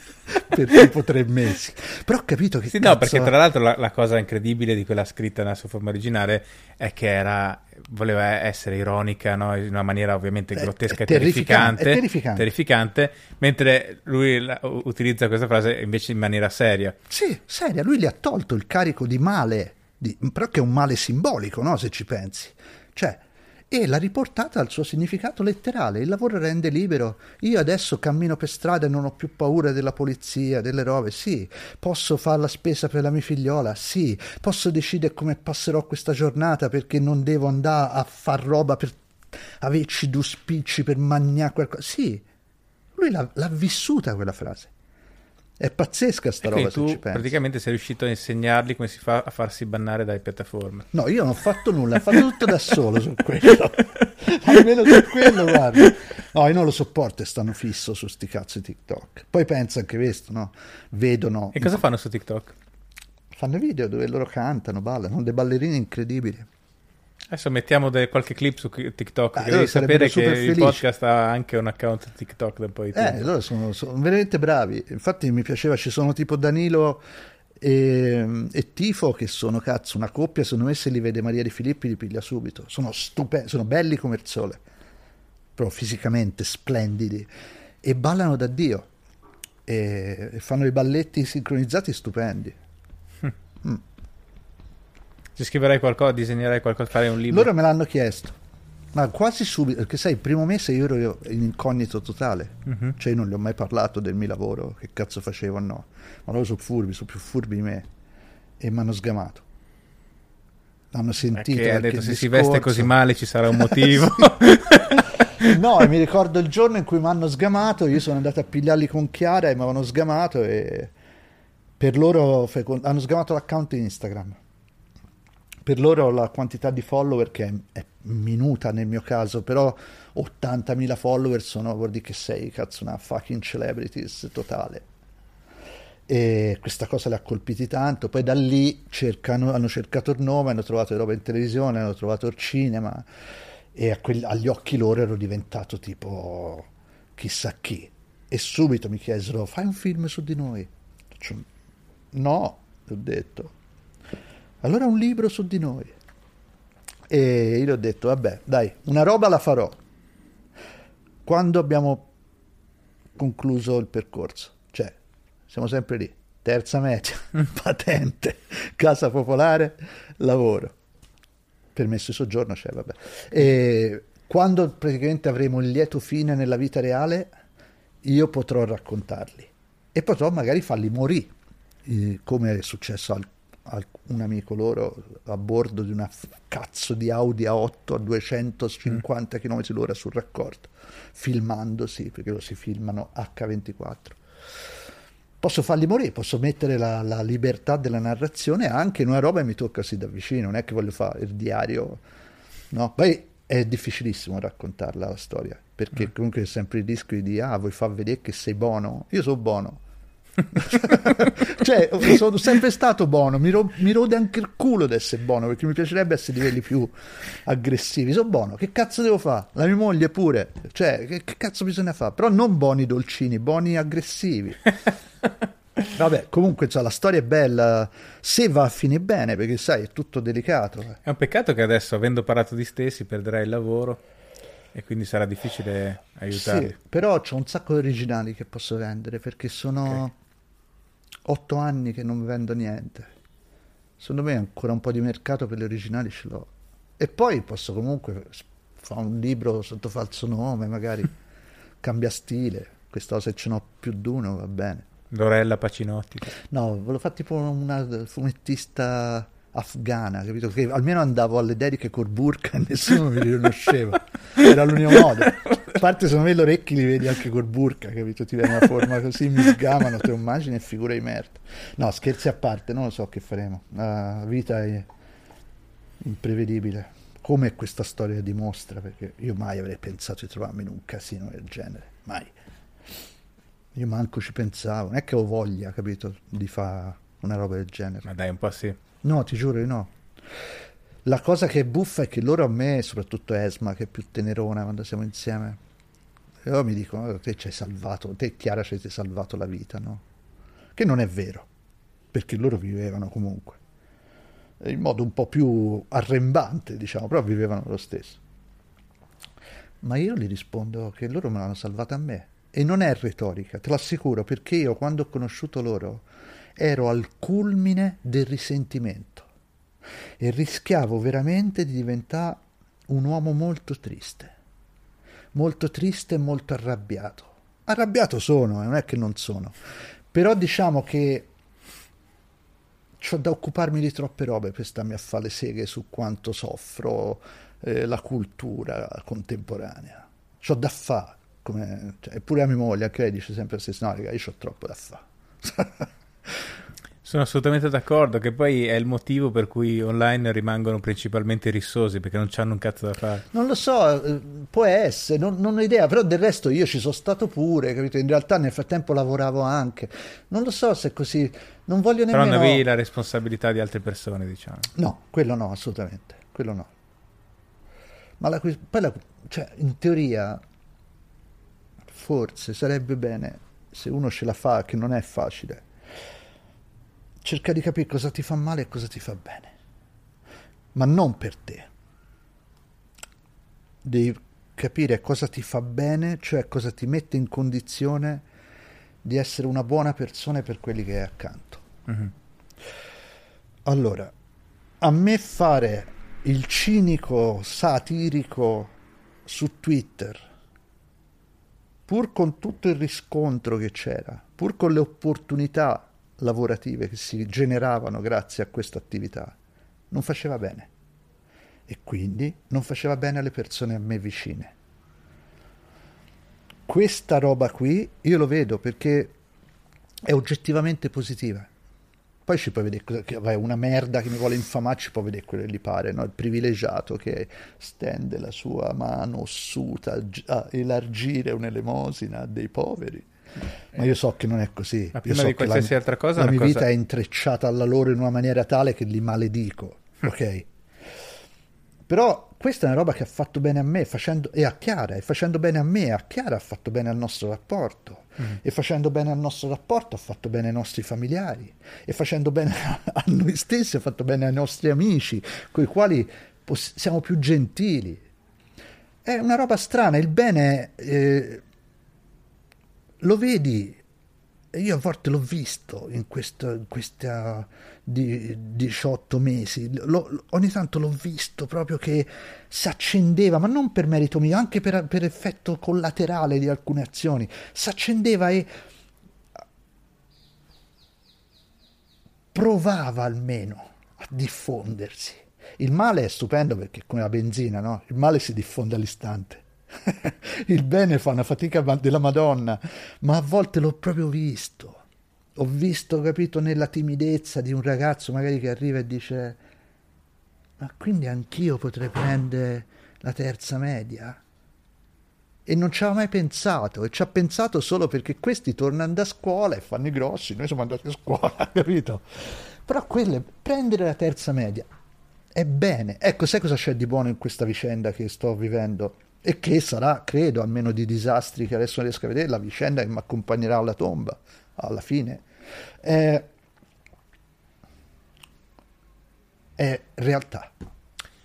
per tipo tre mesi. Però ho capito che... Sì, no, perché tra l'altro la, la, cosa incredibile di quella scritta nella sua forma originale è che era, voleva essere ironica, no? in una maniera ovviamente grottesca e terrificante, terrificante. terrificante, mentre lui la, utilizza questa frase invece in maniera seria. Sì, seria, lui gli ha tolto il carico di male, di, però che è un male simbolico, no? se ci pensi. Cioè, e l'ha riportata al suo significato letterale. Il lavoro rende libero. Io adesso cammino per strada e non ho più paura della polizia, delle robe. Sì, posso fare la spesa per la mia figliola. Sì, posso decidere come passerò questa giornata perché non devo andare a far roba per averci due spicci per mangiare qualcosa. Sì, lui l'ha, l'ha vissuta quella frase. È pazzesca sta roba tu se praticamente sei riuscito a insegnargli come si fa a farsi bannare dalle piattaforme. No, io non ho fatto nulla, ho fatto tutto da solo su quello. Almeno su quello, guarda. No, io non lo sopporto e stanno fisso su sti cazzo di TikTok. Poi pensa anche questo, no? Vedono... E cosa fanno su TikTok? Fanno video dove loro cantano, ballano, dei ballerini incredibili. Adesso mettiamo de- qualche clip su TikTok. Ah, devi sapere che felici. il podcast ha anche un account TikTok da un po' di tempo. Eh, loro sono, sono, veramente bravi. Infatti, mi piaceva, ci sono tipo Danilo e, e, Tifo che sono cazzo una coppia. Secondo me, se li vede Maria Di Filippi, li piglia subito. Sono stupendi, sono belli come il sole, però fisicamente splendidi e ballano da Dio e, e fanno i balletti sincronizzati stupendi. mm. Ci scriverai qualcosa, disegnerai qualcosa, farei un libro? Loro me l'hanno chiesto, ma quasi subito, perché sai, il primo mese io ero in incognito totale, uh-huh. cioè io non gli ho mai parlato del mio lavoro, che cazzo facevo o no, ma loro sono furbi, sono più furbi di me, e mi hanno sgamato. L'hanno sentito. Perché ha detto se si veste così male ci sarà un motivo. no, e mi ricordo il giorno in cui mi hanno sgamato, io sono andato a pigliarli con Chiara e mi avevano sgamato e per loro hanno sgamato l'account Instagram per loro la quantità di follower che è, è minuta nel mio caso, però 80.000 follower sono, vuol dire che sei, cazzo, una fucking celebrities totale. E questa cosa li ha colpiti tanto, poi da lì cercano, hanno cercato il nome, hanno trovato roba in televisione, hanno trovato il cinema e quelli, agli occhi loro ero diventato tipo chissà chi. E subito mi chiesero, fai un film su di noi? Faccio, no, ho detto. Allora un libro su di noi. E io ho detto, vabbè, dai, una roba la farò. Quando abbiamo concluso il percorso, cioè, siamo sempre lì, terza media, patente, casa popolare, lavoro. Permesso di soggiorno c'è, vabbè. E quando praticamente avremo il lieto fine nella vita reale, io potrò raccontarli e potrò magari farli morire, eh, come è successo al un amico loro a bordo di una cazzo di Audi A8 a 250 mm. km l'ora sul raccordo, filmandosi, perché lo si filmano H24. Posso farli morire, posso mettere la, la libertà della narrazione anche in una roba che mi tocca così da vicino, non è che voglio fare il diario, no? Poi è difficilissimo raccontarla la storia, perché mm. comunque c'è sempre il rischio di ah, vuoi far vedere che sei buono? Io sono buono, cioè, sono sempre stato buono, mi, ro- mi, rode anche il culo di essere buono, perché mi piacerebbe essere livelli più aggressivi. Sono buono, che cazzo devo fare? La mia moglie pure, cioè, che, che cazzo bisogna fare? Però non buoni dolcini, buoni aggressivi. Vabbè, comunque cioè, la storia è bella se va a finire bene, perché sai, è tutto delicato. È un peccato che adesso, avendo parlato di stessi, perderai il lavoro e quindi sarà difficile aiutarli. Sì, però ho un sacco di originali che posso vendere perché sono okay otto anni che non vendo niente. Secondo me ancora un po' di mercato per le originali ce l'ho. E poi posso comunque fare un libro sotto falso nome, magari cambia stile. Questa cosa se ce n'ho più di uno va bene. Lorella Pacinotti. No, volevo fare tipo una fumettista afghana, capito? Che almeno andavo alle dediche col burka e nessuno mi riconosceva. Era l'unico modo. A parte secondo me gli orecchi li vedi anche col burka, capito? Ti viene una forma così, mi sgamano, te immagini e figura di merda. No, scherzi a parte, non lo so che faremo. La vita è imprevedibile. Come questa storia dimostra, perché io mai avrei pensato di trovarmi in un casino del genere, mai. Io manco ci pensavo, non è che ho voglia, capito, di fare una roba del genere. Ma dai, un po' sì. No, ti giuro di no. La cosa che è buffa è che loro a me, soprattutto Esma, che è più tenerona quando siamo insieme, io mi dicono, oh, te ci hai salvato, te Chiara ci avete salvato la vita, no? Che non è vero, perché loro vivevano comunque, in modo un po' più arrembante, diciamo, però vivevano lo stesso. Ma io gli rispondo che loro me l'hanno salvata a me. E non è retorica, te lo assicuro, perché io quando ho conosciuto loro ero al culmine del risentimento e rischiavo veramente di diventare un uomo molto triste, molto triste e molto arrabbiato. Arrabbiato sono, eh, non è che non sono, però diciamo che ho da occuparmi di troppe robe per starmi a fare le seghe su quanto soffro eh, la cultura contemporanea. C'ho da fare, cioè, eppure a mia moglie, anche lei dice sempre stessa, no, io ho troppo da fare. Sono assolutamente d'accordo, che poi è il motivo per cui online rimangono principalmente rissosi, perché non hanno un cazzo da fare. Non lo so, eh, può essere, non, non, ho idea, però del resto io ci sono stato pure, capito? In realtà nel frattempo lavoravo anche. Non lo so se è così, non voglio nemmeno... Però non avevi la responsabilità di altre persone, diciamo. No, quello no, assolutamente, quello no. Ma la, poi la, cioè, in teoria, forse sarebbe bene, se uno ce la fa, che non è facile, cerca di capire cosa ti fa male e cosa ti fa bene, ma non per te. Devi capire cosa ti fa bene, cioè cosa ti mette in condizione di essere una buona persona per quelli che hai accanto. Uh-huh. Allora, a me fare il cinico satirico su Twitter, pur con tutto il riscontro che c'era, pur con le opportunità lavorative che si generavano grazie a questa attività non faceva bene e quindi non faceva bene alle persone a me vicine. Questa roba qui io lo vedo perché è oggettivamente positiva. Poi ci puoi vedere che vai, una merda che mi vuole infamare, ci può vedere quello che gli pare, no? il privilegiato che stende la sua mano ossuta a elargire un'elemosina dei poveri ma io so che non è così. Ma prima so di qualsiasi la, altra cosa, la mia cosa... vita è intrecciata alla loro in una maniera tale che li maledico, ok? Però questa è una roba che ha fatto bene a me facendo, e a Chiara, e facendo bene a me, a Chiara ha fatto bene al nostro rapporto, mm. e facendo bene al nostro rapporto ha fatto bene ai nostri familiari, e facendo bene a noi stessi ha fatto bene ai nostri amici, con i quali poss- siamo più gentili. È una roba strana, il bene eh, lo vedi io a volte l'ho visto in questi 18 mesi, lo, ogni tanto l'ho visto proprio che si accendeva, ma non per merito mio, anche per, per effetto collaterale di alcune azioni, si accendeva e provava almeno a diffondersi. Il male è stupendo perché come la benzina, no? Il male si diffonde all'istante. il bene fa una fatica della Madonna, ma a volte l'ho proprio visto. Ho visto, capito, nella timidezza di un ragazzo magari che arriva e dice ma quindi anch'io potrei prendere la terza media? E non ci aveva mai pensato, e ci ha pensato solo perché questi tornano da scuola e fanno i grossi, noi siamo andati a scuola, capito? Però quelle, prendere la terza media è bene. Ecco, sai cosa c'è di buono in questa vicenda che sto vivendo? E che sarà, credo, a meno di disastri che adesso non riesco a vedere, la vicenda che mi accompagnerà alla tomba, alla fine. È, è realtà.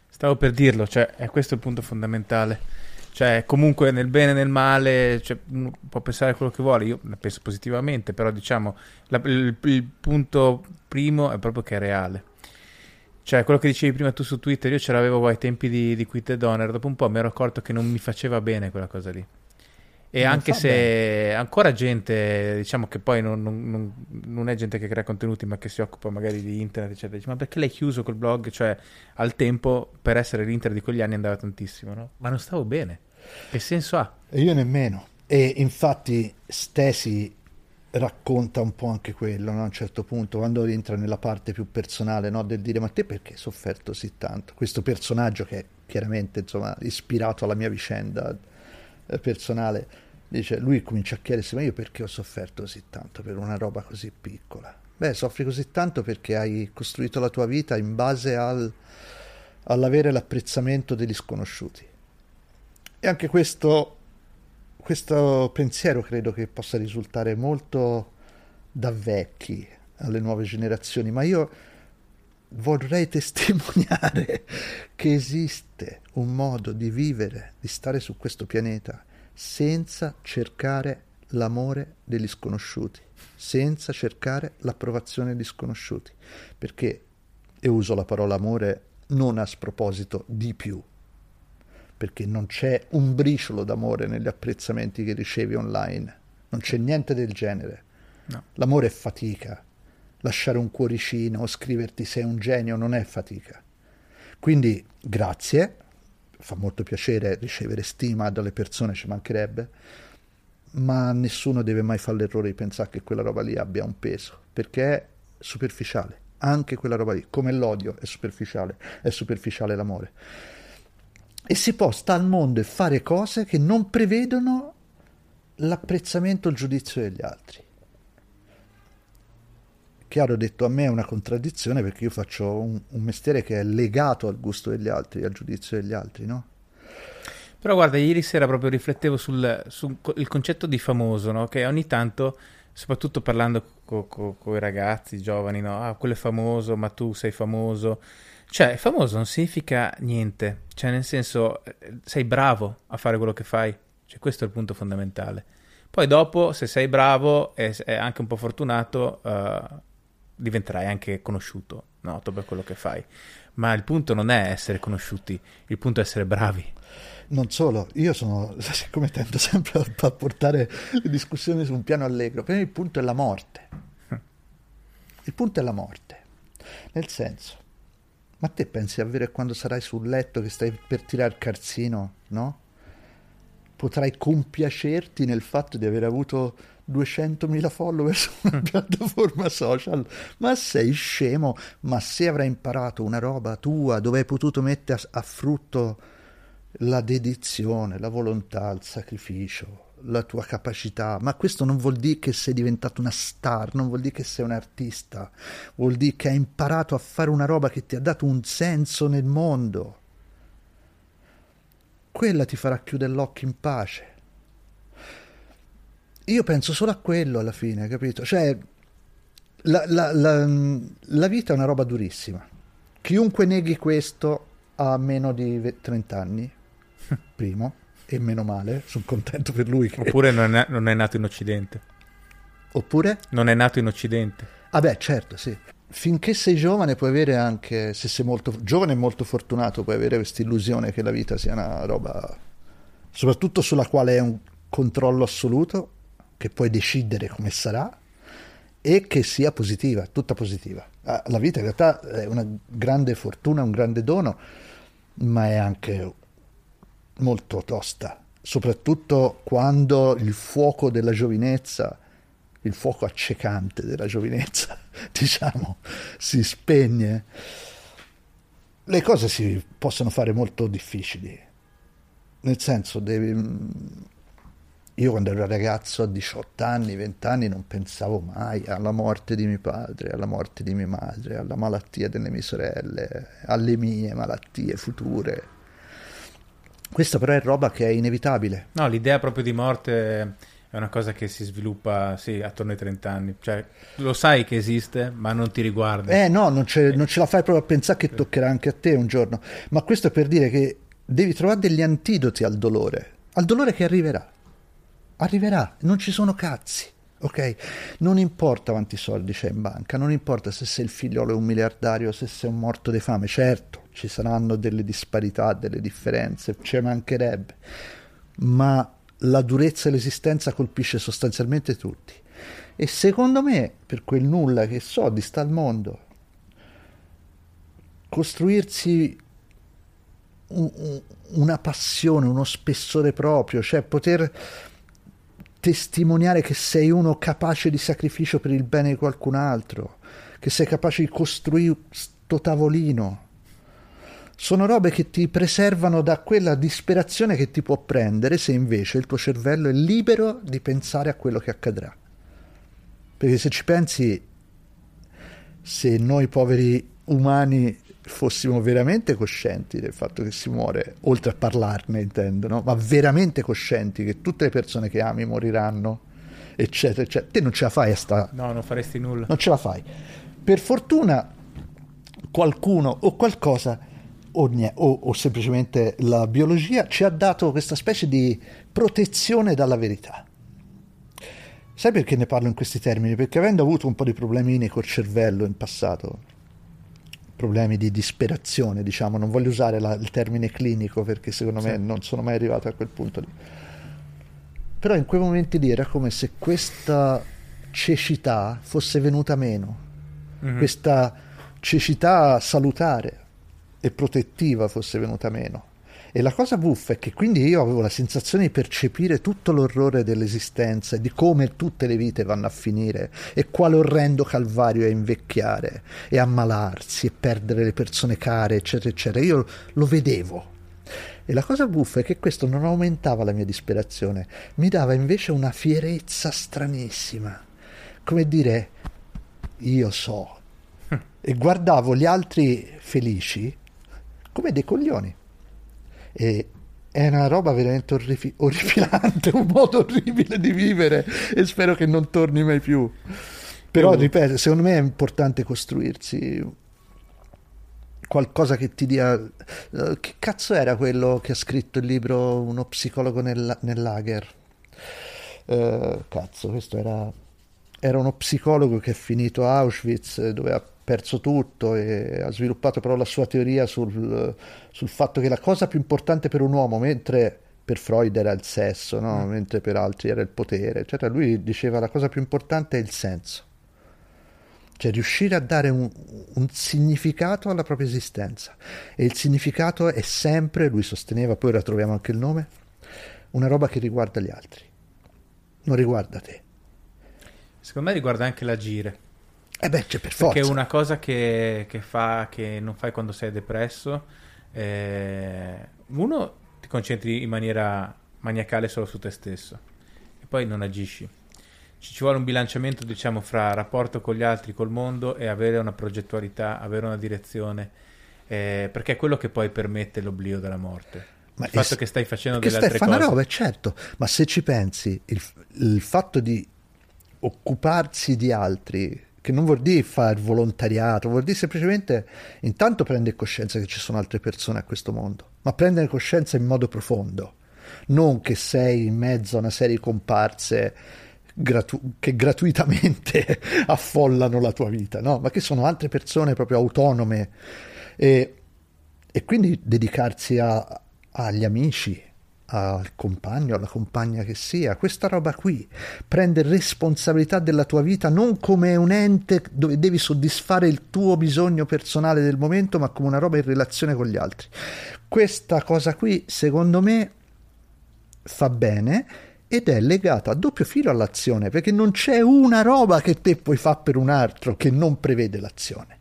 Stavo per dirlo, cioè, è questo il punto fondamentale. Cioè, comunque nel bene e nel male, cioè, può pensare quello che vuole, io la penso positivamente, però diciamo, la, il, il punto primo è proprio che è reale. Cioè, quello che dicevi prima tu su Twitter, io ce l'avevo ai tempi di, di Quit the Donor, dopo un po' mi ero accorto che non mi faceva bene quella cosa lì. E non anche se bene. ancora gente, diciamo che poi non, non, non, è gente che crea contenuti, ma che si occupa magari di internet, eccetera, dice, ma perché l'hai chiuso quel blog? Cioè, al tempo, per essere l'inter di quegli anni andava tantissimo, no? Ma non stavo bene. Che senso ha? E io nemmeno. E infatti Stesi racconta un po' anche quello no? a un certo punto, quando entra nella parte più personale no? del dire ma te perché hai sofferto così tanto? Questo personaggio che è chiaramente insomma, ispirato alla mia vicenda eh, personale, dice, lui comincia a chiedersi ma io perché ho sofferto così tanto per una roba così piccola? Beh, soffri così tanto perché hai costruito la tua vita in base al, all'avere l'apprezzamento degli sconosciuti. E anche questo questo pensiero credo che possa risultare molto da vecchi alle nuove generazioni, ma io vorrei testimoniare che esiste un modo di vivere, di stare su questo pianeta senza cercare l'amore degli sconosciuti, senza cercare l'approvazione degli sconosciuti, perché, e uso la parola amore non a sproposito di più, perché non c'è un briciolo d'amore negli apprezzamenti che ricevi online, non c'è niente del genere. No. L'amore è fatica, lasciare un cuoricino o scriverti sei un genio non è fatica. Quindi grazie, fa molto piacere ricevere stima dalle persone, ci mancherebbe, ma nessuno deve mai fare l'errore di pensare che quella roba lì abbia un peso, perché è superficiale, anche quella roba lì, come l'odio è superficiale, è superficiale l'amore e si può stare al mondo e fare cose che non prevedono l'apprezzamento o il giudizio degli altri. Chiaro detto, a me è una contraddizione perché io faccio un, un mestiere che è legato al gusto degli altri, al giudizio degli altri, no? Però guarda, ieri sera proprio riflettevo sul, sul concetto di famoso, no? Che ogni tanto, soprattutto parlando con co, co i ragazzi giovani, no? Ah, quello è famoso, ma tu sei famoso cioè, famoso non significa niente, cioè nel senso sei bravo a fare quello che fai, cioè questo è il punto fondamentale. Poi dopo, se sei bravo e anche un po' fortunato, uh, diventerai anche conosciuto, noto per quello che fai. Ma il punto non è essere conosciuti, il punto è essere bravi. Non solo, io sono, siccome tendo sempre a portare le discussioni su un piano allegro, per me il punto è la morte. Il punto è la morte. Nel senso, ma te pensi davvero quando sarai sul letto che stai per tirare il calzino, no? Potrai compiacerti nel fatto di aver avuto 200.000 follower su una piattaforma social? Ma sei scemo? Ma se avrai imparato una roba tua dove hai potuto mettere a, a frutto la dedizione, la volontà, il sacrificio, la tua capacità, ma questo non vuol dire che sei diventato una star, non vuol dire che sei un artista, vuol dire che hai imparato a fare una roba che ti ha dato un senso nel mondo. quella ti farà chiudere l'occhio in pace. Io penso solo a quello alla fine, capito? Cioè, la, la, la, la vita è una roba durissima. Chiunque neghi questo ha meno di 30 anni, primo, e meno male, sono contento per lui. Che... Oppure non è, non è nato in Occidente. Oppure? Non è nato in Occidente. Ah beh, certo, sì. Finché sei giovane puoi avere anche, se sei molto giovane e molto fortunato, puoi avere questa illusione che la vita sia una roba, soprattutto sulla quale è un controllo assoluto, che puoi decidere come sarà e che sia positiva, tutta positiva. Ah, la vita in realtà è una grande fortuna, un grande dono, ma è anche molto tosta, soprattutto quando il fuoco della giovinezza il fuoco accecante della giovinezza, diciamo, si spegne, le cose si possono fare molto difficili. Nel senso, devi... Io quando ero ragazzo a 18 anni, 20 anni non pensavo mai alla morte di mio padre, alla morte di mia madre, alla malattia delle mie sorelle, alle mie malattie future. Questa però è roba che è inevitabile. No, l'idea proprio di morte è una cosa che si sviluppa, sì, attorno ai 30 anni. Cioè, lo sai che esiste, ma non ti riguarda. Eh no, non ce, non ce la fai proprio a pensare che toccherà anche a te un giorno. Ma questo è per dire che devi trovare degli antidoti al dolore, al dolore che arriverà. Arriverà, non ci sono cazzi. Ok? Non importa quanti soldi c'è in banca, non importa se sei il figliolo è un miliardario, se sei un morto di fame, certo, ci saranno delle disparità, delle differenze, ci mancherebbe, ma la durezza dell'esistenza colpisce sostanzialmente tutti. E secondo me, per quel nulla che so di sta al mondo, costruirsi un, un, una passione, uno spessore proprio, cioè poter testimoniare che sei uno capace di sacrificio per il bene di qualcun altro, che sei capace di costruire sto tavolino, sono robe che ti preservano da quella disperazione che ti può prendere se invece il tuo cervello è libero di pensare a quello che accadrà. Perché se ci pensi, se noi poveri umani fossimo veramente coscienti del fatto che si muore, oltre a parlarne intendo, no? ma veramente coscienti che tutte le persone che ami moriranno, eccetera, eccetera, te non ce la fai a sta... No, non faresti nulla. Non ce la fai. Per fortuna qualcuno o qualcosa o, o, o, semplicemente la biologia ci ha dato questa specie di protezione dalla verità. Sai perché ne parlo in questi termini? Perché avendo avuto un po' di problemini col cervello in passato, problemi di disperazione, diciamo, non voglio usare la, il termine clinico perché secondo sì. me non sono mai arrivato a quel punto lì. Però in quei momenti lì era come se questa cecità fosse venuta meno, mm-hmm. questa cecità salutare e protettiva fosse venuta meno. E la cosa buffa è che quindi io avevo la sensazione di percepire tutto l'orrore dell'esistenza e di come tutte le vite vanno a finire e quale orrendo calvario è invecchiare e ammalarsi e perdere le persone care, eccetera, eccetera. Io lo vedevo. E la cosa buffa è che questo non aumentava la mia disperazione, mi dava invece una fierezza stranissima. Come dire, io so. E guardavo gli altri felici come dei coglioni. E è una roba veramente orrifi- orripilante, un modo orribile di vivere e spero che non torni mai più. Però, ripeto, secondo me è importante costruirsi qualcosa che ti dia... Uh, che cazzo era quello che ha scritto il libro Uno psicologo nel, nel lager? Uh, cazzo, questo era... Era uno psicologo che è finito a Auschwitz, dove ha perso tutto e ha sviluppato però la sua teoria sul, sul fatto che la cosa più importante per un uomo, mentre per Freud era il sesso, no? mm. mentre per altri era il potere, eccetera, lui diceva la cosa più importante è il senso. Cioè riuscire a dare un, un, significato alla propria esistenza. E il significato è sempre, lui sosteneva, poi ora troviamo anche il nome, una roba che riguarda gli altri, non riguarda te. Secondo me riguarda anche l'agire. Eh beh, c'è per forza. Perché una cosa che, che, fa, che non fai quando sei depresso, eh, uno, ti concentri in maniera maniacale solo su te stesso e poi non agisci. Ci, ci vuole un bilanciamento, diciamo, fra rapporto con gli altri, col mondo e avere una progettualità, avere una direzione, eh, perché è quello che poi permette l'oblio della morte. Ma il fatto che stai facendo delle altre cose. Che stai roba, certo, ma se ci pensi, il, il fatto di occuparsi di altri, che non vuol dire fare volontariato, vuol dire semplicemente intanto prendere coscienza che ci sono altre persone a questo mondo, ma prendere coscienza in modo profondo, non che sei in mezzo a una serie di comparse gratu- che gratuitamente affollano la tua vita, no? ma che sono altre persone proprio autonome e, e quindi dedicarsi a, agli amici, al compagno, alla compagna che sia, questa roba qui, prendere responsabilità della tua vita non come un ente dove devi soddisfare il tuo bisogno personale del momento, ma come una roba in relazione con gli altri. Questa cosa qui, secondo me, fa bene ed è legata a doppio filo all'azione, perché non c'è una roba che te puoi fare per un altro che non prevede l'azione.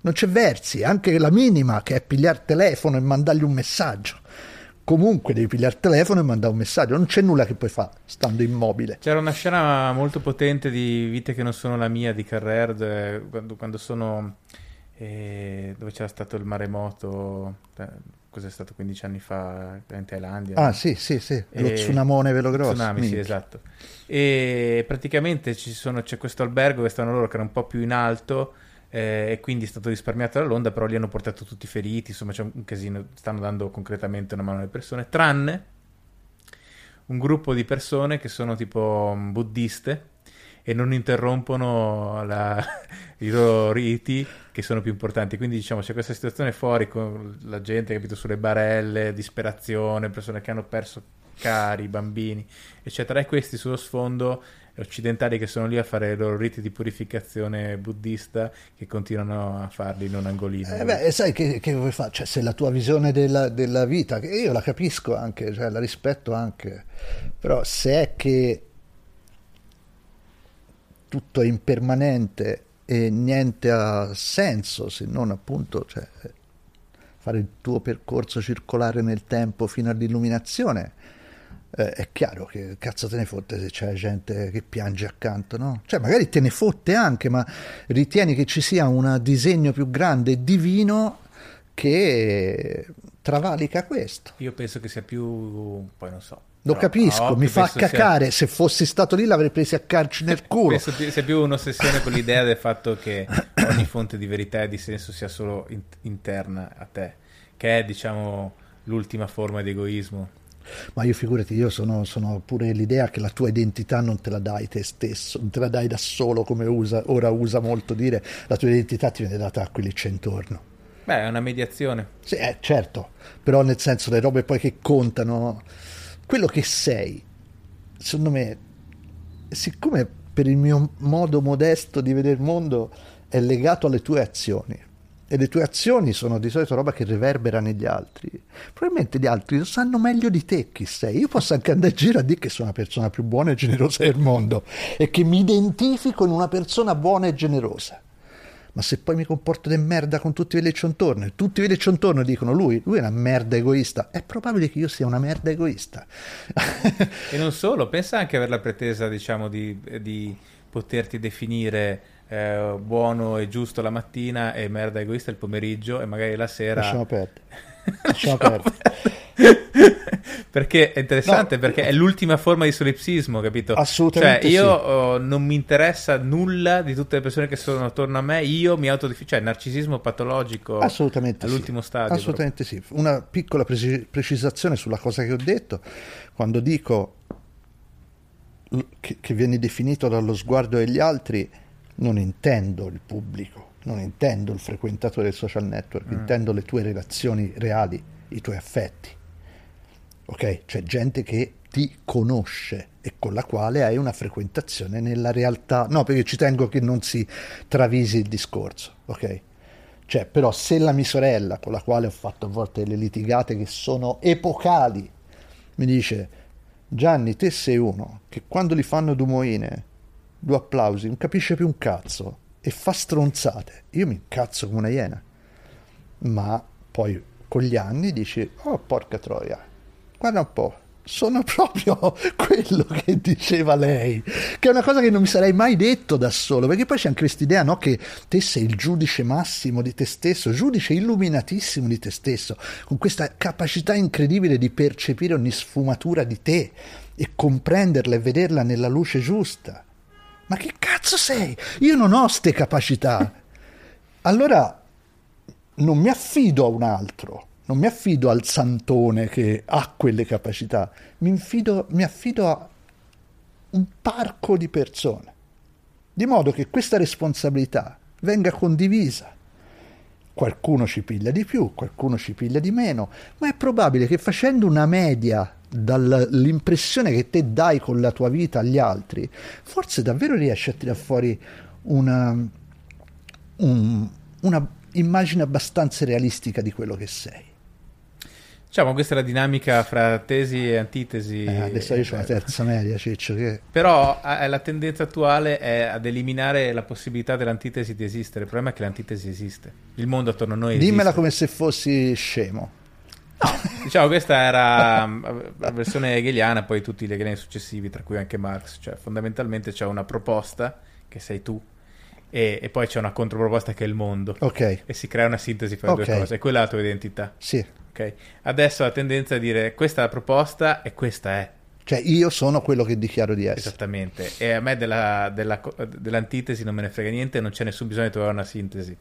Non c'è versi, anche la minima che è pigliare il telefono e mandargli un messaggio. Comunque devi pigliare il telefono e mandare un messaggio, non c'è nulla che puoi fare stando immobile. C'era una scena molto potente di Vite che non sono la mia di Carrer, quando, quando sono eh, dove c'era stato il maremoto eh, cos'è stato 15 anni fa in Thailandia. Ah, no? sì, sì, sì, lo tsunamone velo grosso. Tsunami, minchia. sì, esatto. E praticamente sono, c'è questo albergo che stanno loro che era un po' più in alto eh, e quindi è stato risparmiato dall'onda, però lì hanno portato tutti feriti, insomma c'è un casino, stanno dando concretamente una mano alle persone, tranne un gruppo di persone che sono tipo mm, buddiste e non interrompono la, i loro riti che sono più importanti. Quindi diciamo c'è questa situazione fuori con la gente capito sulle barelle, disperazione, persone che hanno perso cari, bambini, eccetera. E questi sullo sfondo occidentali che sono lì a fare i loro riti di purificazione buddista che continuano a farli in un angolino. Eh beh, sai che, che vuoi fare? Cioè, se la tua visione della, della, vita, che io la capisco anche, cioè, la rispetto anche, però se è che tutto è impermanente e niente ha senso se non appunto cioè, fare il tuo percorso circolare nel tempo fino all'illuminazione. Eh, è chiaro che cazzo te ne fotte se c'è gente che piange accanto, no? Cioè, magari te ne fotte anche, ma ritieni che ci sia un disegno più grande divino che travalica questo. Io penso che sia più, poi non so, lo Però, capisco, no, mi fa cacare. Sia... Se fossi stato lì l'avrei preso a calci nel culo. Penso sia più un'ossessione con l'idea del fatto che ogni fonte di verità e di senso sia solo in- interna a te, che è, diciamo, l'ultima forma di egoismo. Ma io figurati, io sono, sono, pure l'idea che la tua identità non te la dai te stesso, non te la dai da solo, come usa, ora usa molto dire, la tua identità ti viene data a quelli c'è intorno. Beh, è una mediazione. Sì, eh, certo, però nel senso le robe poi che contano quello che sei, secondo me, siccome per il mio modo modesto di vedere il mondo è legato alle tue azioni, e le tue azioni sono di solito roba che riverbera negli altri. Probabilmente gli altri lo sanno meglio di te chi sei. Io posso anche andare in giro a dire che sono la persona più buona e generosa del mondo e che mi identifico in una persona buona e generosa ma se poi mi comporto di merda con tutti i vellecci intorno e tutti i vellecci intorno dicono lui, lui è una merda egoista, è probabile che io sia una merda egoista. e non solo, pensa anche a aver la pretesa, diciamo, di, di poterti definire eh, buono e giusto la mattina e merda egoista il pomeriggio e magari la sera... Lasciamo perdere. Lasciamo perdere. perché è interessante no. perché è l'ultima forma di solipsismo, capito? Assolutamente. Cioè, io sì. oh, non mi interessa nulla di tutte le persone che sono attorno a me, io mi autodifino, cioè narcisismo patologico Assolutamente all'ultimo sì. stadio. Assolutamente proprio. sì. Una piccola preci- precisazione sulla cosa che ho detto, quando dico che, che vieni definito dallo sguardo degli altri, non intendo il pubblico, non intendo il frequentatore del social network, mm. intendo le tue relazioni reali, i tuoi affetti ok? C'è gente che ti conosce e con la quale hai una frequentazione nella realtà. No, perché ci tengo che non si travisi il discorso, ok? Cioè, però se la mia sorella, con la quale ho fatto a volte delle litigate che sono epocali, mi dice Gianni, te sei uno che quando gli fanno due due applausi, non capisce più un cazzo e fa stronzate. Io mi incazzo come una iena. Ma poi con gli anni dici, oh porca troia, guarda un po', sono proprio quello che diceva lei, che è una cosa che non mi sarei mai detto da solo, perché poi c'è anche questa idea no, che te sei il giudice massimo di te stesso, giudice illuminatissimo di te stesso, con questa capacità incredibile di percepire ogni sfumatura di te e comprenderla e vederla nella luce giusta. Ma che cazzo sei? Io non ho queste capacità. Allora non mi affido a un altro non mi affido al santone che ha quelle capacità, mi, infido, mi affido a un parco di persone, di modo che questa responsabilità venga condivisa. Qualcuno ci piglia di più, qualcuno ci piglia di meno, ma è probabile che facendo una media dall'impressione che te dai con la tua vita agli altri, forse davvero riesci a tirare fuori una, un, una immagine abbastanza realistica di quello che sei. Diciamo, questa è la dinamica fra tesi e antitesi. Eh, adesso io ho la terza media, Ciccio. Che... Però eh, la tendenza attuale è ad eliminare la possibilità dell'antitesi di esistere. Il problema è che l'antitesi esiste. Il mondo attorno a noi esiste. Dimmela come se fossi scemo. No, diciamo questa era mm, la versione hegeliana, poi tutti gli hegeliani successivi, tra cui anche Marx. Cioè, fondamentalmente c'è una proposta, che sei tu, e, e, poi c'è una controproposta che è il mondo. Ok. E si crea una sintesi fra le okay. due cose. E quella è la tua identità. Sì. Ok. Adesso la tendenza a dire questa è la proposta e questa è. Cioè io sono quello che dichiaro di essere. Esattamente. E a me della, della, dell'antitesi non me ne frega niente, non c'è nessun bisogno di trovare una sintesi.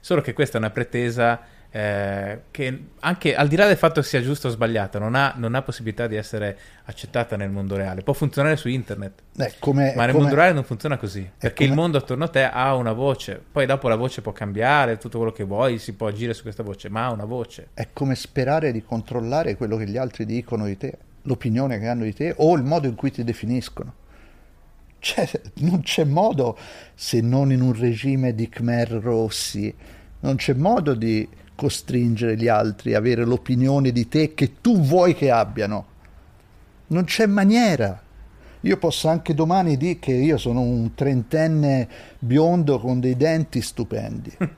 Solo che questa è una pretesa eh, che anche al di là del fatto che sia giusta o sbagliata, non ha, non ha, possibilità di essere accettata nel mondo reale. Può funzionare su internet, eh, come, ma nel come, mondo reale non funziona così, perché come, il mondo attorno a te ha una voce, poi dopo la voce può cambiare, tutto quello che vuoi, si può agire su questa voce, ma ha una voce. È come sperare di controllare quello che gli altri dicono di te, l'opinione che hanno di te o il modo in cui ti definiscono. Cioè, non c'è modo, se non in un regime di Khmer Rossi, non c'è modo di costringere gli altri a avere l'opinione di te che tu vuoi che abbiano. Non c'è maniera. Io posso anche domani dire che io sono un trentenne biondo con dei denti stupendi,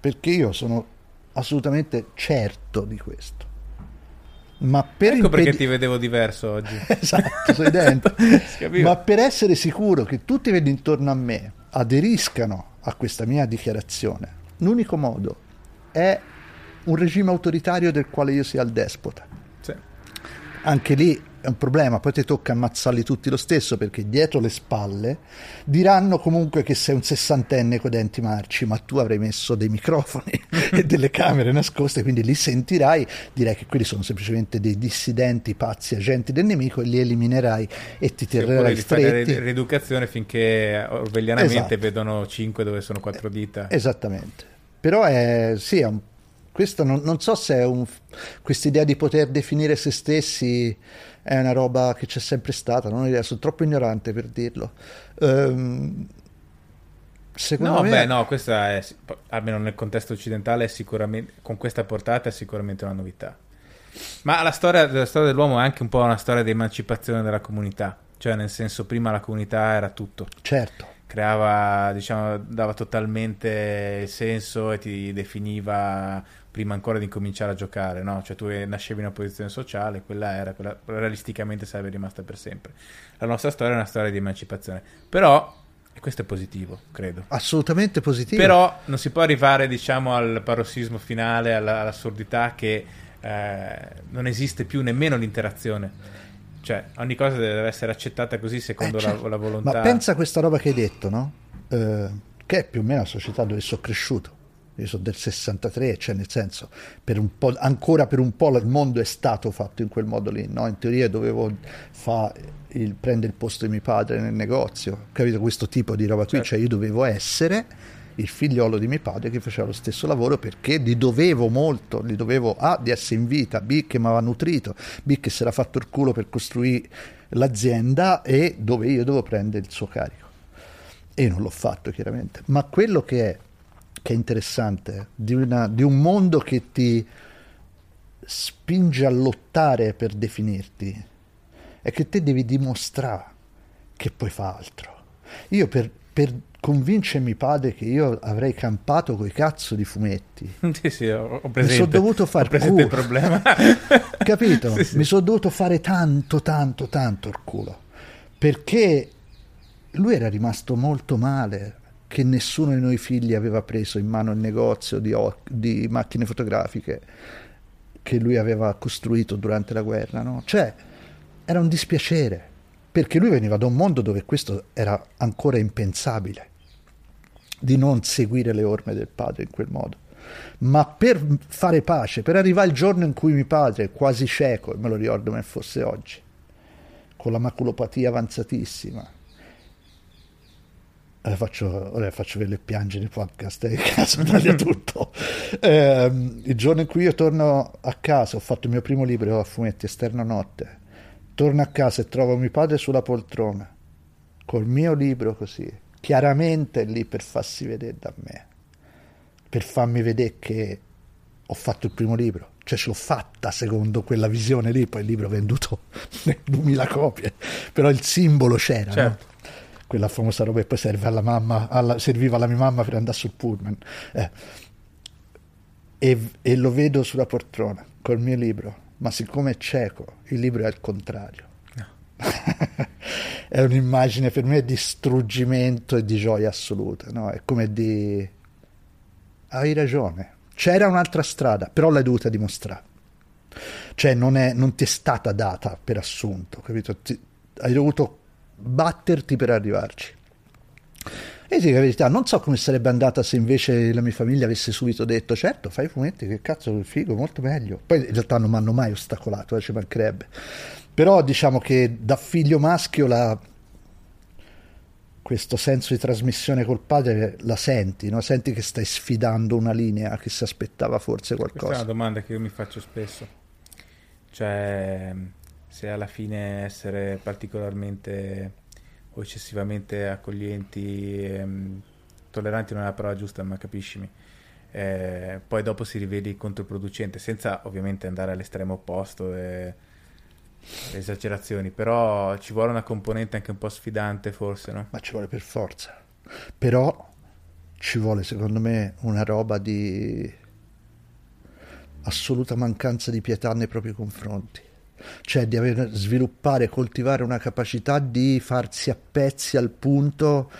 perché io sono assolutamente certo di questo. Ma per ecco impedi... perché ti vedevo diverso oggi. esatto, sei dentro. Ma per essere sicuro che tutti quelli intorno a me aderiscano a questa mia dichiarazione, l'unico modo è un regime autoritario del quale io sia il despota. Sì. Anche lì è un problema, poi ti tocca ammazzarli tutti lo stesso perché dietro le spalle diranno comunque che sei un sessantenne con denti marci, ma tu avrai messo dei microfoni e delle camere nascoste, quindi li sentirai, direi che quelli sono semplicemente dei dissidenti, pazzi, agenti del nemico e li eliminerai e ti terrai stretti. Fare rieducazione finché orwellianamente esatto. vedono 5 dove sono quattro dita. Esattamente. Però è, sì, è un, questo non, non, so se è un, questa idea di poter definire se stessi è una roba che c'è sempre stata, non ho idea, sono troppo ignorante per dirlo. Um, secondo no, me... beh, no, questa è, almeno nel contesto occidentale, sicuramente, con questa portata è sicuramente una novità. Ma la storia, la storia dell'uomo è anche un po' una storia di emancipazione della comunità, cioè nel senso prima la comunità era tutto. Certo creava, diciamo, dava totalmente senso e ti definiva prima ancora di incominciare a giocare, no? Cioè tu nascevi in una posizione sociale, quella era, quella realisticamente sarebbe rimasta per sempre. La nostra storia è una storia di emancipazione, però e questo è positivo, credo. Assolutamente positivo. Però non si può arrivare, diciamo, al parossismo finale, all'assurdità che eh, non esiste più nemmeno l'interazione cioè, ogni cosa deve essere accettata così secondo eh, certo. la, la, volontà. Ma pensa a questa roba che hai detto, no? Eh, che è più o meno la società dove sono cresciuto. Io sono del 63, cioè nel senso, per ancora per un po' il mondo è stato fatto in quel modo lì, no? In teoria dovevo il, prendere il posto di mio padre nel negozio, capito? Questo tipo di roba qui, certo. cioè io dovevo essere il figliolo di mio padre che faceva lo stesso lavoro perché gli dovevo molto, gli dovevo A di essere in vita, B che mi aveva nutrito, B che si era fatto il culo per costruire l'azienda e dove io dovevo prendere il suo carico. E non l'ho fatto chiaramente, ma quello che è, che è interessante di, una, di un mondo che ti spinge a lottare per definirti è che te devi dimostrare che puoi fare altro Io per, per convincermi padre che io avrei campato coi cazzo di fumetti. Sì, sì, ho, ho presente. Mi sono dovuto fare il problema. Capito? Sì, sì. Mi sono dovuto fare tanto, tanto, tanto il culo. Perché lui era rimasto molto male che nessuno dei noi figli aveva preso in mano il negozio di, di macchine fotografiche che lui aveva costruito durante la guerra, no? Cioè, era un dispiacere, perché lui veniva da un mondo dove questo era ancora impensabile di non seguire le orme del padre in quel modo. Ma per fare pace, per arrivare il giorno in cui mio padre, quasi cieco, e me lo ricordo come fosse oggi, con la maculopatia avanzatissima, ora faccio, ora faccio vedere piangere il podcast, eh, caso taglia tutto. Eh, il giorno in cui io torno a casa, ho fatto il mio primo libro a fumetti, Esterno Notte, torno a casa e trovo mio padre sulla poltrona, col mio libro così, chiaramente lì per farsi vedere da me, per farmi vedere che ho fatto il primo libro, cioè ce l'ho fatta secondo quella visione lì, poi il libro venduto 2000 copie, però il simbolo c'era, certo. no? quella famosa roba che poi serve alla mamma, alla, serviva alla mia mamma per andare sul pullman. Eh. E, e, lo vedo sulla poltrona col mio libro, ma siccome è cieco, il libro è al contrario. è un'immagine per me di struggimento e di gioia assoluta, no? È come di... Hai ragione, c'era un'altra strada, però l'hai dovuta dimostrare. Cioè non, è, non ti è stata data per assunto, capito? Ti, hai dovuto batterti per arrivarci. E sì, la verità, non so come sarebbe andata se invece la mia famiglia avesse subito detto certo, fai fumetti, che cazzo, figo, molto meglio. Poi in realtà non mi hanno mai ostacolato, eh, ci mancherebbe. Però diciamo che da figlio maschio la, questo senso di trasmissione col padre la senti, no? senti che stai sfidando una linea che si aspettava forse qualcosa. Questa è una domanda che io mi faccio spesso, cioè se alla fine essere particolarmente o eccessivamente accoglienti, ehm, tolleranti non è la parola giusta, ma capiscimi. Eh, poi dopo si riveli controproducente, senza ovviamente andare all'estremo opposto. E esagerazioni, però ci vuole una componente anche un po' sfidante forse, no? Ma ci vuole per forza. Però ci vuole secondo me una roba di assoluta mancanza di pietà nei propri confronti. Cioè di aver, sviluppare, coltivare una capacità di farsi a pezzi al punto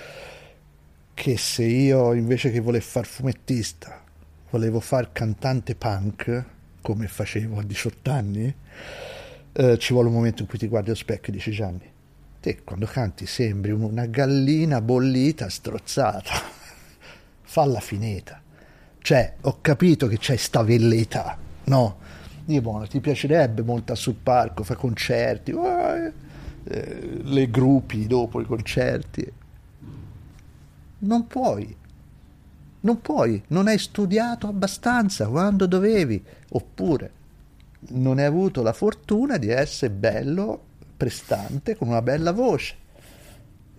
che se io invece che voler far fumettista volevo far cantante punk, come facevo a 18 anni, eh, ci vuole un momento in cui ti guardi allo specchio e dici Gianni, te quando canti sembri una gallina bollita, strozzata, falla finita. Cioè, ho capito che c'hai sta velleità, no? Dio buono, ti piacerebbe montare sul palco, fare concerti, eh, eh, le gruppi dopo i concerti. Non puoi, non puoi, non hai studiato abbastanza quando dovevi, oppure non hai avuto la fortuna di essere bello, prestante, con una bella voce.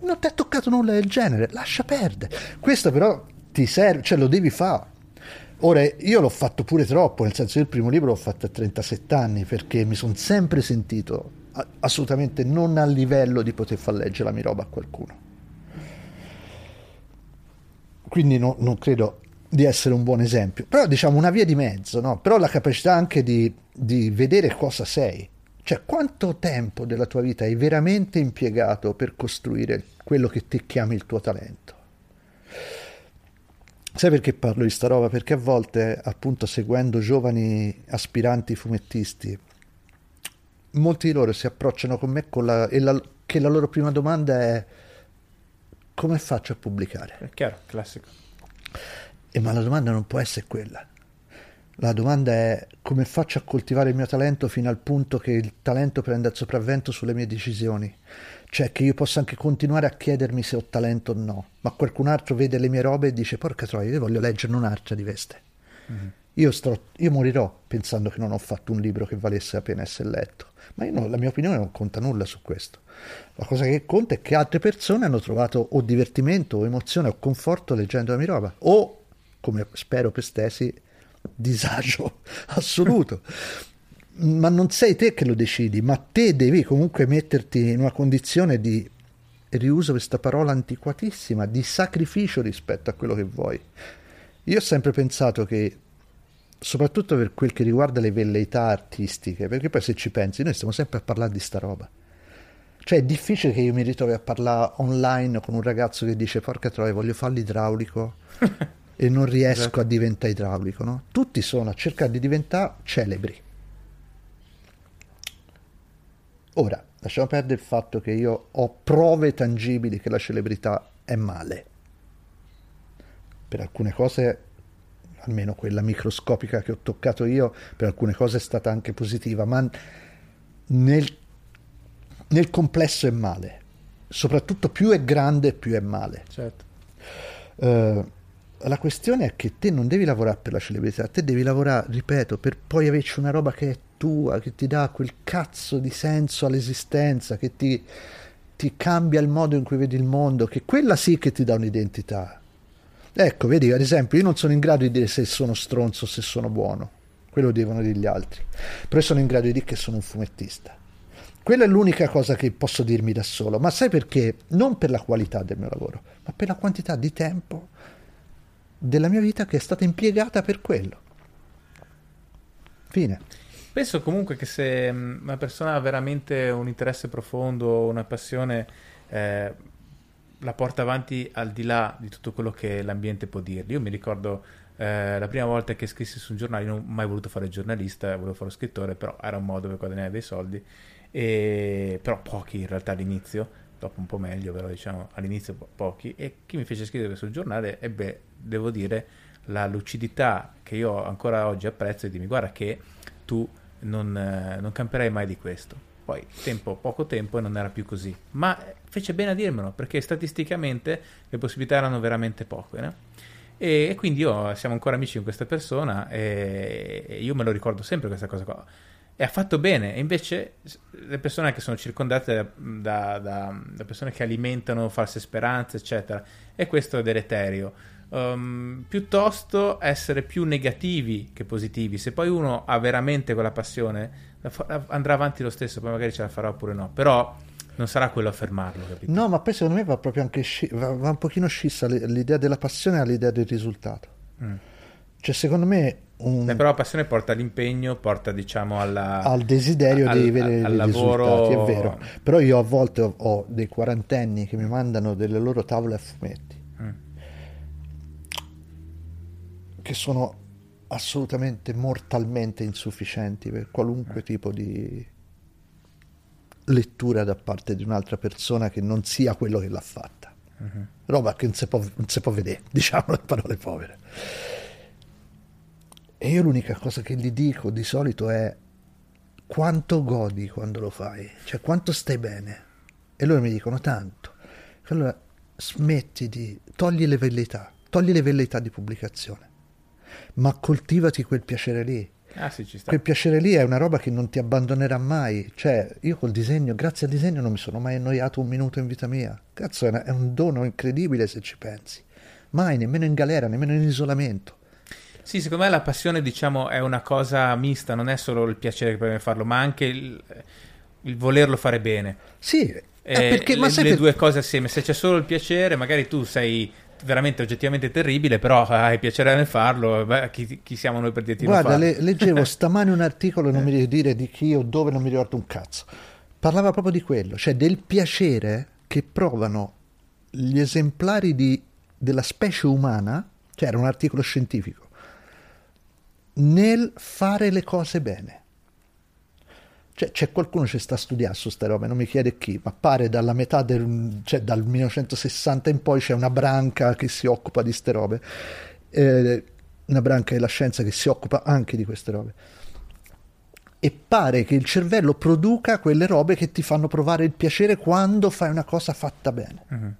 Non ti è toccato nulla del genere, lascia perdere. Questo però ti serve, cioè lo devi fare. Ora, io l'ho fatto pure troppo, nel senso che il primo libro l'ho fatto a 37 anni perché mi sono sempre sentito assolutamente non a livello di poter far leggere la mia roba a qualcuno. Quindi no, non credo di essere un buon esempio, però diciamo una via di mezzo, no? però la capacità anche di, di vedere cosa sei, cioè quanto tempo della tua vita hai veramente impiegato per costruire quello che ti chiami il tuo talento. Sai perché parlo di sta roba? Perché a volte, appunto, seguendo giovani aspiranti fumettisti, molti di loro si approcciano con me con la, e la, che la loro prima domanda è come faccio a pubblicare? È chiaro, classico. E ma la domanda non può essere quella. La domanda è come faccio a coltivare il mio talento fino al punto che il talento prenda il sopravvento sulle mie decisioni. Cioè che io possa anche continuare a chiedermi se ho talento o no, ma qualcun altro vede le mie robe e dice porca troia, io voglio leggere un'arcia di veste. Mm-hmm. Io, sto, io, morirò pensando che non ho fatto un libro che valesse la pena essere letto, ma no, la mia opinione non conta nulla su questo. La cosa che conta è che altre persone hanno trovato o divertimento o emozione o conforto leggendo la mia roba, o come spero per Stesi, disagio assoluto. ma non sei te che lo decidi, ma te devi comunque metterti in una condizione di riuso questa parola antiquatissima, di sacrificio rispetto a quello che vuoi. Io ho sempre pensato che, soprattutto per quel che riguarda le velleità artistiche, perché poi se ci pensi, noi stiamo sempre a parlare di sta roba. Cioè è difficile che io mi ritrovi a parlare online con un ragazzo che dice porca troia voglio fare l'idraulico e non riesco esatto. a diventare idraulico, no? Tutti sono a cercare di diventare celebri. Ora, lasciamo perdere il fatto che io ho prove tangibili che la celebrità è male. Per alcune cose, almeno quella microscopica che ho toccato io, per alcune cose è stata anche positiva, ma nel, nel complesso è male. Soprattutto più è grande, più è male. Certo. Uh, la questione è che te non devi lavorare per la celebrità, te devi lavorare, ripeto, per poi averci una roba che è tua, che ti dà quel cazzo di senso all'esistenza, che ti, ti cambia il modo in cui vedi il mondo, che quella sì che ti dà un'identità. Ecco, vedi, ad esempio, io non sono in grado di dire se sono stronzo o se sono buono, quello devono dire gli altri, però sono in grado di dire che sono un fumettista. Quella è l'unica cosa che posso dirmi da solo, ma sai perché? Non per la qualità del mio lavoro, ma per la quantità di tempo della mia vita che è stata impiegata per quello. Fine. Penso comunque che se mm, una persona ha veramente un interesse profondo, una passione, eh, la porta avanti al di là di tutto quello che l'ambiente può dirgli. Io mi ricordo eh, la prima volta che scrissi su un giornale, non ho mai voluto fare giornalista, volevo fare scrittore, però era un modo per guadagnare dei soldi, e... però pochi in realtà all'inizio dopo un po' meglio, però diciamo all'inizio po- pochi, e chi mi fece scrivere sul giornale ebbe, devo dire, la lucidità che io ancora oggi apprezzo e dimmi guarda che tu non, eh, non camperai mai di questo. Poi tempo, poco tempo e non era più così. Ma fece bene a dirmelo, perché statisticamente le possibilità erano veramente poche. No? E, e, quindi io siamo ancora amici con questa persona e, e io me lo ricordo sempre questa cosa qua e ha fatto bene. E invece le persone che sono circondate da, da, da, persone che alimentano false speranze, eccetera, e questo è deleterio. Um, piuttosto essere più negativi che positivi. Se poi uno ha veramente quella passione, andrà avanti lo stesso, poi magari ce la farà oppure no. Però non sarà quello a fermarlo, capito? No, ma poi secondo me va proprio anche sci- va, va, un pochino scissa l'idea della passione all'idea del risultato. Mm. Cioè, secondo me un... Beh, però la passione porta all'impegno, porta diciamo alla... al desiderio al, di vedere al, lavoro... risultati, è vero. Però io a volte ho, ho, dei quarantenni che mi mandano delle loro tavole a fumetti, mm. Che sono assolutamente mortalmente insufficienti per qualunque mm. tipo di lettura da parte di un'altra persona che non sia quello che l'ha fatta. Mm-hmm. Roba che non si può, non si può vedere, diciamo le parole povere. E io l'unica cosa che gli dico di solito è quanto godi quando lo fai, cioè quanto stai bene. E loro mi dicono tanto. Allora smetti di... togli le velleità, togli le velleità di pubblicazione, ma coltivati quel piacere lì. Ah, sì, quel piacere lì è una roba che non ti abbandonerà mai. Cioè, io col disegno, grazie al disegno, non mi sono mai annoiato un minuto in vita mia. Cazzo, è un dono incredibile se ci pensi. Mai, nemmeno in galera, nemmeno in isolamento. Sì, secondo me la passione, diciamo, è una cosa mista, non è solo il piacere che puoi farlo, ma anche il, il volerlo fare bene. Sì, eh, perché, le, le per... due cose assieme. Se c'è solo il piacere, magari tu sei veramente oggettivamente terribile, però hai piacere nel farlo, beh, chi, chi, siamo noi per dirti Guarda, le, leggevo stamani un articolo, non mi devi dire di chi o dove, non mi ricordo un cazzo. Parlava proprio di quello, cioè del piacere che provano gli esemplari di, della specie umana, cioè era un articolo scientifico, nel fare le cose bene. Cioè, c'è qualcuno che sta studiando su queste robe, non mi chiede chi, ma pare dalla metà del, cioè dal 1960 in poi c'è una branca che si occupa di queste robe, eh, una branca della scienza che si occupa anche di queste robe. E pare che il cervello produca quelle robe che ti fanno provare il piacere quando fai una cosa fatta bene. Uh-huh.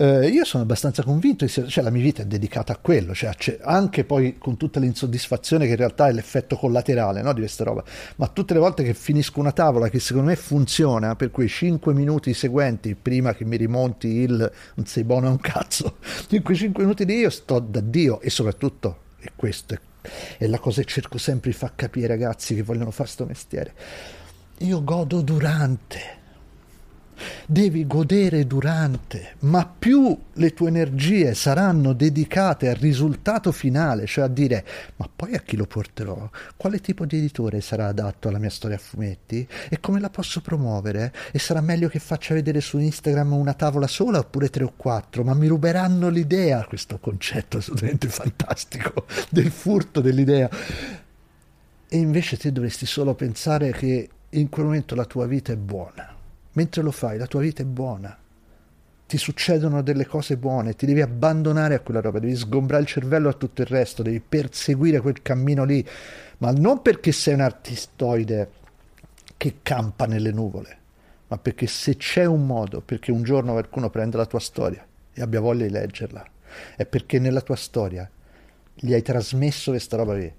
Eh, io sono abbastanza convinto, cioè la mia vita è dedicata a quello, cioè anche poi con tutta l'insoddisfazione che in realtà è l'effetto collaterale no, di questa roba, ma tutte le volte che finisco una tavola che secondo me funziona per quei 5 minuti seguenti, prima che mi rimonti il non sei buono a un cazzo, in quei 5 minuti lì io sto da Dio e soprattutto, e questo è, è la cosa che cerco sempre di far capire ai ragazzi che vogliono fare sto mestiere, io godo durante devi godere durante, ma più le tue energie saranno dedicate al risultato finale, cioè a dire ma poi a chi lo porterò? Quale tipo di editore sarà adatto alla mia storia a fumetti? E come la posso promuovere? E sarà meglio che faccia vedere su Instagram una tavola sola oppure tre o quattro? Ma mi ruberanno l'idea, questo concetto assolutamente fantastico del furto dell'idea. E invece te dovresti solo pensare che in quel momento la tua vita è buona. Mentre lo fai, la tua vita è buona. Ti succedono delle cose buone, ti devi abbandonare a quella roba, devi sgombrare il cervello a tutto il resto, devi perseguire quel cammino lì, ma non perché sei un artistoide che campa nelle nuvole, ma perché se c'è un modo perché un giorno qualcuno prenda la tua storia e abbia voglia di leggerla, è perché nella tua storia gli hai trasmesso questa roba lì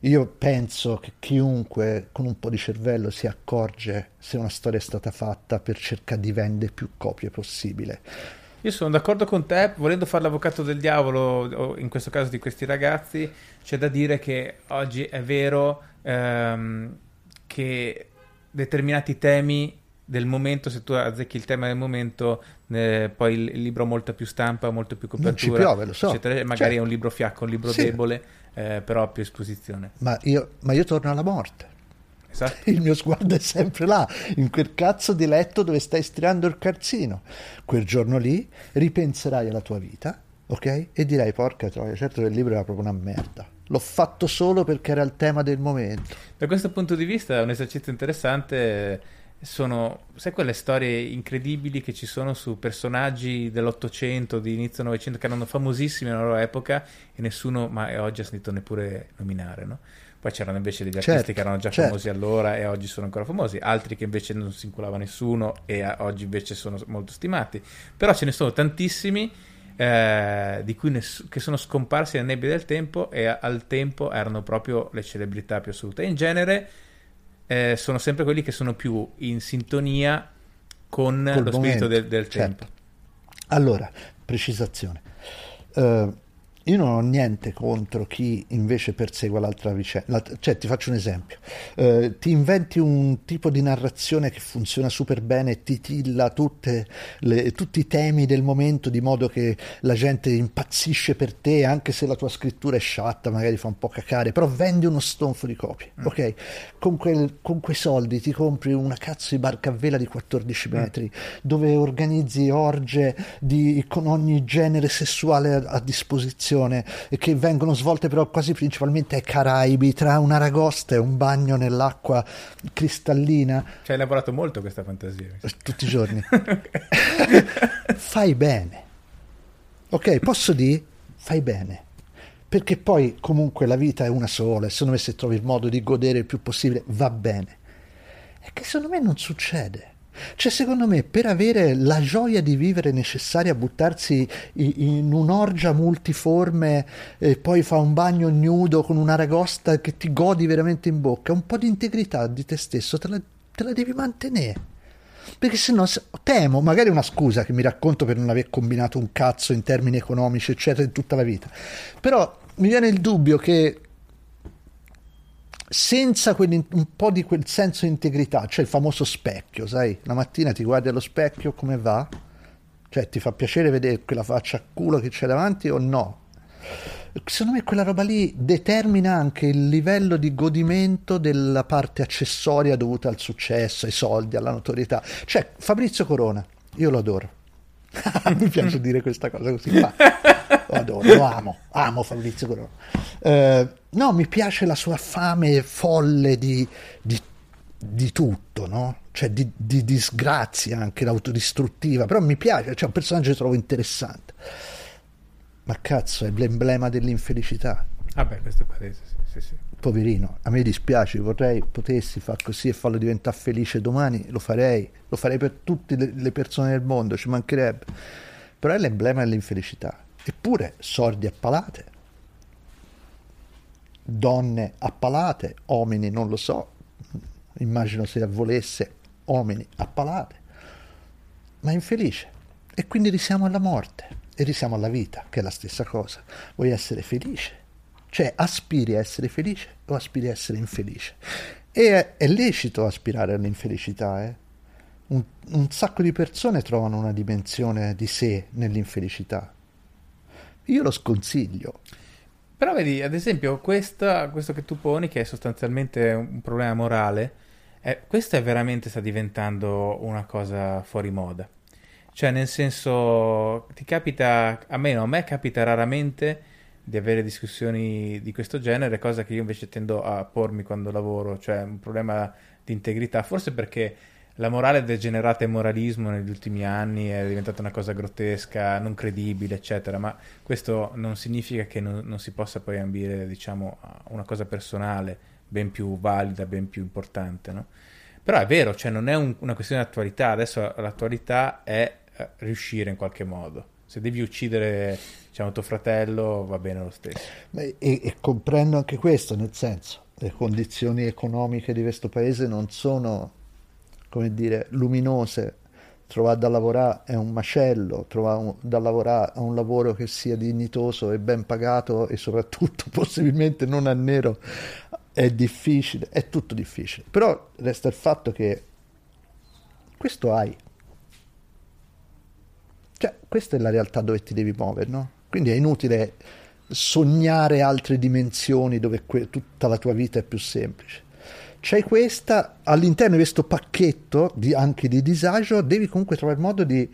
io penso che chiunque con un po' di cervello si accorge se una storia è stata fatta per cercare di vendere più copie possibile. Io sono d'accordo con te, volendo fare l'avvocato del diavolo, in questo caso di questi ragazzi, c'è da dire che oggi è vero ehm, che determinati temi del momento, se tu azzecchi il tema del momento, eh, poi il, libro ha molta più stampa, molto più copertura, non ci piove, lo so. eccetera, magari certo. è un libro fiacco, un libro sì. debole eh, però ha più esposizione. Ma io, ma io torno alla morte. Esatto. Il mio sguardo è sempre là, in quel cazzo di letto dove stai stirando il calzino. Quel giorno lì ripenserai alla tua vita, ok? E dirai, porca troia, certo che il libro era proprio una merda. L'ho fatto solo perché era il tema del momento. Da questo punto di vista è un esercizio interessante sono, sai quelle storie incredibili che ci sono su personaggi dell'Ottocento, di inizio Novecento, che erano famosissimi nella loro epoca e nessuno mai oggi ha sentito neppure nominare, no? Poi c'erano invece degli artisti certo, che erano già certo. famosi allora e oggi sono ancora famosi, altri che invece non si inculava nessuno e oggi invece sono molto stimati. Però ce ne sono tantissimi eh, di cui ness- che sono scomparsi nel nebbia del tempo e a- al tempo erano proprio le celebrità più assolute. in genere eh, sono sempre quelli che sono più in sintonia con Col lo spirito del, del certo. tempo. Allora, precisazione. Uh, io non ho niente contro chi invece persegue l'altra vicenda. Cioè, ti faccio un esempio. Eh, ti inventi un tipo di narrazione che funziona super bene titilla le, tutti i temi del momento di modo che la gente impazzisce per te, anche se la tua scrittura è sciatta, magari fa un po' cacare, però vendi uno stonfo di copie. Mm. Ok? Con, quel, con, quei soldi ti compri una cazzo di barca a vela di 14 mm. metri, mm. dove organizzi orge di, con ogni genere sessuale a, a disposizione e che vengono svolte però quasi principalmente ai Caraibi, tra un aragosta e un bagno nell'acqua cristallina. Ci hai lavorato molto questa fantasia. Tutti i giorni. Fai bene. Ok, posso dire? Fai bene. Perché poi comunque la vita è una sola e secondo me se trovi il modo di godere il più possibile va bene. È che secondo me non succede. Cioè, secondo me, per avere la gioia di vivere necessaria a buttarsi in un'orgia multiforme e poi fa un bagno nudo con una ragosta che ti godi veramente in bocca, un po' di integrità di te stesso te la, te la devi mantenere. Perché se no, temo, magari una scusa che mi racconto per non aver combinato un cazzo in termini economici, eccetera, in tutta la vita. Però mi viene il dubbio che senza quel, un po' di quel senso di integrità, cioè il famoso specchio, sai? La mattina ti guardi allo specchio, come va? Cioè ti fa piacere vedere quella faccia a culo che c'è davanti o no? Secondo me quella roba lì determina anche il livello di godimento della parte accessoria dovuta al successo, ai soldi, alla notorietà. Cioè Fabrizio Corona, io lo adoro. Mi piace dire questa cosa così. Ma lo adoro, lo amo, amo Fabrizio Corona. Eh, no, mi piace la sua fame folle di, di, di tutto, no? Cioè di, di, disgrazia anche l'autodistruttiva, però mi piace, cioè un personaggio che trovo interessante. Ma cazzo, è l'emblema dell'infelicità. Vabbè, ah questo è palese, sì, sì, sì. Poverino, a me dispiace, vorrei potessi far così e farlo diventare felice domani, lo farei, lo farei per tutte le persone del mondo, ci mancherebbe. Però è l'emblema dell'infelicità. Eppure sordi appalate, donne appalate, uomini non lo so, immagino se volesse uomini appalate, ma infelice. E quindi risiamo alla morte e risiamo alla vita, che è la stessa cosa. Vuoi essere felice? Cioè aspiri a essere felice o aspiri a essere infelice? E è, è lecito aspirare all'infelicità, eh? un, un sacco di persone trovano una dimensione di sé nell'infelicità. Io lo sconsiglio. Però vedi, ad esempio, questa, questo che tu poni, che è sostanzialmente un problema morale, eh, questo è veramente sta diventando una cosa fuori moda. Cioè, nel senso, ti capita, a me no, a me capita raramente di avere discussioni di questo genere, cosa che io invece tendo a pormi quando lavoro, cioè un problema di integrità, forse perché la morale degenerata in moralismo negli ultimi anni, è diventata una cosa grottesca, non credibile, eccetera, ma questo non significa che non, non si possa poi ambire, diciamo, a una cosa personale ben più valida, ben più importante, no? Però è vero, cioè non è un, una questione di attualità, adesso l'attualità è eh, riuscire in qualche modo. Se devi uccidere diciamo, tuo fratello va bene lo stesso. E, e comprendo anche questo, nel senso, le condizioni economiche di questo paese non sono come dire, luminose, trovare da lavorare è un macello, trovare da lavorare a un lavoro che sia dignitoso e ben pagato e soprattutto possibilmente non a nero è difficile, è tutto difficile. Però resta il fatto che questo hai. Cioè, questa è la realtà dove ti devi muovere, no? Quindi è inutile sognare altre dimensioni dove que- tutta la tua vita è più semplice c'hai questa, all'interno di questo pacchetto di, anche di disagio, devi comunque trovare il modo di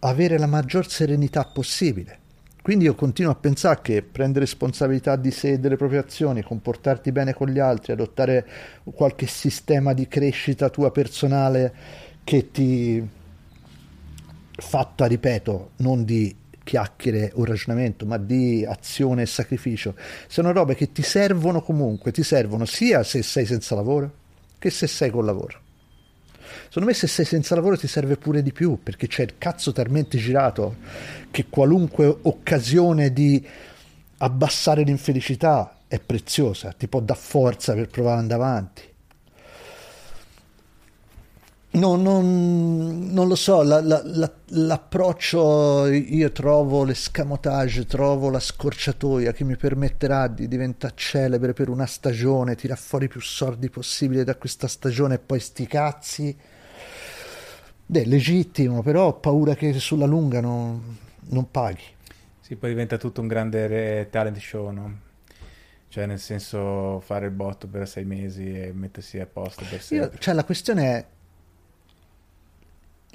avere la maggior serenità possibile. Quindi io continuo a pensare che prendere responsabilità di sé e delle proprie azioni, comportarti bene con gli altri, adottare qualche sistema di crescita tua personale che ti fatta, ripeto, non di chiacchiere o ragionamento, ma di azione e sacrificio. Sono robe che ti servono comunque, ti servono sia se sei senza lavoro che se sei col lavoro. Secondo me se sei senza lavoro ti serve pure di più, perché c'è il cazzo talmente girato che qualunque occasione di abbassare l'infelicità è preziosa, ti può dar forza per provare ad andare avanti. No, non, non, lo so, la, la, la, l'approccio io trovo l'escamotage, trovo la scorciatoia che mi permetterà di diventare celebre per una stagione, tirare fuori più soldi possibile da questa stagione e poi sti cazzi. Beh, legittimo, però ho paura che sulla lunga non, non paghi. Sì, poi diventa tutto un grande talent show, no? Cioè, nel senso, fare il botto per sei mesi e mettersi a posto per sempre. cioè, la questione è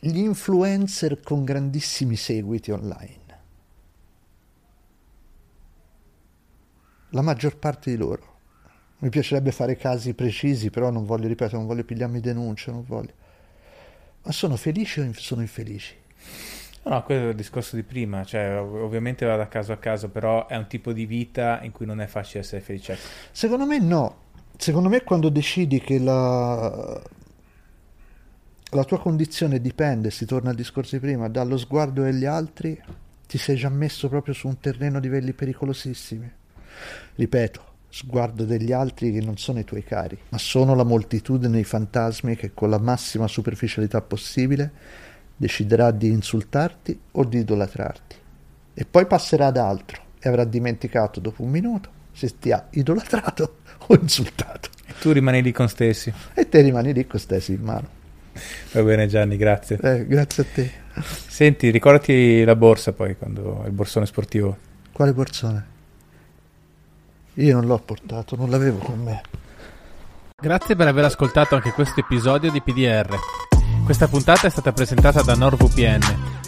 gli influencer con grandissimi seguiti online. La maggior parte di loro. Mi piacerebbe fare casi precisi, però non voglio, ripeto, non voglio pigliarmi denunce, non voglio. Ma sono felici o sono infelici? No, quello è il discorso di prima, cioè ovviamente va da caso a caso, però è un tipo di vita in cui non è facile essere felice. Secondo me no. Secondo me quando decidi che la, la tua condizione dipende, si torna al discorso di prima, dallo sguardo degli altri, ti sei già messo proprio su un terreno di livelli pericolosissimi. Ripeto, sguardo degli altri che non sono i tuoi cari, ma sono la moltitudine di fantasmi che con la massima superficialità possibile deciderà di insultarti o di idolatrarti. E poi passerà ad altro e avrà dimenticato dopo un minuto se ti ha idolatrato o insultato. E tu rimani lì con stessi. E te rimani lì con stessi in mano. Va bene Gianni, grazie. Eh, grazie a te. Senti, ricordati la borsa poi, quando il borsone sportivo. Quale borsone? Io non l'ho portato, non l'avevo con me. Grazie per aver ascoltato anche questo episodio di PDR. Questa puntata è stata presentata da NordVPN.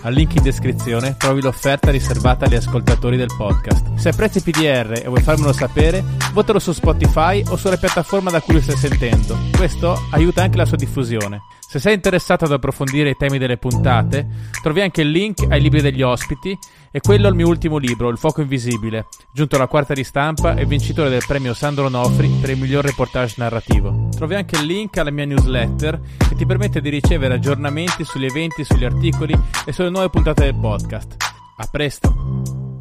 Al link in descrizione trovi l'offerta riservata agli ascoltatori del podcast. Se apprezzi PDR e vuoi farmelo sapere, votalo su Spotify o sulla piattaforma da cui lo stai sentendo. Questo aiuta anche la sua diffusione. Se sei interessato ad approfondire i temi delle puntate, trovi anche il link ai libri degli ospiti e quello al mio ultimo libro, Il fuoco invisibile, giunto alla quarta ristampa e vincitore del premio Sandro Nofri per il miglior reportage narrativo. Trovi anche il link alla mia newsletter che ti permette di ricevere aggiornamenti sugli eventi, sugli articoli e sulle nuove puntate del podcast. A presto!